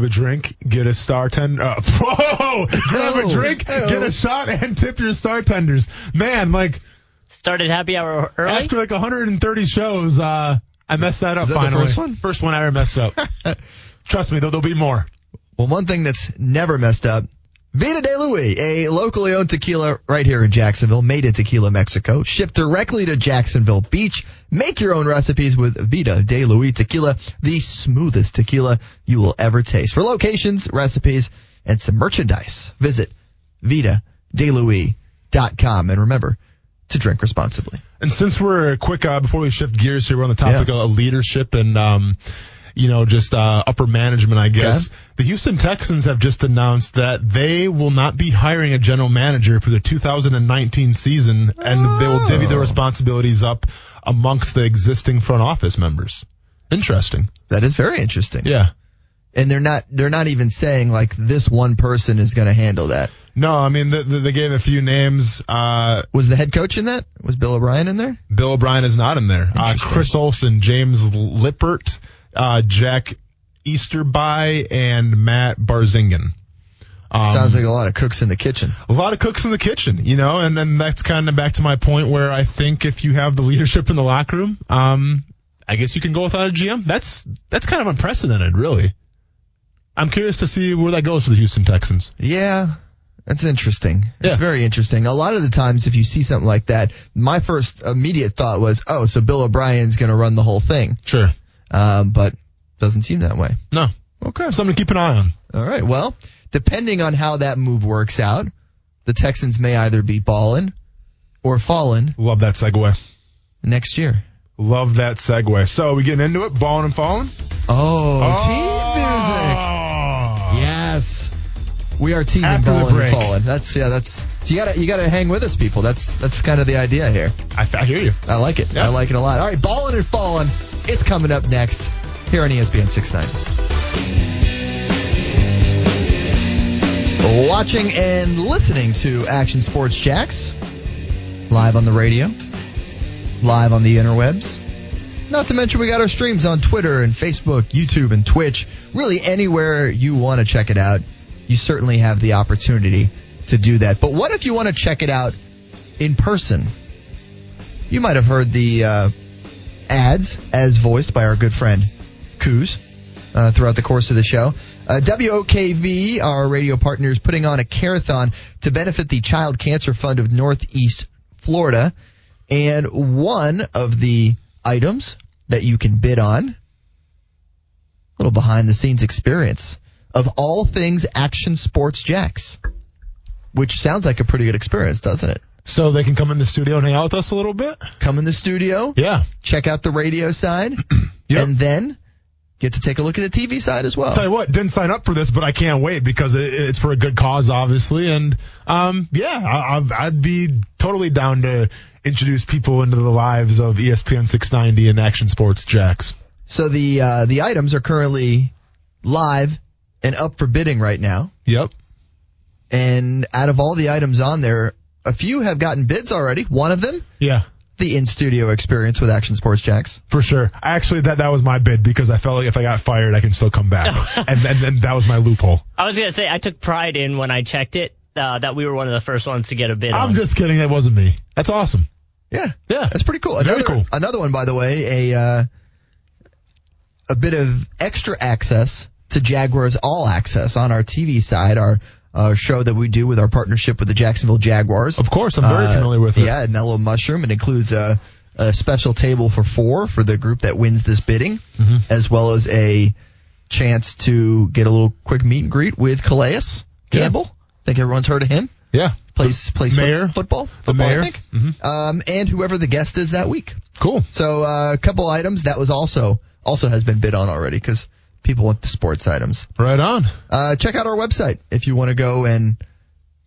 Grab a drink, get a star tender. Uh, <laughs> whoa! Grab a Oh, drink, oh. get a shot, and tip your star tenders. Man, like Started happy hour early. after like 130 shows, uh, I messed that up Is that the finally. first one? First one I ever messed up. <laughs> Trust me, though, there'll be more. Well, one thing that's never messed up Vida de Luis, a locally owned tequila right here in Jacksonville, made in Tequila, Mexico, shipped directly to Jacksonville Beach. Make your own recipes with Vida de Luis tequila, the smoothest tequila you will ever taste. For locations, recipes, and some merchandise, visit VidaDeLuis.com. And remember to drink responsibly. And since we're quick uh, before we shift gears here, we're on the topic yeah. of leadership and um, you know just uh, upper management, I guess. Okay. The Houston Texans have just announced that they will not be hiring a general manager for the 2019 season, and oh. they will divvy the responsibilities up amongst the existing front office members. Interesting. That is very interesting. Yeah. And they're not they're not even saying like this one person is going to handle that. No, I mean the, the, they gave a few names. Uh, was the head coach in that? Was Bill O'Brien in there? Bill O'Brien is not in there. Uh, Chris Olsen, James Liipfert, uh, Jack Easterby, and Matt Bazirgan. Um, Sounds like a lot of cooks in the kitchen. A lot of cooks in the kitchen, you know, and then that's kind of back to my point where I think if you have the leadership in the locker room, um, I guess you can go without a GM. That's that's kind of unprecedented, really. I'm curious to see where that goes for the Houston Texans. Yeah, that's interesting. It's yeah. very interesting. A lot of the times, if you see something like that, my first immediate thought was, oh, so Bill O'Brien's going to run the whole thing. Sure. Um, but doesn't seem that way. No. Okay. Something to keep an eye on. All right. Well, depending on how that move works out, the Texans may either be balling or falling. Love that segue. Next year. Love that segue. So we getting into it? Balling and falling? Oh, oh. tease music. <laughs> Yes. We are teasing After balling and falling. That's yeah. That's you gotta you gotta hang with us, people. That's that's kind of the idea here. I, I hear you. I like it. Yeah. I like it a lot. All right, balling and falling. It's coming up next here on ESPN 690. Watching and listening to Action Sports Jax live on the radio, live on the interwebs. Not to mention, we got our streams on Twitter and Facebook, YouTube, and Twitch. Really, anywhere you want to check it out, you certainly have the opportunity to do that. But what if you want to check it out in person? You might have heard the uh, ads as voiced by our good friend Coos uh, throughout the course of the show. Uh, WOKV, our radio partner, is putting on a carathon to benefit the Child Cancer Fund of Northeast Florida. And one of the items that you can bid on. A little behind the scenes experience of all things action sports Jax, which sounds like a pretty good experience, doesn't it? So they can come in the studio and hang out with us a little bit? Come in the studio. Yeah. Check out the radio side. <clears throat> yep. And then get to take a look at the TV side as well. Tell you what, didn't sign up for this, but I can't wait because it, it's for a good cause, obviously. And um, yeah, I, I'd be totally down to introduce people into the lives of ESPN 690 and Action Sports Jax. So the uh, the items are currently live and up for bidding right now. Yep. And out of all the items on there, a few have gotten bids already. One of them, yeah, the in studio experience with Action Sports Jax. For sure. Actually, that that was my bid because I felt like if I got fired, I can still come back, <laughs> and, and and that was my loophole. I was gonna say I took pride in when I checked it uh, that we were one of the first ones to get a bid. I'm on. just kidding. That wasn't me. That's awesome. Yeah, yeah, that's pretty cool. Very Another, cool. Another one, by the way, a uh, a bit of extra access to Jaguars All Access on our TV side, our uh, show that we do with our partnership with the Jacksonville Jaguars. Of course, I'm very Uh, familiar with it. Yeah, Mellow Mushroom. It includes a, a special table for four for the group that wins this bidding, Mm-hmm. as well as a chance to get a little quick meet and greet with Calais Campbell. I think everyone's heard of him. Yeah. Plays plays mayor. football. The football, mayor. I think. Mhm. Um, and whoever the guest is that week. Cool. So uh, a couple items that was also also has been bid on already because people want the sports items. Right on. Uh, check out our website if you want to go and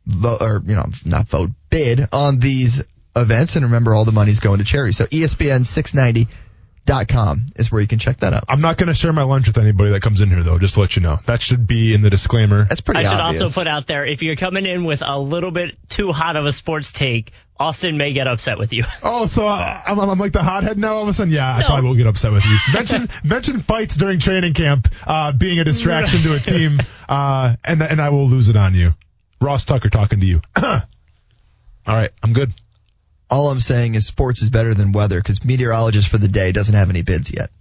vote, or you know, not vote, bid on these events. And remember, all the money's going to charity. So E ESPN690.com is where you can check that out. I'm not going to share my lunch with anybody that comes in here, though, just to let you know. That should be in the disclaimer. That's pretty I should obvious. also put out there if you're coming in with a little bit too hot of a sports take, Austen may get upset with you. <laughs> Oh, so uh, I'm, I'm like the hothead now all of a sudden? Yeah, I probably will get upset with you. <laughs> Mention mention fights during training camp uh, being a distraction to a team, uh, and and I will lose it on you. Ross Tucker talking to you. <clears throat> all right, I'm good. all I'm saying is sports is better than weather because meteorologist for the day doesn't have any bids yet.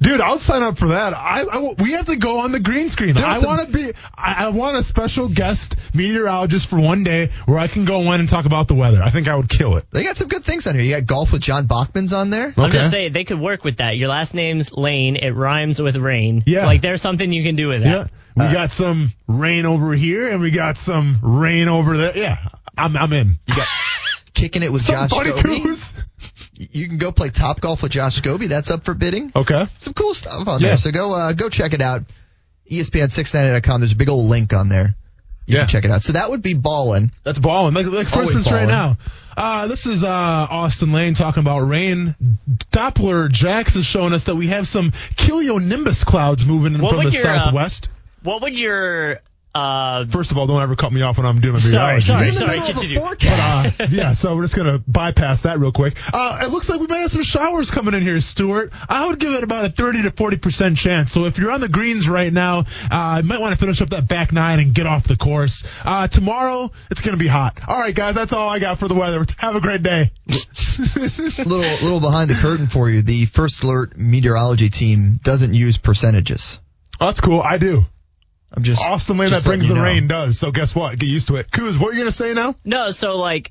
Dude, I'll sign up for that. I, I- we have to go on the green screen. I want to be. I, I want a special guest meteorologist for one day where I can go in and talk about the weather. I think I would kill it. They got some good things on here. You got golf with John Bachman's on there. I'm just saying they could work with that. Your last name's Lane. It rhymes with rain. Yeah. Like there's something you can do with that. Yeah, we got some rain over here and we got some rain over there. Yeah, I'm I'm in. You got <laughs> kicking it with Some Josh buddy Scobee. coos. You can go play top golf with Josh Scobee. That's up for bidding. Okay. Some cool stuff on Yeah. there. So go uh, go check it out. E ESPN690.com. There's a big old link on there. You Yeah. can check it out. So that would be ballin'. That's balling. Like, like for Always instance, right now, uh, this is uh, Austen Lane talking about rain. Doppler Jax is showing us that we have some cumulonimbus clouds moving in What from the would your, uh, southwest. What would your uh First of all, don't ever cut me off when I'm doing my Sorry, meteorology. sorry, In the sorry, middle a continue. forecast. Uh, yeah, so we're just gonna bypass that real quick. Uh, it looks like we may have some showers coming in here, Stuart. I would give it about a 30 to 40 percent chance. So if you're on the greens right now, uh, you might want to finish up that back nine and get off the course. Uh, tomorrow it's gonna be hot. All right, guys, that's all I got for the weather. Have a great day. <laughs> little little behind the curtain for you. The First Alert meteorology team doesn't use percentages. Oh, that's cool. I do. I'm just Austen Lane that brings the know. rain does. So guess what? Get used to it. Kuz, what are you gonna say now? No, so like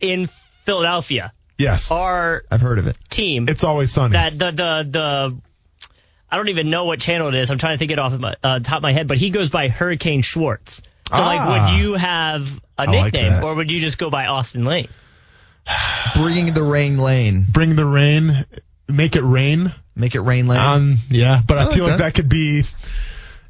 in Philadelphia, Yes, our I've heard of it. team it's always sunny. that the the the I don't even know what channel it is. I'm trying to think it off of my uh, top of my head, but he goes by Hurricane Schwartz. So Ah. like, would you have a nickname, that. or would you just go by Austen Lane? <sighs> Bringing the rain lane. Bring the rain. Make it rain. Make it rain lane. Um, yeah, but I I feel like like that. that could be.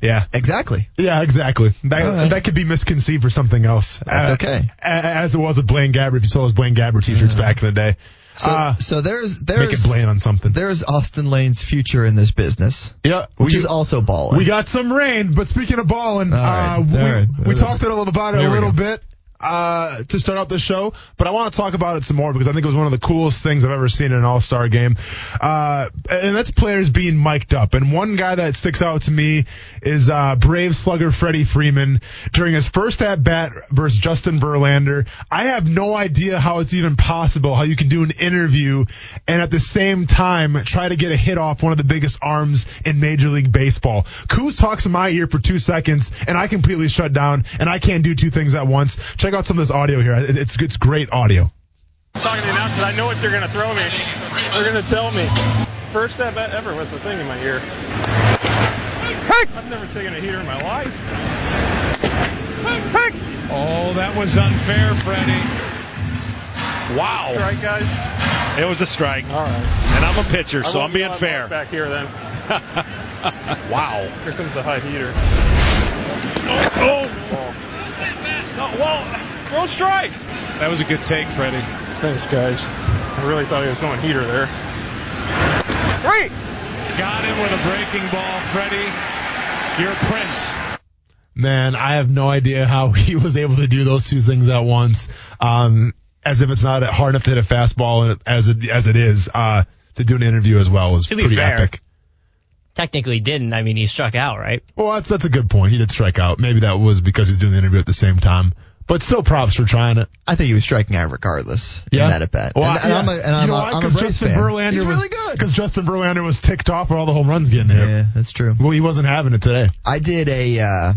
Yeah, exactly. Yeah, exactly. That right. that could be misconceived for something else. That's Uh, okay. As it was with Blaine Gabbert. If you saw those Blaine Gabbert t-shirts back in the day, So, uh, so there's make it there's Blaine on something. there's Austen Lane's future in this business, Yeah, which we, is also balling. we got some rain. But speaking of balling, All right, uh, we, we talked a little about it a little bit. Uh, to start out the show, but I want to talk about it some more because I think it was one of the coolest things I've ever seen in an All-Star game. Uh, and that's players being mic'd up. And one guy that sticks out to me is, uh, Brave slugger Freddie Freeman during his first at bat versus Justin Verlander. I have no idea how it's even possible how you can do an interview and at the same time try to get a hit off one of the biggest arms in Major League Baseball. Kuz talks in my ear for two seconds and I completely shut down and I can't do two things at once. Check out some of this audio here. It- It's, it's great audio. I'm talking to the announcers, I know what they're going to throw me. They're going to tell me. First step ever with the thing in my ear. I've never taken a heater in my life. Oh, that was unfair, Freddie. Wow. Strike, guys. It was a strike. All right. And I'm a pitcher, so I I'm being fair. Back here then. <laughs> Wow. Here comes the high heater. Oh, Oh. oh. No, well, throw strike. That was a good take, Freddie. Thanks, guys. I really thought he was going heater there. Great. Got him with a breaking ball, Freddie. You're a prince. Man, I have no idea how <laughs> he was able to do those two things at once. Um, as if it's not hard enough to hit a fastball as it as it is. Uh, to do an interview as well was To be pretty fair. epic. Technically, didn't. I mean, he struck out, right? Well, that's that's a good point. He did strike out. Maybe that was because he was doing the interview at the same time. But still, props for trying it. I think he was striking out regardless Yeah. in that at bat. Well, and, and yeah. I'm a, and you I'm know a, why? I'm a Because Braves Justin fan. Verlander He's was really good. Because Justin Verlander was ticked off for all the home runs getting hit. Yeah, that's true. Well, he wasn't having it today. I did a, uh,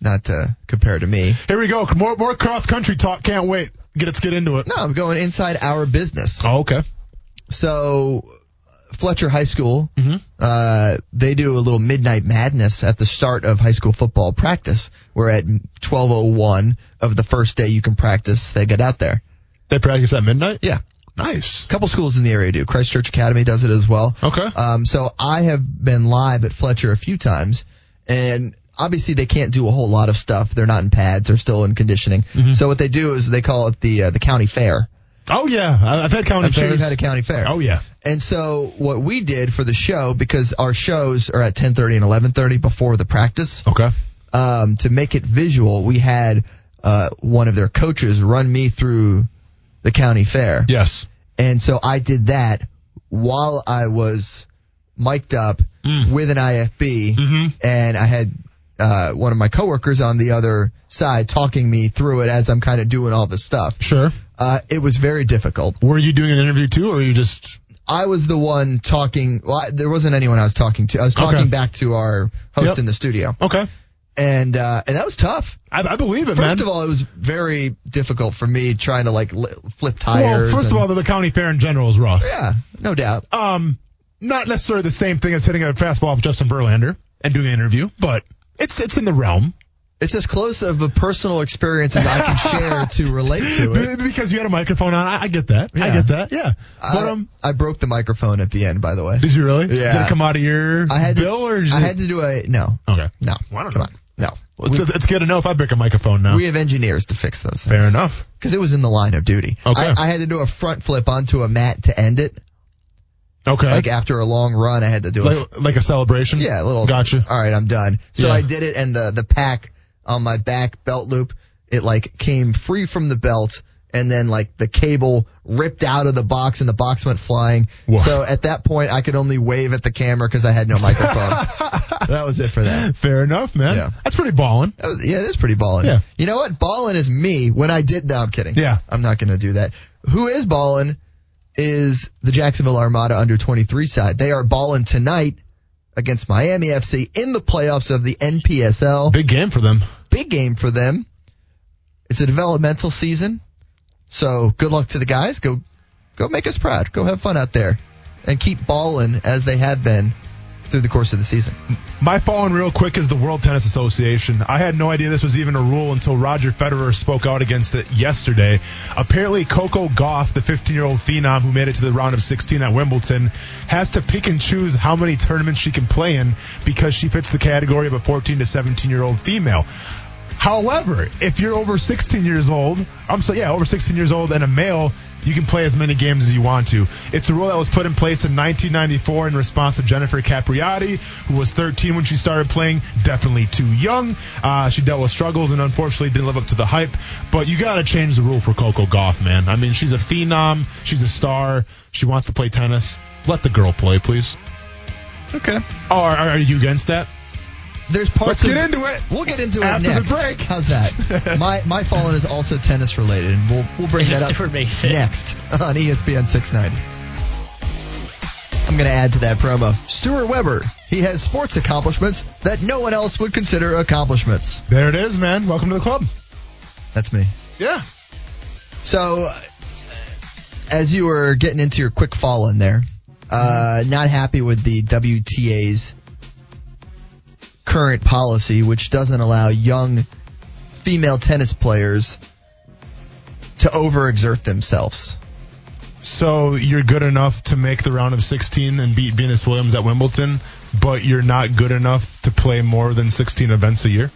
not to compare to me. Here we go. More more cross country talk. Can't wait. Get let's get into it. No, I'm going inside our business. Oh, okay. So Fletcher High School, Mhm. uh, they do a little midnight madness at the start of high school football practice. Where at 12:01 of the first day you can practice, they get out there. They practice at midnight. Yeah, Nice. a couple schools in the area do. Christchurch Academy does it as well. Okay. Um, so I have been live at Fletcher a few times, and obviously they can't do a whole lot of stuff. They're not in pads; they're still in conditioning. Mm-hmm. So what they do is they call it the uh, the county fair. Oh yeah, I've had county I'm sure you've had a county fair. Oh yeah. And so what we did for the show, because our shows are at 10:30 and 11:30 before the practice, Okay. um, to make it visual, we had uh, one of their coaches run me through the county fair. Yes. And so I did that while I was mic'd up Mm. with an IFB, Mhm. and I had uh, one of my coworkers on the other side talking me through it as I'm kind of doing all this stuff. Sure. Uh, it was very difficult. Were you doing an interview too, or were you just? I was the one talking. Well, I, there wasn't anyone I was talking to. I was talking Okay. back to our host Yep. in the studio, Okay. and uh, and that was tough. I, I believe it, First man. of all, it was very difficult for me trying to like li- flip well, tires. first of all, the, county fair in general is rough. yeah, no doubt. Um, not necessarily the same thing as hitting a fastball with Justin Verlander and doing an interview, but it's it's in the realm. It's as close of a personal experience as I can <laughs> share to relate to it. Because you had a microphone on, I, I get that. I get that. Yeah. But I, um, I broke the microphone at the end, by the way. did you really? Yeah. Did it come out of your I had to, bill or did I had to do a no, Okay. no. Well, I don't come know. on, no. Well, it's, it's good to know if I break a microphone now. We have engineers to fix those things. Fair enough. Because it was in the line of duty. Okay. I, I had to do a front flip onto a mat to end it. Okay. Like after a long run, I had to do a like, like a celebration. Yeah, a little. Gotcha. All right, I'm done. So Yeah. I did it, and the the pack on my back belt loop, it like came free from the belt, and then like the cable ripped out of the box, and the box went flying. Whoa. So at that point, I could only wave at the camera because I had no microphone. <laughs> that was it for that. Fair enough, man. Yeah. That's pretty ballin'. That was, yeah, it is pretty ballin'. Yeah. You know what? Ballin' is me when I did. No, I'm kidding. Yeah. I'm not gonna do that. Who is ballin' is the Jacksonville Armada under 23 side. They are ballin' tonight against Miami FC in the playoffs of the NPSL. Big game for them. Big game for them. It's a developmental season. So good luck to the guys. Go, go make us proud. Go have fun out there and keep balling as they have been through the course of the season. My falling real quick is the World Tennis Association. I had no idea this was even a rule until Roger Federer spoke out against it yesterday. Apparently, Coco Gauff, the 15 year old phenom who made it to the round of 16 at Wimbledon, has to pick and choose how many tournaments she can play in because she fits the category of a 14 to 17 year old female. However, if you're over 16 years old, I'm so yeah, over 16 years old and a male, you can play as many games as you want to. It's a rule that was put in place in 1994 in response to Jennifer Capriati, who was 13 when she started playing, definitely too young. Uh, she dealt with struggles and unfortunately didn't live up to the hype. But you got to change the rule for Coco Gauff, man. I mean, she's a phenom, she's a star, she wants to play tennis. Let the girl play, please. Okay. Oh, are, are you against that? There's parts Let's get of- into it. We'll get into it After the next. break. How's that? <laughs> my my fallen is also tennis related, and we'll we'll bring that up Super next on ESPN 690. I'm going to add to that promo. Stuart Weber. He has sports accomplishments that no one else would consider accomplishments. There it is, man. Welcome to the club. That's me. Yeah. So, as you were getting into your quick fall in there, uh, not happy with the WTA's current policy, which doesn't allow young female tennis players to overexert themselves. So you're good enough to make the round of 16 and beat Venus Williams at Wimbledon, but you're not good enough to play more than 16 events a year?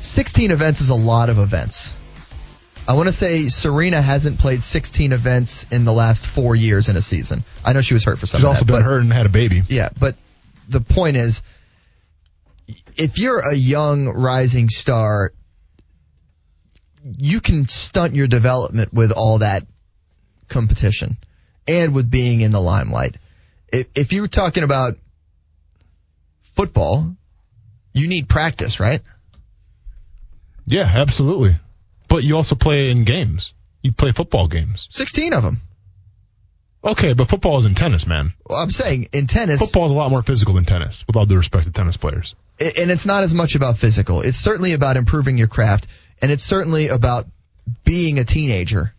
16 events is a lot of events. I want to say Serena hasn't played 16 events in the last four years in a season. I know she was hurt for some She's also that, been hurt and had a baby. Yeah, but the point is, if you're a young rising star, you can stunt your development with all that competition and with being in the limelight. If, if you're talking about football, you need practice, right? Yeah, absolutely. But you also play in games. You play football games. 16 of them. Okay, but football isn't tennis, man. Well, I'm saying in tennis, Football is a lot more physical than tennis, with all due respect to tennis players. And it's not as much about physical. It's certainly about improving your craft, and it's certainly about being a teenager.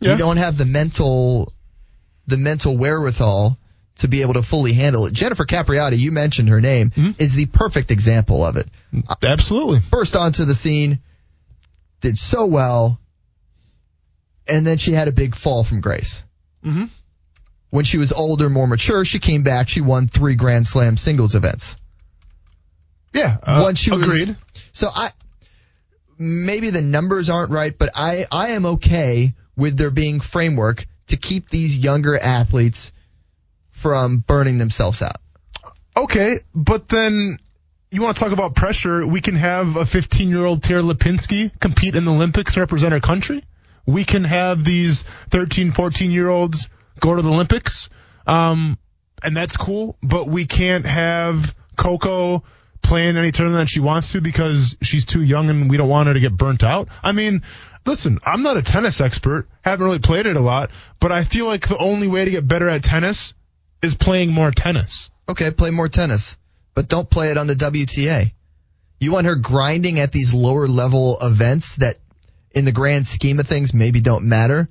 Yeah. You don't have the mental, the mental wherewithal to be able to fully handle it. Jennifer Capriati, you mentioned her name, mm-hmm. is the perfect example of it. Absolutely. Burst onto the scene, did so well, and then she had a big fall from grace. Mhm. When she was older, more mature, she came back. She won three Grand Slam singles events. Yeah, uh, Once she was- agreed. so I maybe the numbers aren't right, but I I am okay with there being framework to keep these younger athletes from burning themselves out. Okay, but then you want to talk about pressure? We can have a 15 year old Tara Lipinski compete in the Olympics represent our country. We can have these 13, 14 year olds go to the Olympics, um, and that's cool. But we can't have Coco, playing any tournament that she wants to because she's too young and we don't want her to get burnt out. I mean, listen, I'm not a tennis expert, haven't really played it a lot, but I feel like the only way to get better at tennis is playing more tennis. Okay, play more tennis, but don't play it on the WTA. You want her grinding at these lower level events that, in the grand scheme of things, maybe don't matter.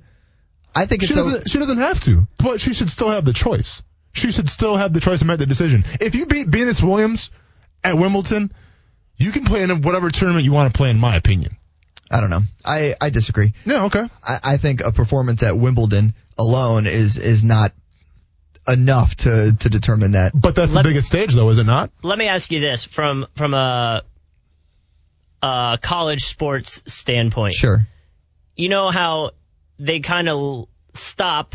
I think it's She doesn't, she doesn't have to, but she should still have the choice. She should still have the choice to make the decision. If you beat Venus Williams at Wimbledon, you can play in whatever tournament you want to play, in my opinion. I don't know. I, I disagree. Yeah, okay. I, I think a performance at Wimbledon alone is is not enough to to determine that. But that's Let- the biggest stage, though, is it not? Let me ask you this from from a, a college sports standpoint. Sure. You know how they kind of stop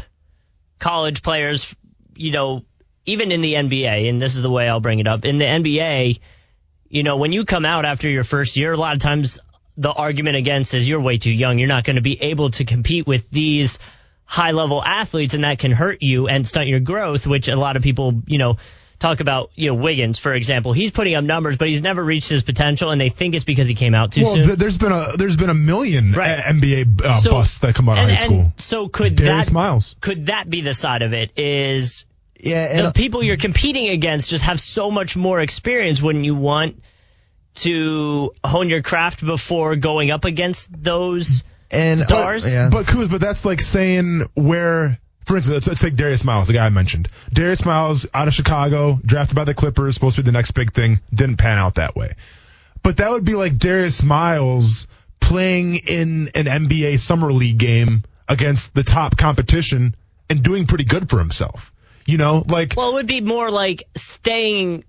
college players, you know, even in the NBA, and this is the way I'll bring it up. In the NBA, you know, when you come out after your first year, a lot of times the argument against is you're way too young. You're not going to be able to compete with these high level athletes and that can hurt you and stunt your growth, which a lot of people, you know, talk about, you know, Wiggins, for example. He's putting up numbers, but he's never reached his potential and they think it's because he came out too well, soon. th- there's been a there's been a million Right. uh, NBA uh, So- busts that come out of high school. and so could Darius that Miles. could that be the side of it is Yeah, and the people you're competing against just have so much more experience wouldn't you want to hone your craft before going up against those and stars? yeah. But Kuz, but that's like saying where, for instance, let's, let's take Darius Miles, the guy I mentioned. Darius Miles out of Chicago, drafted by the Clippers, supposed to be the next big thing, didn't pan out that way. But that would be like Darius Miles playing in an NBA summer league game against the top competition and doing pretty good for himself. You know, like Well, it would be more like staying.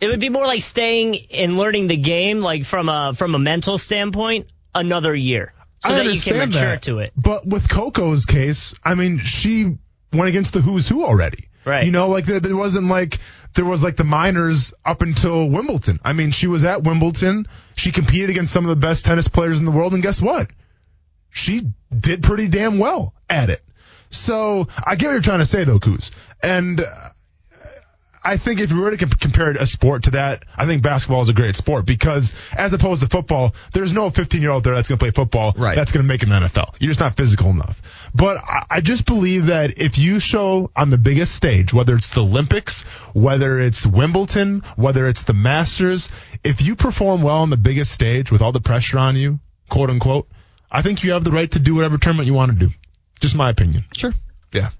It would be more like staying and learning the game, like from a from a mental standpoint, another year, so I that you can mature that. to it. But with Coco's case, I mean, she went against the who's who already. Right. You know, like there, there wasn't like there was like the minors up until Wimbledon. I mean, she was at Wimbledon. She competed against some of the best tennis players in the world, and guess what? She did pretty damn well at it. So I get what you're trying to say, though, Kuz. And uh, I think if you were to comp- compare a sport to that, I think basketball is a great sport because as opposed to football, there's no 15 year old there that's going to play football Right. that's going to make an NFL. You're just not physical enough. But I, I just believe that if you show on the biggest stage, whether it's the Olympics, whether it's Wimbledon, whether it's the Masters, if you perform well on the biggest stage with all the pressure on you, quote unquote, I think you have the right to do whatever tournament you want to do. Just my opinion. Sure. Yeah.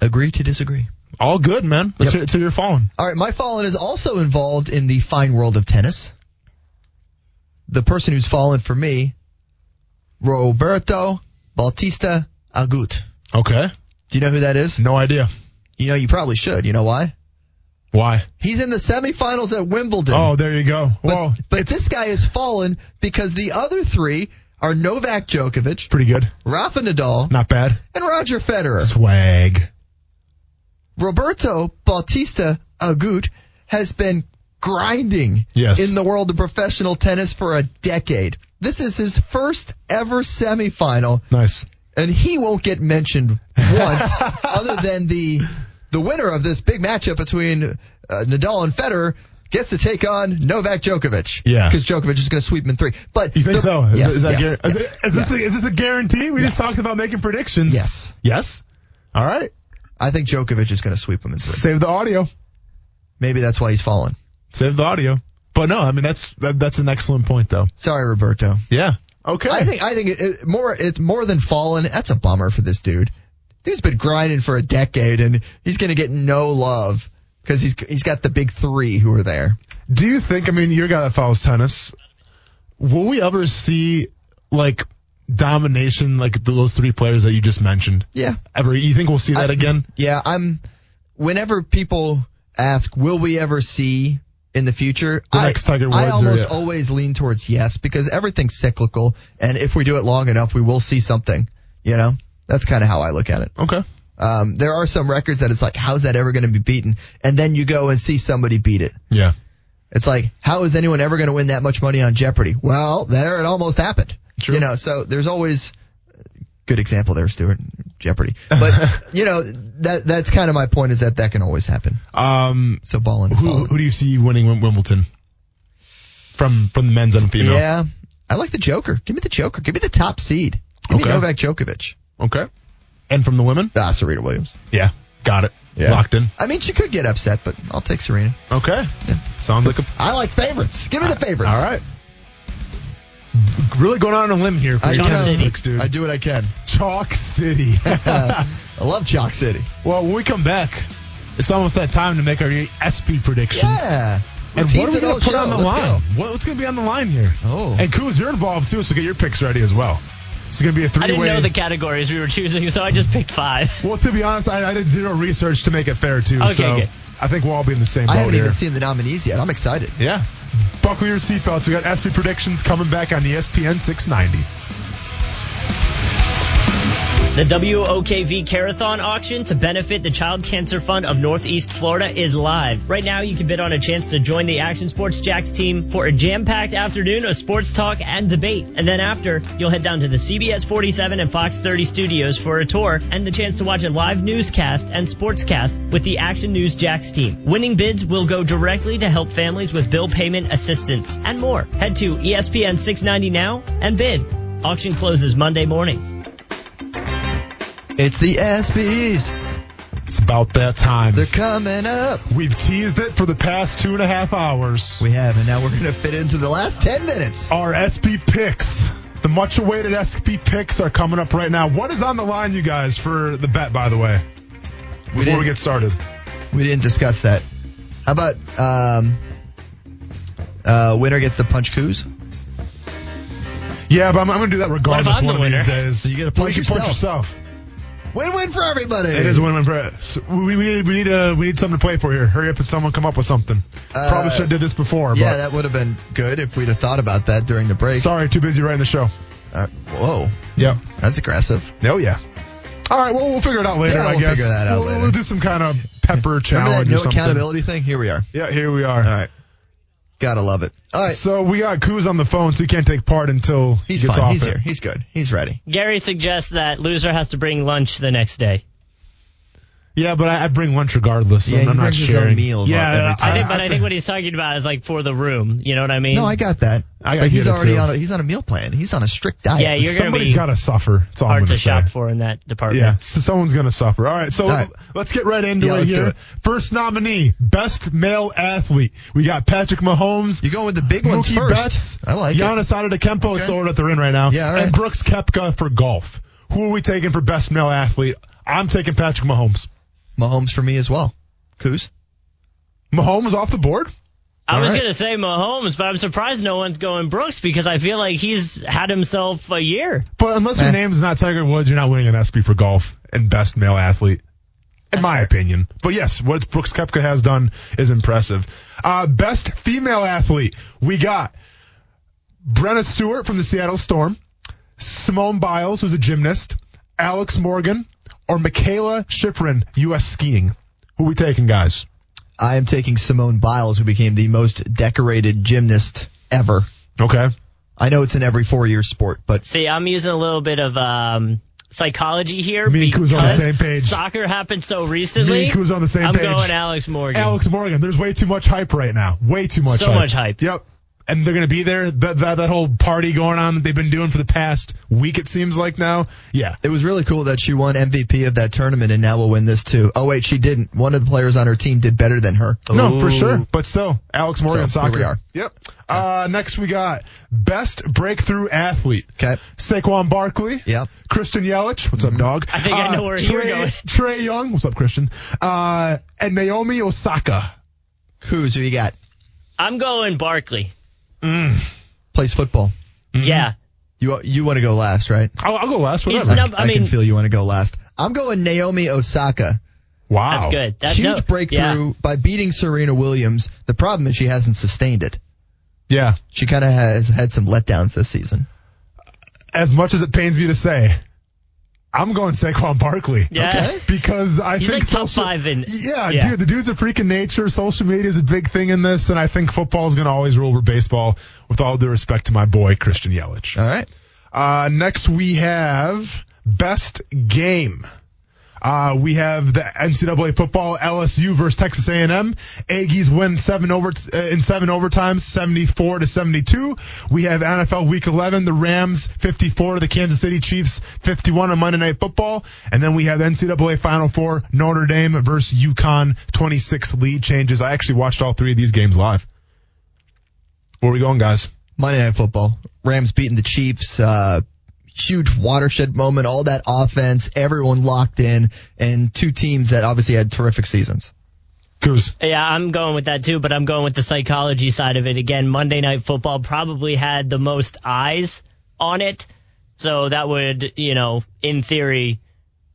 Agree to disagree. All good, man. Let's Yep. hear you're falling. All right, my fallen is also involved in the fine world of tennis. The person who's fallen for me, Roberto Bautista Agut. Okay. Do you know who that is? No idea. You know, you probably should. You know why? Why? He's in the semifinals at Wimbledon. Oh, there you go. but, but this guy has fallen because the other three are Novak Djokovic, pretty good. Rafa Nadal, Not bad. and Roger Federer. Swag. Roberto Bautista Agut has been grinding Yes. in the world of professional tennis for a decade. This is his first ever semifinal, Nice. and he won't get mentioned once <laughs> other than the the winner of this big matchup between uh, Nadal and Federer gets to take on Novak Djokovic. Yeah. Because Djokovic is going to sweep him in three. But You think the- so? Is, Yes, is that yes, is, yes, this yes. a, is this a guarantee? We just talked about making predictions. Yes. Yes. All right. I think Djokovic is going to sweep him in three. Save the audio. Maybe that's why he's fallen. Save the audio. But no, I mean that's that, that's an excellent point though. Sorry, Roberto. Yeah. Okay. I think I think it, it, more it's more than fallen. That's a bummer for this dude. Dude's been grinding for a decade and he's gonna get no love because he's he's got the big three who are there. Do you think? I mean, you're a guy that follows tennis. Will we ever see like domination like those three players that you just mentioned? Yeah, Ever? You think we'll see that I- again? yeah. I'm. Whenever people ask, will we ever see in the future? The I, next Tiger I Woods or- almost always lean towards yes because everything's cyclical, and if we do it long enough, we will see something. You know, that's kind of how I look at it. Okay. Um, there are some records that it's like, how's that ever going to be beaten? And then you go and see somebody beat it. Yeah. It's like, how is anyone ever going to win that much money on Jeopardy? Well, there it almost happened. True. You know, so there's always good example there, Stuart. Jeopardy. But <laughs> you know that that's kind of my point is that that can always happen. Um, So ball in. who, who do you see winning Wimbledon? From from the men's and female. Yeah, I like the Joker. Give me the Joker. Give me the top seed. Give me Okay. Novak Djokovic. Okay. And from the women? Ah, Serena Williams. Yeah. Got it. Yeah. Locked in. I mean, she could get upset, but I'll take Serena. Okay. Sounds like a. I like favorites. Give me the favorites. All right. Really going on a limb here for I, your you know, tennis picks, dude. I do what I can. Chalk City. <laughs> <laughs> I love Chalk City. well, when we come back, it's almost that time to make our ESPY predictions. Yeah. And what are we going to put show. on the Let's line? go. What, what's going to be on the line here? Oh. And Kuz, you're involved too, so get your picks ready as well. It's going to be a three-way. I didn't know the categories we were choosing, so I just picked five. well, to be honest, I, I did zero research to make it fair too. Okay, so good. I think we'll all be in the same boat I haven't here. even seen the nominees yet. I'm excited. Yeah. Buckle your seatbelts. We got ESPY predictions coming back on ESPN 690. The WOKV Carathon auction to benefit the Child Cancer Fund of Northeast Florida is live. Right now, you can bid on a chance to join the Action Sports Jax team for a jam-packed afternoon of sports talk and debate. And then after, you'll head down to the CBS 47 and Fox 30 studios for a tour and the chance to watch a live newscast and sportscast with the Action News Jax team. Winning bids will go directly to help families with bill payment assistance and more. Head to ESPN 690 now and bid. Auction closes Monday morning. It's the ESPYs. It's about that time. They're coming up. We've teased it for the past two and a half hours. We have, and now we're going to fit into the last 10 minutes. Our ESPY picks. The much awaited ESPY picks are coming up right now. What is on the line, you guys, for the bet, by the way? Before we, didn't- get started. We didn't discuss that. How about um, uh, winner gets the punch coos? Yeah, but I'm, I'm going to do that regardless I'm one the of these So days. you get to Well, punch you can yourself. yourself. Win-win for everybody. It is a win-win for so we, we, need, we need uh, we need something to play for here. Hurry up and someone come up with something. Uh, Probably should have did this before. Yeah, but that would have been good if we'd have thought about that during the break. sorry, too busy writing the show. Uh, whoa, Yep. that's aggressive. Oh yeah. All right. Well, we'll figure it out later. Yeah, I we'll guess figure that out we'll, later. we'll do some kind of pepper Remember challenge that or no something. accountability thing? Here we are. Yeah, here we are. All right. Gotta love it. All right. So we got Kuz on the phone, so he can't take part until He's he gets fine. off He's it. here. He's good. He's ready. Gary suggests that loser has to bring lunch the next day. Yeah, but I, I bring lunch regardless. Yeah, and he I'm not brings his own sharing. meals Yeah, on every I think, but I think what he's talking about is like for the room. You know what I mean? No, I got that. I- I but he's already too. on. A, he's on a meal plan. He's on a strict diet. Yeah, you're gonna somebody's be got to suffer. That's all I'm hard gonna to shop for in that department. Yeah, so someone's gonna suffer. All right, so All right. let's get right into Yeah, it here. it. First nominee, best male athlete. We got Patrick Mahomes. You going with the big ones Mookie first? Betts, I like it. Giannis Antetokounmpo is Okay. the order that they're in right now. Yeah, all right. And Brooks Koepka for golf. Who are we taking for best male athlete? I'm taking Patrick Mahomes. Mahomes for me as well. Kuz. Mahomes off the board. I All was right. gonna say Mahomes, but I'm surprised no one's going Brooks because I feel like he's had himself a year. But unless your Eh. name is not Tiger Woods, you're not winning an ESPY for golf and best male athlete. In my opinion. But yes, what Brooks Koepka has done is impressive. Uh, best female athlete. We got Breanna Stewart from the Seattle Storm, Simone Biles, who's a gymnast, Alex Morgan, or Mikaela Shiffrin, U.S. skiing. Who are we taking, guys? I am taking Simone Biles, who became the most decorated gymnast ever. Okay. I know it's an every four year sport, but See, I'm using a little bit of um, psychology here Me and because on the same page. soccer happened so recently. Me and on the same page. I'm page. going Alex Morgan. Alex Morgan. There's way too much hype right now. Way too much. So hype. much hype. Yep. And they're going to be there. That, that, that whole party going on that they've been doing for the past week, it seems like now. Yeah. it was really cool that she won MVP of that tournament and now will win this too. Oh wait, she didn't. One of the players on her team did better than her. No, for sure. But still, Alex Morgan So, soccer. here we are. Yep. Uh, next we got best breakthrough athlete. Okay. Saquon Barkley. Yep. Christian Yelich. What's up, dog? I think I know where you were Trae, going. <laughs> Trae Young. What's up, Christian? Uh, and Naomi Osaka. Who's who you got? I'm going Barkley. Plays football. Mm-hmm. Yeah. You you want to go last, right? I'll, I'll go last. He's Whatever. num- I, I can feel you want to go last. I'm going Naomi Osaka. wow. That's good. That's Huge no, breakthrough Yeah. by beating Serena Williams. The problem is she hasn't sustained it. Yeah. She kind of has had some letdowns this season. As much as it pains me to say, I'm going Saquon Barkley. Yeah. Okay. <laughs> Because I He's think like top social- five in- yeah, yeah. dude, the dude's a freak of nature. Social media is a big thing in this, and I think football is going to always rule over baseball. With all due respect to my boy Christian Yelich. All right. Uh, next we have best game. Uh, we have the NCAA football LSU versus Texas A&M. Aggies win seven over uh, in seven overtimes, 74 to 72. We have NFL Week 11, the Rams 54, to the Kansas City Chiefs 51 on Monday Night Football, and then we have NCAA Final Four, Notre Dame versus UConn, 26 lead changes. I actually watched all three of these games live. Where are we going, guys? Monday Night Football. Rams beating the Chiefs. Uh, huge watershed moment. All that offense, everyone locked in, and two teams that obviously had terrific seasons. Goose. Yeah, I'm going with that too, but I'm going with the psychology side of it. Again, Monday Night Football probably had the most eyes on it, so that would, you know, in theory,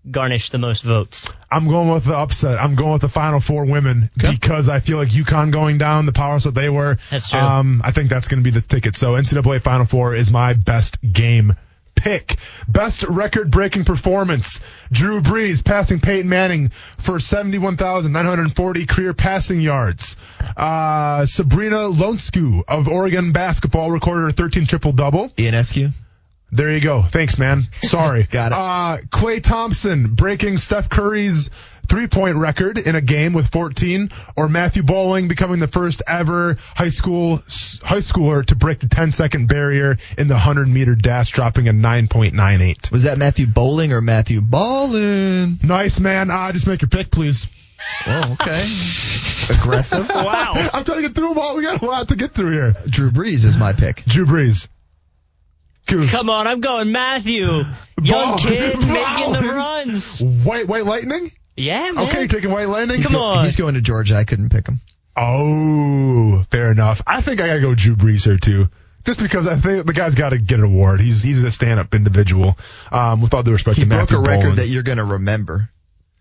garnish the most votes. I'm going with the upset. I'm going with the Final Four women Okay. because I feel like UConn going down, the powers that they were. That's true. Um, I think that's going to be the ticket. So NCAA Final Four is my best game pick. Best record breaking performance. Drew Brees passing Peyton Manning for 71,940 career passing yards. Uh, Sabrina Lonsku of Oregon basketball recorded her 13 triple double. Ionescu. There you go. Thanks, man. Sorry. <laughs> Got it. Uh, Klay Thompson breaking Steph Curry's three point record in a game with 14, or Matthew Boling becoming the first ever high school high schooler to break the 10 second barrier in the 100 meter dash, dropping a 9.98. Was that Matthew Boling or Matthew Ballin? Nice, man. Uh, just make your pick, please. Oh, okay. <laughs> Aggressive. Wow. I'm trying to get through them all. We got a lot to get through here. Drew Brees is my pick. Drew Brees. Goose. Come on, I'm going Matthew. Young Ball. kid <laughs> making the runs. White, white lightning? Yeah, man. Okay, taking white lightning. Come on. He's going to Georgia. I couldn't pick him. Oh, fair enough. I think I gotta go Drew Brees here too. Just because I think the guy's got to get an award. He's he's a stand-up individual. Um, with all due respect He to broke Matthew a record Boland. that you're going to remember.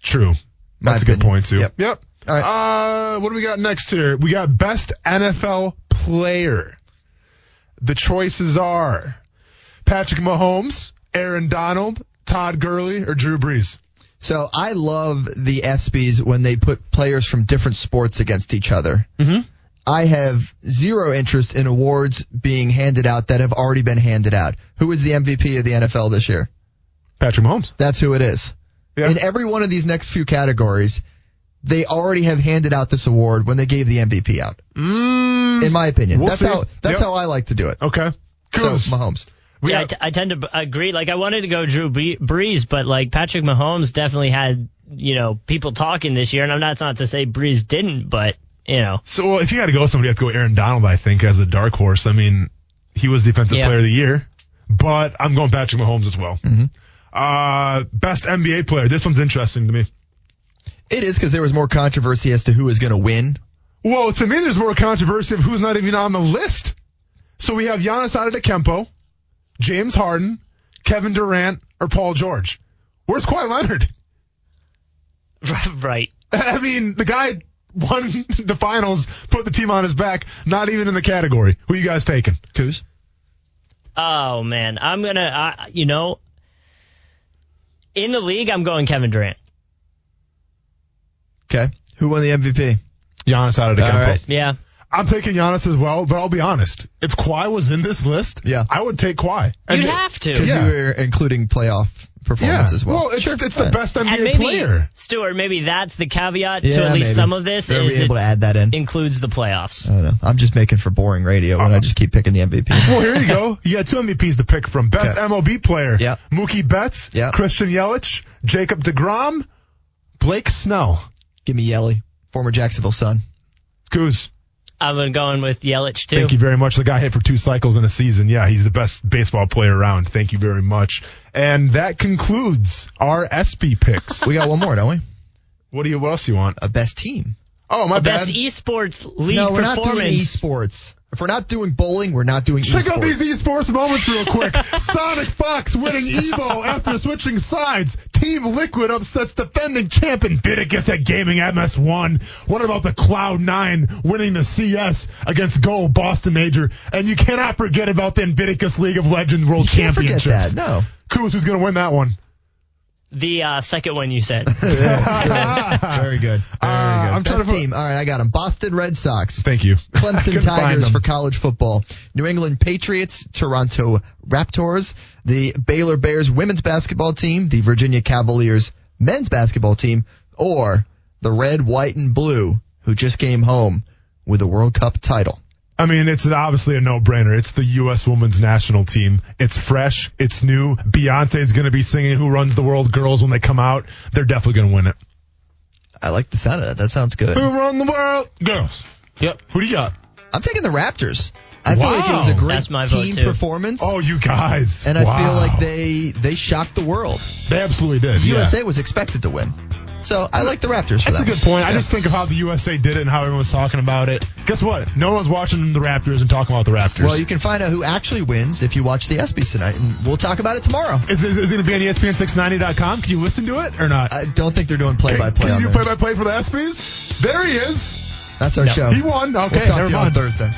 True. My That's a good point too. Yep. Yep. All right. Uh, what do we got next here? We got best NFL player. The choices are Patrick Mahomes, Aaron Donald, Todd Gurley, or Drew Brees. So I love the ESPYs when they put players from different sports against each other. Mm-hmm. I have zero interest in awards being handed out that have already been handed out. Who is the MVP of the NFL this year? Patrick Mahomes. That's who it is. Yeah. In every one of these next few categories, they already have handed out this award when they gave the MVP out. Mm, In my opinion, We'll that's see. how that's Yep. how I like to do it. okay. So Mahomes. We yeah, I, got- tend to b- agree. Like, I wanted to go Drew Bre- Brees, but like Patrick Mahomes definitely had, you know, people talking this year. And I'm not, that's not to say Brees didn't, but you know, So well, if you got to go with somebody, you have to go Aaron Donald. I think as a dark horse. I mean, he was defensive Yeah. player of the year, but I'm going Patrick Mahomes as well. Mm-hmm. Uh, best NBA player. This one's interesting to me. It is because there was more controversy as to who is going to win. Well, to me, there's more controversy of who's not even on the list. So we have Giannis Antetokounmpo, James Harden, Kevin Durant, or Paul George. Where's Kawhi Leonard? <laughs> right. <laughs> I mean, the guy won <laughs> the finals, put the team on his back, not even in the category. Who you guys taking? Kuz. Oh man, I'm gonna, I, you know, in the league, I'm going Kevin Durant. Okay. Who won the MVP? Giannis Antetokounmpo. All right. Yeah. I'm taking Giannis as well, but I'll be honest. If Kawhi was in this list, Yeah. I would take Kawhi. And You'd have to. Because Yeah. you were including playoff Yeah. performance as well. Well, it's, Sure, it's the best NBA And maybe, player. Stuart, maybe that's the caveat Yeah, to at least maybe. some of this They'll is be able it to add that in. includes the playoffs. I don't know. I'm just making for boring radio when I just keep picking the MVP. <laughs> Well, here you go. You got two MVPs to pick from. Best Okay. MLB player. Yeah. Mookie Betts. Yeah. Christian Yelich. Jacob deGrom. Blake Snell. Give me Yelly, former Jacksonville Sun. Goose. I'm going with Yelich too. Thank you very much. The guy hit for two cycles in a season. Yeah, he's the best baseball player around. Thank you very much. And that concludes our ESPY picks. We got one more, don't we? what do you? What else you want? A best team. Oh, my Best bad. Best esports league no, we're not doing performance. esports. If we're not doing bowling, we're not doing Check esports. out these esports moments real quick. <laughs> SonicFox winning Evo after switching sides. Team Liquid upsets defending champion Vidicus at Gaming MSI. What about the Cloud9 winning the CS against Go Boston Major? And you cannot forget about the Invictus League of Legends World you can't forget that. No. Kuz, who's going to win that one? The uh, second one you said. <laughs> <laughs> Very good. Very Uh, good. I'm trying Best team. All right, I got them. Boston Red Sox. Thank you. <laughs> Clemson Tigers for college football. New England Patriots, Toronto Raptors, the Baylor Bears women's basketball team, the Virginia Cavaliers men's basketball team, or the red, white, and blue who just came home with a World Cup title. I mean, it's obviously a no-brainer. It's the U.S. women's national team. It's fresh. It's new. Beyonce is going to be singing "Who Runs the World" girls when they come out. They're definitely going to win it. I like the sound of that. That sounds good. Who run the world, girls? Yep. Who do you got? I'm taking the Raptors. I feel like it was a great That's my vote, team too. performance. Oh, you guys. and I Wow. feel like they they shocked the world. they absolutely did. yeah. USA was expected to win. So I like the Raptors That's a good point. I just think of how the USA did it and how everyone was talking about it. Guess what? No one's watching the Raptors and talking about the Raptors. Well, you can find out who actually wins if you watch the ESPYs tonight, and we'll talk about it tomorrow. is, is, is it going to be on E ESPN690.com? Can you listen to it or not? I don't think they're doing play-by-play Can on you play by play for the ESPYs? There he is. That's our show. He won. Okay, we'll talk never to you on. Thursday.